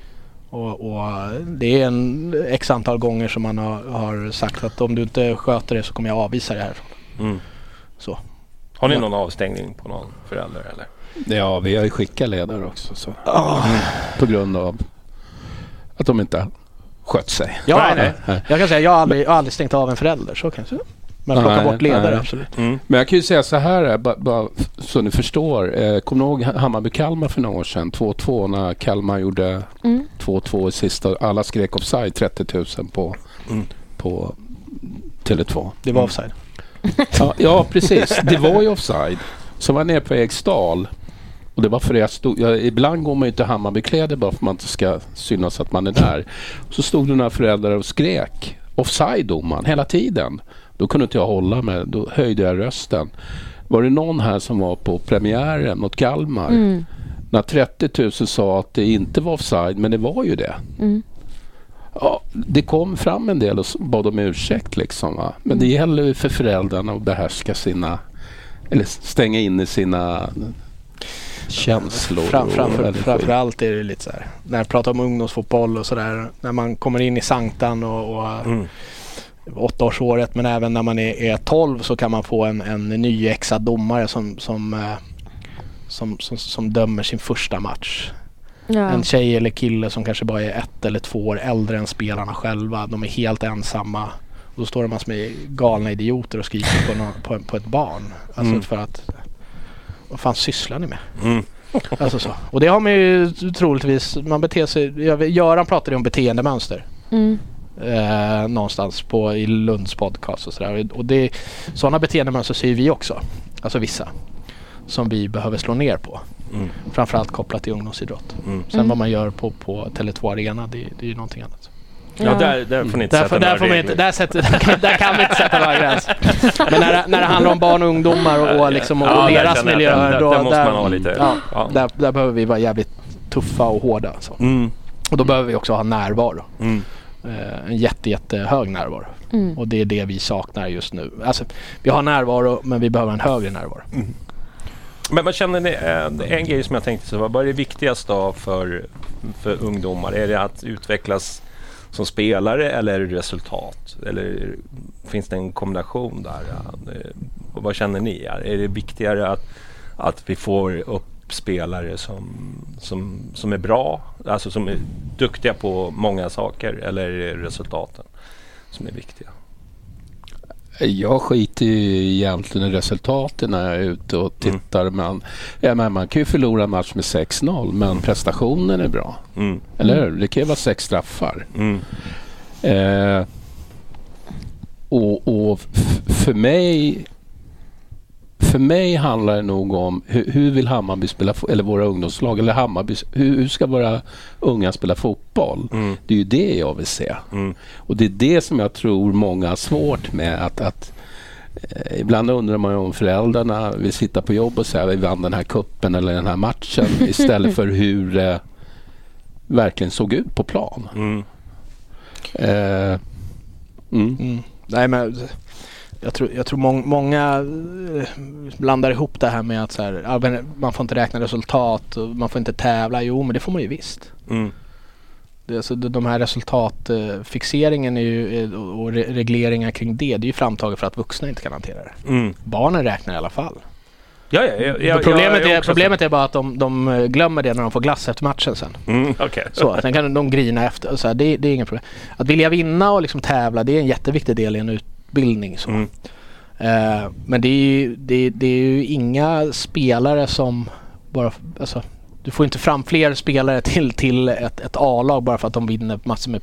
Speaker 6: Och, och det är en x antal gånger som man har, har sagt att om du inte sköter det så kommer jag avvisa det härifrån.
Speaker 1: Mm.
Speaker 6: Så.
Speaker 1: Har ni
Speaker 6: Ja.
Speaker 1: någon avstängning på någon förälder eller?
Speaker 10: Ja, vi har ju skickat ledare också. Så. Mm. På grund av att de inte skött sig.
Speaker 6: Ja, jag kan säga jag har aldrig, jag har aldrig stängt av en förälder. Så kan jag säga. Men plocka
Speaker 10: Nej,
Speaker 6: bort ledare,
Speaker 10: nej.
Speaker 6: absolut.
Speaker 1: Mm.
Speaker 10: Men jag kan ju säga så här, eh, bara, bara så ni förstår. Eh, Kommer ni ihåg Hammarby-Kalmar för några år sedan? 2-2 när Kalmar gjorde
Speaker 3: Mm.
Speaker 10: 2-2 i sista. Alla skrek offside 30 000 på,
Speaker 1: Mm.
Speaker 10: på Tele2.
Speaker 6: Det var offside.
Speaker 10: Ja, ja, precis. Det var ju offside. Så var jag nere på Eriksdal. Och det var för det jag stod, ja, ibland går man ju inte i Hammarbykläder bara för att man inte ska synas att man är där. Så stod det några föräldrar och skrek offside domaren hela tiden. Då kunde inte jag hålla mig. Då höjde jag rösten. Var det någon här som var på premiären mot Kalmar?
Speaker 3: Mm.
Speaker 10: När 30 000 sa att det inte var offside, men det var ju det.
Speaker 3: Mm.
Speaker 10: Ja, det kom fram en del och bad om ursäkt liksom. Va? Men
Speaker 3: Mm.
Speaker 10: det gäller ju för föräldrarna att behärska sina, eller stänga in i sina känslor.
Speaker 6: Fram, framför, framförallt är det lite så här. När jag pratar om ungdomsfotboll och sådär. När man kommer in i sanktan och, och
Speaker 1: Mm.
Speaker 6: Åttaårsåret men även när man är, är 12 så kan man få en, en nyexad domare som, som, eh, som, som, som dömer sin första match.
Speaker 3: Ja.
Speaker 6: En tjej eller kille som kanske bara är ett eller två år äldre än spelarna själva. De är helt ensamma. Och då står det massor med galna idioter och skriker på, någon, på, på ett barn. Alltså
Speaker 1: Mm.
Speaker 6: för att... Vad fan sysslar ni med?
Speaker 1: Mm.
Speaker 6: Alltså så. Och det har man ju troligtvis, man beter sig, Göran pratade om beteendemönster.
Speaker 3: Mm.
Speaker 6: Eh, någonstans på, i Lunds podcast och sådär. Och det, sådana beteendemönster ser vi också. Alltså vissa. Som vi behöver slå ner på.
Speaker 1: Mm.
Speaker 6: Framförallt kopplat till ungdomsidrott.
Speaker 1: Mm.
Speaker 6: Sen
Speaker 3: Mm.
Speaker 6: vad man gör på, på Tele2 Arena det, det är ju någonting annat.
Speaker 1: Ja, där, där får ni inte
Speaker 6: Där,
Speaker 1: sätta
Speaker 6: där,
Speaker 1: några
Speaker 6: får man
Speaker 1: regler.
Speaker 6: inte, där, sätter, där, kan, där kan vi inte sätta några gräns. Men när, det- när det handlar om barn och ungdomar och, och, liksom, och
Speaker 1: Ja, där
Speaker 6: deras miljöer.
Speaker 1: där-
Speaker 6: då,
Speaker 1: där måste man ha lite-
Speaker 6: Ja,
Speaker 1: ja.
Speaker 6: Där, där behöver vi vara jävligt tuffa och hårda. Så.
Speaker 1: Mm.
Speaker 6: Och då behöver vi också ha närvaro.
Speaker 1: Mm.
Speaker 6: Eh, en jätte, jättehög närvaro.
Speaker 3: Mm.
Speaker 6: Och det är det vi saknar just nu. Alltså, vi har närvaro men vi behöver en högre närvaro.
Speaker 1: Men vad känner ni, eh, en grej som jag tänkte så var, vad är det viktigaste för, för ungdomar? Är det att utvecklas som spelare eller är det resultat? Eller finns det en kombination där? Eh, och vad känner ni? Är det viktigare att, att vi får upp spelare som, som, som är bra, alltså som är duktiga på många saker eller resultaten som är viktiga?
Speaker 10: Jag skiter ju egentligen i resultaten när jag är ute och tittar. Men, ja, men man kan ju förlora en match med 6-0 men prestationen är bra.
Speaker 1: Mm.
Speaker 10: Eller hur? Det kan ju vara sex straffar.
Speaker 1: Mm.
Speaker 10: Eh, och och för mig för mig handlar det nog om hur, hur vill Hammarby spela, eller våra ungdomslag, eller Hammarby, hur, hur ska våra unga spela fotboll?
Speaker 1: Mm.
Speaker 10: Det är ju det jag vill se.
Speaker 1: Mm.
Speaker 10: Och det är det som jag tror många har svårt med. att, att eh, Ibland undrar man ju om föräldrarna vill sitta på jobb och säga vi vann den här kuppen eller den här matchen istället för hur det verkligen såg ut på plan.
Speaker 1: Mm.
Speaker 10: Eh, mm.
Speaker 6: Mm. Nej men jag tror, jag tror mång, många eh, blandar ihop det här med att så här, man får inte räkna resultat och man får inte tävla. Jo men det får man ju visst.
Speaker 1: Mm.
Speaker 6: Det, alltså, de de här resultatfixeringen är ju, är- och och re- regleringar kring det, det är ju framtaget för att vuxna inte kan hantera det.
Speaker 1: Mm.
Speaker 6: Barnen räknar i alla fall.
Speaker 1: Ja, ja, ja,
Speaker 6: problemet, är, problemet är bara att de, de eh, glömmer det när de får glass efter matchen sen.
Speaker 1: Mm, okej.
Speaker 6: Så, sen kan de grina efter. Så här, det, det är inget problem. Att vilja vinna och liksom tävla det är en jätteviktig del i en utbildning. Så.
Speaker 1: Mm.
Speaker 6: Eh, men det är, ju, det, det är ju inga spelare som bara... Alltså, du får inte fram fler spelare till, till ett, ett A-lag bara för att de vinner massor med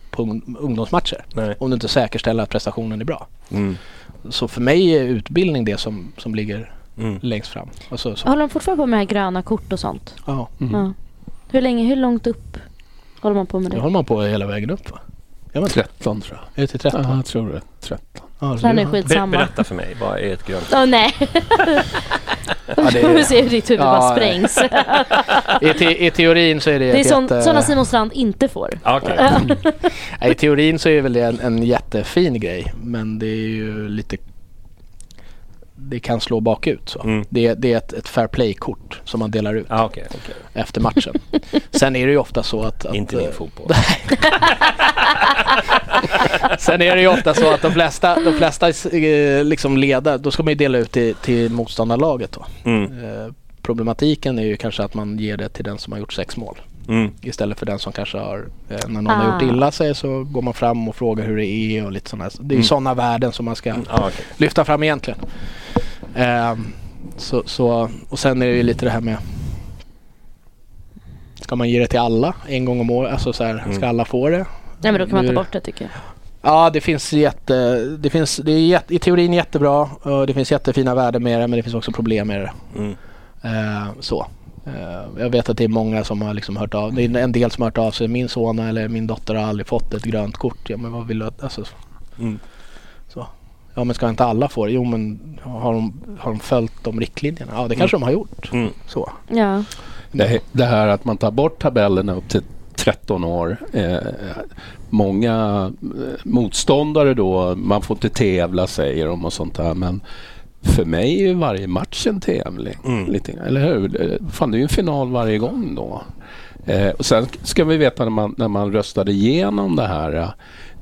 Speaker 6: ungdomsmatcher.
Speaker 1: Nej.
Speaker 6: Om du inte säkerställer att prestationen är bra.
Speaker 1: Mm.
Speaker 6: Så för mig är utbildning det som, som ligger
Speaker 1: Mm.
Speaker 6: längst fram. Alltså, så.
Speaker 3: Håller de fortfarande på med gröna kort och sånt?
Speaker 6: Ja.
Speaker 3: Ja. Hur länge, hur långt upp håller man på med
Speaker 6: Det
Speaker 3: det?
Speaker 6: håller man på hela vägen upp va? Gör man inte?
Speaker 10: 13 tror jag.
Speaker 6: Är det till 13?
Speaker 10: Ja, jag tror det. 13.
Speaker 6: Ja,
Speaker 3: Den är
Speaker 1: Ber-
Speaker 3: skitsamma.
Speaker 1: berätta för mig, vad är ett grönt
Speaker 3: Åh nej.
Speaker 6: Ja, det är-
Speaker 3: se hur ditt huvud bara sprängs.
Speaker 6: I, te, I teorin så är det,
Speaker 3: Det är sån,
Speaker 6: jätte...
Speaker 3: sådana Simon Strand inte får.
Speaker 6: Nej, I teorin så är väl det en, en jättefin grej men det är ju lite det kan slå bakut så.
Speaker 1: Mm.
Speaker 6: Det, det är ett, ett fair play-kort som man delar ut
Speaker 1: Ah, okej, okej.
Speaker 6: efter matchen. Sen är det ju ofta så att... att
Speaker 1: Inte min
Speaker 6: eh,
Speaker 1: fotboll.
Speaker 6: Sen är det ju ofta så att de flesta, de flesta eh, liksom ledare, då ska man ju dela ut till, till motståndarlaget då.
Speaker 1: Mm.
Speaker 6: Eh, problematiken är ju kanske att man ger det till den som har gjort sex mål.
Speaker 1: Mm.
Speaker 6: Istället för den som kanske har, eh, när någon har gjort
Speaker 3: Ah.
Speaker 6: illa sig så går man fram och frågar hur det är och lite sådana. Det är
Speaker 1: Mm.
Speaker 6: sådana värden som man ska
Speaker 1: Ah, okej.
Speaker 6: lyfta fram egentligen. Ehm, så, så, och sen är det ju lite det här med Ska man ge det till alla en gång om året? Alltså så här, ska alla få det?
Speaker 3: Nej men då kan man ta bort det tycker jag.
Speaker 6: Ja, det finns jätte... Det finns, det är jätte, I teorin jättebra och det finns jättefina värden med det men det finns också problem med det.
Speaker 1: Mm.
Speaker 6: Eh, så. Eh, jag vet att det är många som har liksom hört av Det är en del som har hört av sig. Min son eller min dotter har aldrig fått ett grönt kort. Ja men vad vill du att... Alltså,
Speaker 1: Mm.
Speaker 6: Ja men ska inte alla få det? Jo men har de, har de följt de riktlinjerna? Ja det kanske de har gjort.
Speaker 1: Mm.
Speaker 6: Så.
Speaker 3: Ja.
Speaker 10: Det, det här att man tar bort tabellerna upp till 13 år. Eh, många eh, motståndare då, man får inte tävla säger de och sånt där. Men för mig är ju varje match en tävling.
Speaker 1: Mm.
Speaker 10: Lite, eller hur? Eh, Fan, det är ju en final varje gång då. Eh, och sen ska vi veta när man, när man röstade igenom det här.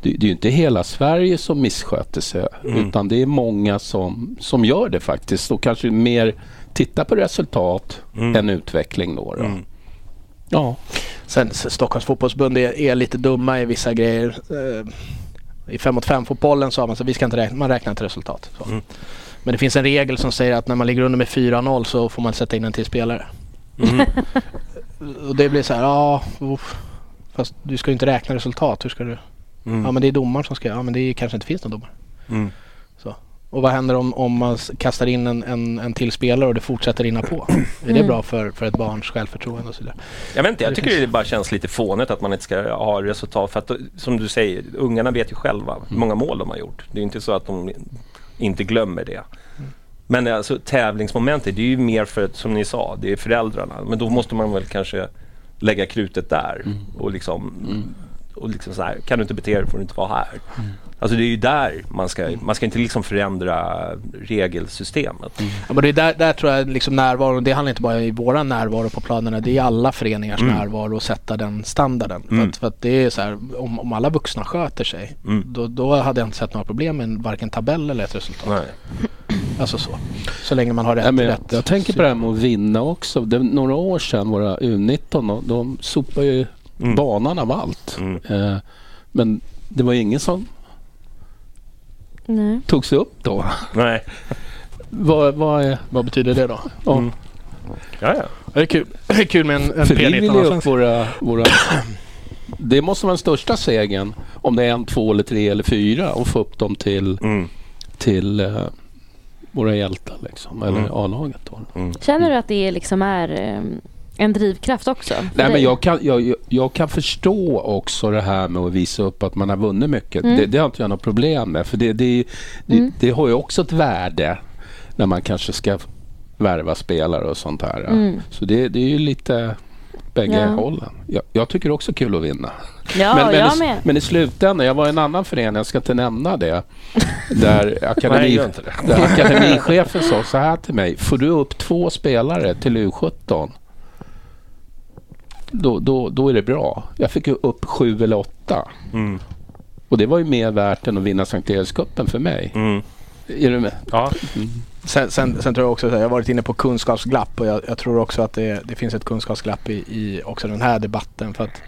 Speaker 10: Det, det är ju inte hela Sverige som missköter sig.
Speaker 1: Mm.
Speaker 10: Utan det är många som, som gör det faktiskt. Och kanske mer tittar på resultat
Speaker 1: Mm.
Speaker 10: än utveckling då. då.
Speaker 1: Mm.
Speaker 10: Ja.
Speaker 6: Sen Stockholms fotbollsförbund är, är lite dumma i vissa grejer. Eh, I 5 mot 5 fotbollen sa man så vi ska inte räkna, man räknar inte resultat. Så.
Speaker 1: Mm.
Speaker 6: Men det finns en regel som säger att när man ligger under med 4-0 så får man sätta in en till spelare.
Speaker 1: Mm.
Speaker 6: Och det blir så här, ja, uff, fast du ska ju inte räkna resultat. Hur ska du?
Speaker 1: Mm.
Speaker 6: Ja men det är domaren som ska, ja men det är, kanske inte finns någon domare.
Speaker 1: Mm.
Speaker 6: Så. Och vad händer om, om man kastar in en, en, en till spelare och det fortsätter rinna på? Är det
Speaker 3: Mm.
Speaker 6: bra för, för ett barns självförtroende och så vidare?
Speaker 1: Jag vet inte, jag
Speaker 6: Det
Speaker 1: tycker
Speaker 6: finns-
Speaker 1: det bara känns lite fånigt att man inte ska ha resultat. För att som du säger, ungarna vet ju själva hur många mål de har gjort. Det är inte så att de inte glömmer det. Men alltså tävlingsmomentet, det är ju mer för, att, som ni sa, det är föräldrarna. Men då måste man väl kanske lägga krutet där. Och liksom, och liksom så här, kan du inte bete dig får du inte vara här. Alltså det är ju där man ska, man ska inte liksom förändra regelsystemet.
Speaker 6: Ja, men det är där, där tror jag liksom närvaron, det handlar inte bara i våra närvaro på planerna, det är alla föreningars
Speaker 1: Mm.
Speaker 6: närvaro och sätta den standarden. För,
Speaker 1: Mm.
Speaker 6: att, för att det är så här, om, om alla vuxna sköter sig,
Speaker 1: Mm.
Speaker 6: då, då hade jag inte sett några problem med varken tabell eller ett resultat.
Speaker 1: Nej.
Speaker 6: Alltså så. Så länge man har rätt.
Speaker 10: Men jag,
Speaker 6: rätt.
Speaker 10: jag tänker på det här med att vinna också. Det, några år sedan, våra U19, de, de sopade ju
Speaker 1: Mm.
Speaker 10: banan av allt.
Speaker 1: Mm.
Speaker 10: Eh, men det var ingen som
Speaker 3: Nej.
Speaker 10: tog sig upp då.
Speaker 1: Nej.
Speaker 10: Vad, vad, är,
Speaker 6: Vad betyder det då?
Speaker 10: ja.
Speaker 1: Mm. Ja, ja.
Speaker 6: Det är kul, det är kul med en, en
Speaker 10: För vi
Speaker 6: P19
Speaker 10: vill ju upp våra, våra... Det måste vara den största segern. Om det är en, två eller tre eller fyra och få upp dem till,
Speaker 1: Mm.
Speaker 10: till eh, våra hjältar liksom. Eller
Speaker 1: Mm.
Speaker 10: A-laget då.
Speaker 3: Känner du att det liksom är ehm, en drivkraft också?
Speaker 10: Nej, men jag, kan, jag, jag- kan förstå också det här med att visa upp att man har vunnit mycket.
Speaker 3: Mm.
Speaker 10: Det, det har inte jag något problem med. För det, det, det,
Speaker 3: Mm.
Speaker 10: det har ju också ett värde när man kanske ska värva spelare och sånt här.
Speaker 3: Mm.
Speaker 10: Så det, det är ju lite bägge
Speaker 3: Ja.
Speaker 10: hållen. Jag, jag tycker också kul att vinna.
Speaker 3: Ja,
Speaker 10: men, men,
Speaker 3: jag
Speaker 10: i,
Speaker 3: med.
Speaker 10: men i slutändan, jag var i en annan förening, jag ska inte nämna det. Där,
Speaker 1: Nej,
Speaker 10: akademi,
Speaker 1: inte det.
Speaker 10: där akademichefen sa så här till mig. Får du upp två spelare till U17 då, då, då är det bra. Jag fick ju upp sju eller åtta.
Speaker 1: Mm.
Speaker 10: Och det var ju mer värt än att vinna Sankt Erikscupen för mig.
Speaker 1: Mm.
Speaker 10: Är du med?
Speaker 1: Ja.
Speaker 6: Sen, sen, sen tror jag också att jag har varit inne på kunskapsglapp och jag, jag tror också att det, det finns ett kunskapsglapp i, i också den här debatten. För att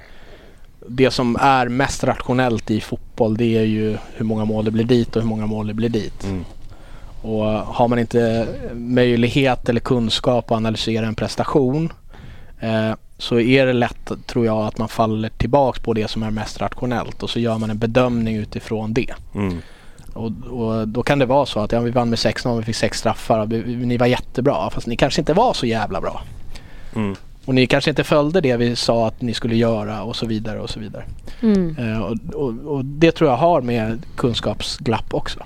Speaker 6: det som är mest rationellt i fotboll det är ju hur många mål det blir dit och hur många mål det blir dit.
Speaker 1: Mm.
Speaker 6: Och har man inte möjlighet eller kunskap att analysera en prestation så är det lätt, tror jag, att man faller tillbaks på det som är mest rationellt och så gör man en bedömning utifrån det.
Speaker 1: Mm.
Speaker 6: Och, och då kan det vara så att ja, vi vann med 6-0, vi fick sex straffar, vi, ni var jättebra fast ni kanske inte var så jävla bra.
Speaker 1: Mm.
Speaker 6: Och ni kanske inte följde det vi sa att ni skulle göra och så vidare och så vidare.
Speaker 3: Mm.
Speaker 6: Eh, och, och, och det tror jag har med kunskapsglapp också.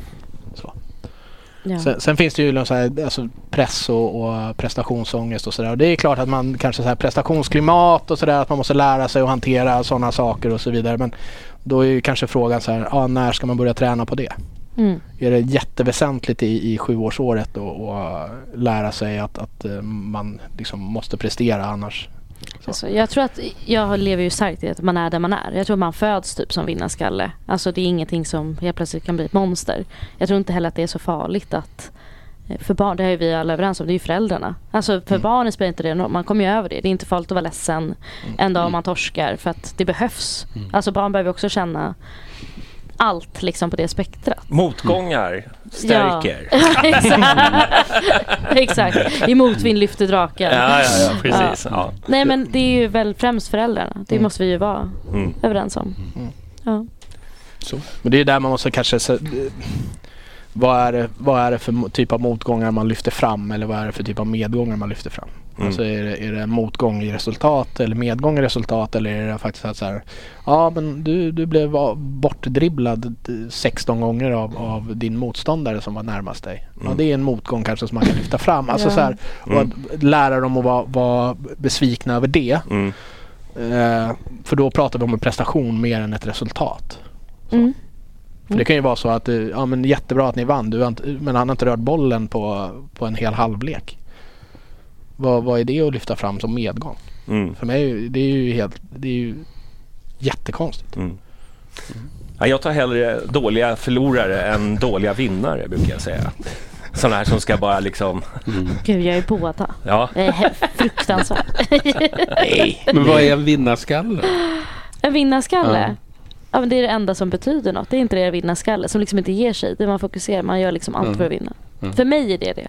Speaker 3: Ja.
Speaker 6: Sen, sen finns det ju så här, alltså press och, och prestationsångest och sådär. Det är klart att man kanske så här prestationsklimat och sådär att man måste lära sig att hantera sådana saker och så vidare. Men då är ju kanske frågan så här, ja, när ska man börja träna på det?
Speaker 3: Mm.
Speaker 6: Är det jätteväsentligt i, i sjuårsåret att att lära sig att, att eh, man liksom måste prestera annars?
Speaker 3: Alltså, jag tror att jag lever ju starkt i att man är där man är. Jag tror man föds typ som vinnarskalle. Alltså det är ingenting som helt plötsligt kan bli ett monster. Jag tror inte heller att det är så farligt att eh, för barn, det är ju vi alla överens om, det är ju föräldrarna. Alltså för barnen spelar inte det någon man kommer ju över det. Det är inte farligt att vara ledsen en dag om man torskar för att det behövs. Alltså barn behöver också känna allt liksom på det spektrat.
Speaker 1: Motgångar stärker.
Speaker 3: Ja, exakt. exakt. I motvind lyfter draken.
Speaker 1: Ja, ja, ja, precis. Ja.
Speaker 3: Nej men det är ju väl främst föräldrarna. Det
Speaker 6: Mm.
Speaker 3: måste vi ju vara
Speaker 1: Mm.
Speaker 3: överens om. Ja.
Speaker 6: Men det är där man måste kanske se, vad, är det, vad är det för typ av motgångar man lyfter fram eller vad är det för typ av medgångar man lyfter fram?
Speaker 1: Mm.
Speaker 6: Alltså är det, är det motgång i resultat eller medgång i resultat eller är det faktiskt att så här, ja men du, du blev bortdribblad 16 gånger av, av din motståndare som var närmast dig. Ja
Speaker 1: Mm.
Speaker 6: det är en motgång kanske som man kan lyfta fram. Alltså
Speaker 1: Ja.
Speaker 6: så här, och
Speaker 1: Mm.
Speaker 6: att lära dem att vara, vara besvikna över det.
Speaker 1: Mm.
Speaker 6: Eh, för då pratar vi om en prestation mer än ett resultat.
Speaker 3: Mm.
Speaker 6: För det kan ju vara så att, eh, ja men jättebra att ni vann, du har inte, men han har inte rört bollen på, på en hel halvlek. Vad, vad är det att lyfta fram som medgång?
Speaker 1: Mm.
Speaker 6: För mig är ju- det är ju helt, det är ju jättekonstigt.
Speaker 1: Mm. Ja, jag tar hellre dåliga förlorare än dåliga vinnare brukar jag säga. Sådana här som ska bara liksom...
Speaker 3: Gud jag är båda.
Speaker 1: Ja.
Speaker 3: Det är fruktansvärt.
Speaker 10: Men vad är en vinnarskalle?
Speaker 3: En vinnarskalle?
Speaker 10: Ja.
Speaker 3: Ja. men det är det enda som betyder något. Det är inte det vinnarskalle som liksom inte ger sig. Det man fokuserar, man gör liksom allt
Speaker 10: Mm.
Speaker 3: för att vinna.
Speaker 10: Mm.
Speaker 3: För mig är det det.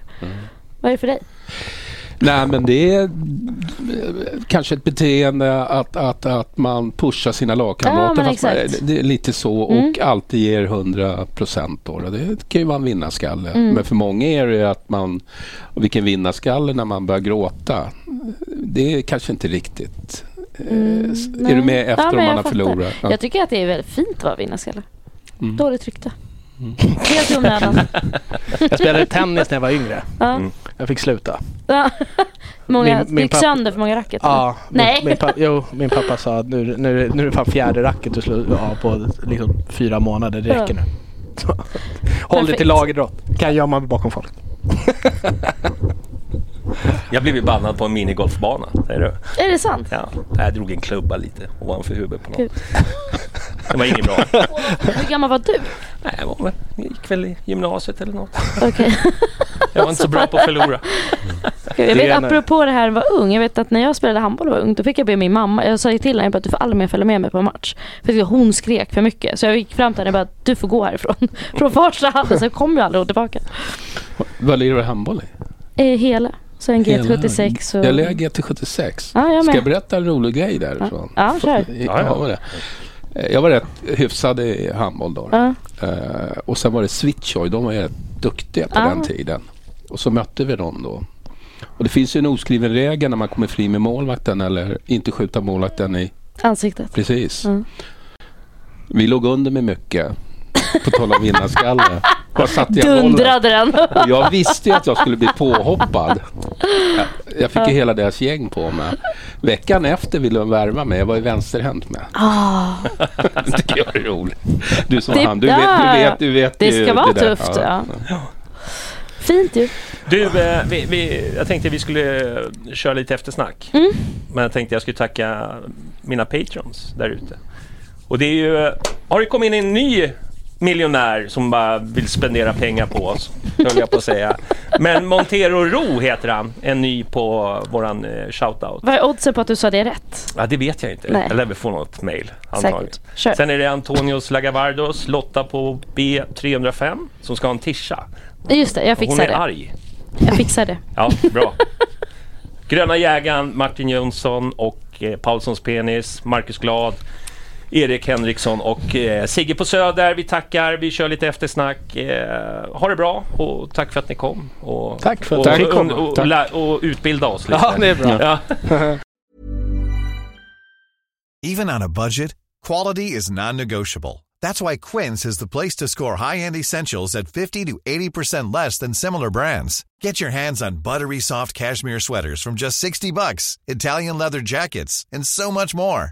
Speaker 3: Vad är det för dig?
Speaker 10: Nej men det är eh, kanske ett beteende att, att, att man pushar sina
Speaker 3: Ja,
Speaker 10: lagkamrater.
Speaker 3: men
Speaker 10: fast det är lite så
Speaker 3: Mm.
Speaker 10: och alltid ger 100 procent. Det kan ju vara en vinnarskalle.
Speaker 3: Mm.
Speaker 10: Men för många är det att man, vilken vinnarskalle när man börjar gråta. Det är kanske inte riktigt. eh,
Speaker 3: Mm,
Speaker 10: s-
Speaker 3: nej.
Speaker 10: är du med efter
Speaker 3: Ja,
Speaker 10: om man har förlorat? Ja.
Speaker 3: Jag tycker att det är väldigt fint att vara vinnarskalle.
Speaker 10: Mm.
Speaker 3: Dåligt rykte. Helt i onödan.
Speaker 6: Jag spelade tennis när jag var yngre.
Speaker 3: Ja. Mm.
Speaker 6: Jag fick sluta.
Speaker 3: Ja. många,
Speaker 6: Min- min
Speaker 3: gick
Speaker 6: pappa-
Speaker 3: sönder för många racket?
Speaker 6: Ja,
Speaker 3: Nej.
Speaker 6: Min, min, pappa, jo, min pappa sa att nu, nu, nu är det fan fjärde racket du slår av på liksom fyra månader. Det räcker
Speaker 3: Ja.
Speaker 6: nu. Så, Håll dig till lagidrott. Kan gömma mig bakom folk.
Speaker 1: Jag blev ju bannad på en minigolfbana. Är det?
Speaker 3: Är det sant?
Speaker 1: Ja, jag drog en klubba lite ovanför huvudet på någon.
Speaker 3: Gud.
Speaker 1: Det var inget bra.
Speaker 3: Hur gammal var du?
Speaker 1: Nej, jag, var, väl- jag gick väl i gymnasiet eller något.
Speaker 3: Okej.
Speaker 1: Jag var inte så bra på att förlora.
Speaker 3: Jag
Speaker 6: Det
Speaker 3: vet apropå det här att vara ung. Jag vet att när jag spelade handboll och var ung då fick jag be min mamma. Jag sa till henne bara, du får aldrig mer följa med mig på en match. För att hon skrek för mycket. Så jag gick fram till henne och bara du får gå härifrån. Från Farsta hallen så kom jag aldrig tillbaka.
Speaker 10: Vad lirar du handboll i?
Speaker 3: Eh, hela. Så en
Speaker 10: Hela-
Speaker 3: GT76 och...
Speaker 10: Jag lirar GT76.
Speaker 3: Ja, jag
Speaker 10: Ska jag berätta en rolig grej därifrån?
Speaker 3: Ja, kör.
Speaker 10: Ja, ja. Eh, Jag var rätt hyfsad i handboll då.
Speaker 3: Ja.
Speaker 10: Eh, och sen var det Switchoy. De var rätt duktiga på
Speaker 3: Ja.
Speaker 10: den tiden. Och så mötte vi dem då. Och det finns ju en oskriven regel när man kommer fri med målvakten eller inte skjuta målvakten i...
Speaker 3: Ansiktet.
Speaker 10: Precis.
Speaker 3: Mm.
Speaker 10: Vi låg under med mycket. På tal om vinnarskalle. Var jag?
Speaker 3: Dundrade den.
Speaker 10: Jag visste ju att jag skulle bli påhoppad. Jag, jag fick ju hela deras gäng på mig. Veckan efter ville de värva mig. Jag var ju vänsterhänt med.
Speaker 3: Ah.
Speaker 10: det tycker jag är roligt. Du som
Speaker 3: Det-
Speaker 10: han, du
Speaker 3: ja,
Speaker 10: vet, du
Speaker 3: ja.
Speaker 10: vet, du vet
Speaker 3: Det
Speaker 10: ju
Speaker 3: ska vara
Speaker 10: där.
Speaker 3: tufft, ja. Fint ju.
Speaker 1: Du, eh, vi, vi, jag tänkte vi skulle eh, köra lite eftersnack.
Speaker 3: Mm.
Speaker 1: Men jag tänkte jag skulle tacka mina patrons där ute. Och det är ju, eh, har det kommit in en ny miljonär som bara vill spendera pengar på oss, höll jag på att säga. Men Montero Ro heter han, en ny på våran eh, shoutout.
Speaker 3: Vad är oddsen på att du sa det rätt?
Speaker 1: Ja, det vet jag inte.
Speaker 3: Nej.
Speaker 1: Jag lär väl få något mail antagligen.
Speaker 3: Säkert. Kör.
Speaker 1: Sen är det Antonios Lagavardos, Lotta på B305 som ska ha en tisha.
Speaker 3: Just det, jag fixar
Speaker 1: Hon är
Speaker 3: det.
Speaker 1: arg.
Speaker 3: Jag fixar det.
Speaker 1: Ja, bra. Gröna jägaren, Martin Jönsson och eh, Paulssons penis, Marcus Glad, Erik Henriksson och eh, Sigge på Söder. Vi tackar, vi kör lite eftersnack. Eh, ha det bra och tack för att ni kom. Och,
Speaker 6: Tack för att jag fick
Speaker 1: och, och, och, och utbilda oss lite.
Speaker 6: Ja, det är bra.
Speaker 1: Ja.
Speaker 12: Even on a budget, quality is non-negotiable. That's why Quince is the place to score high-end essentials at 50 to 80% less than similar brands. Get your hands on buttery soft cashmere sweaters from just 60 bucks, Italian leather jackets, and so much more.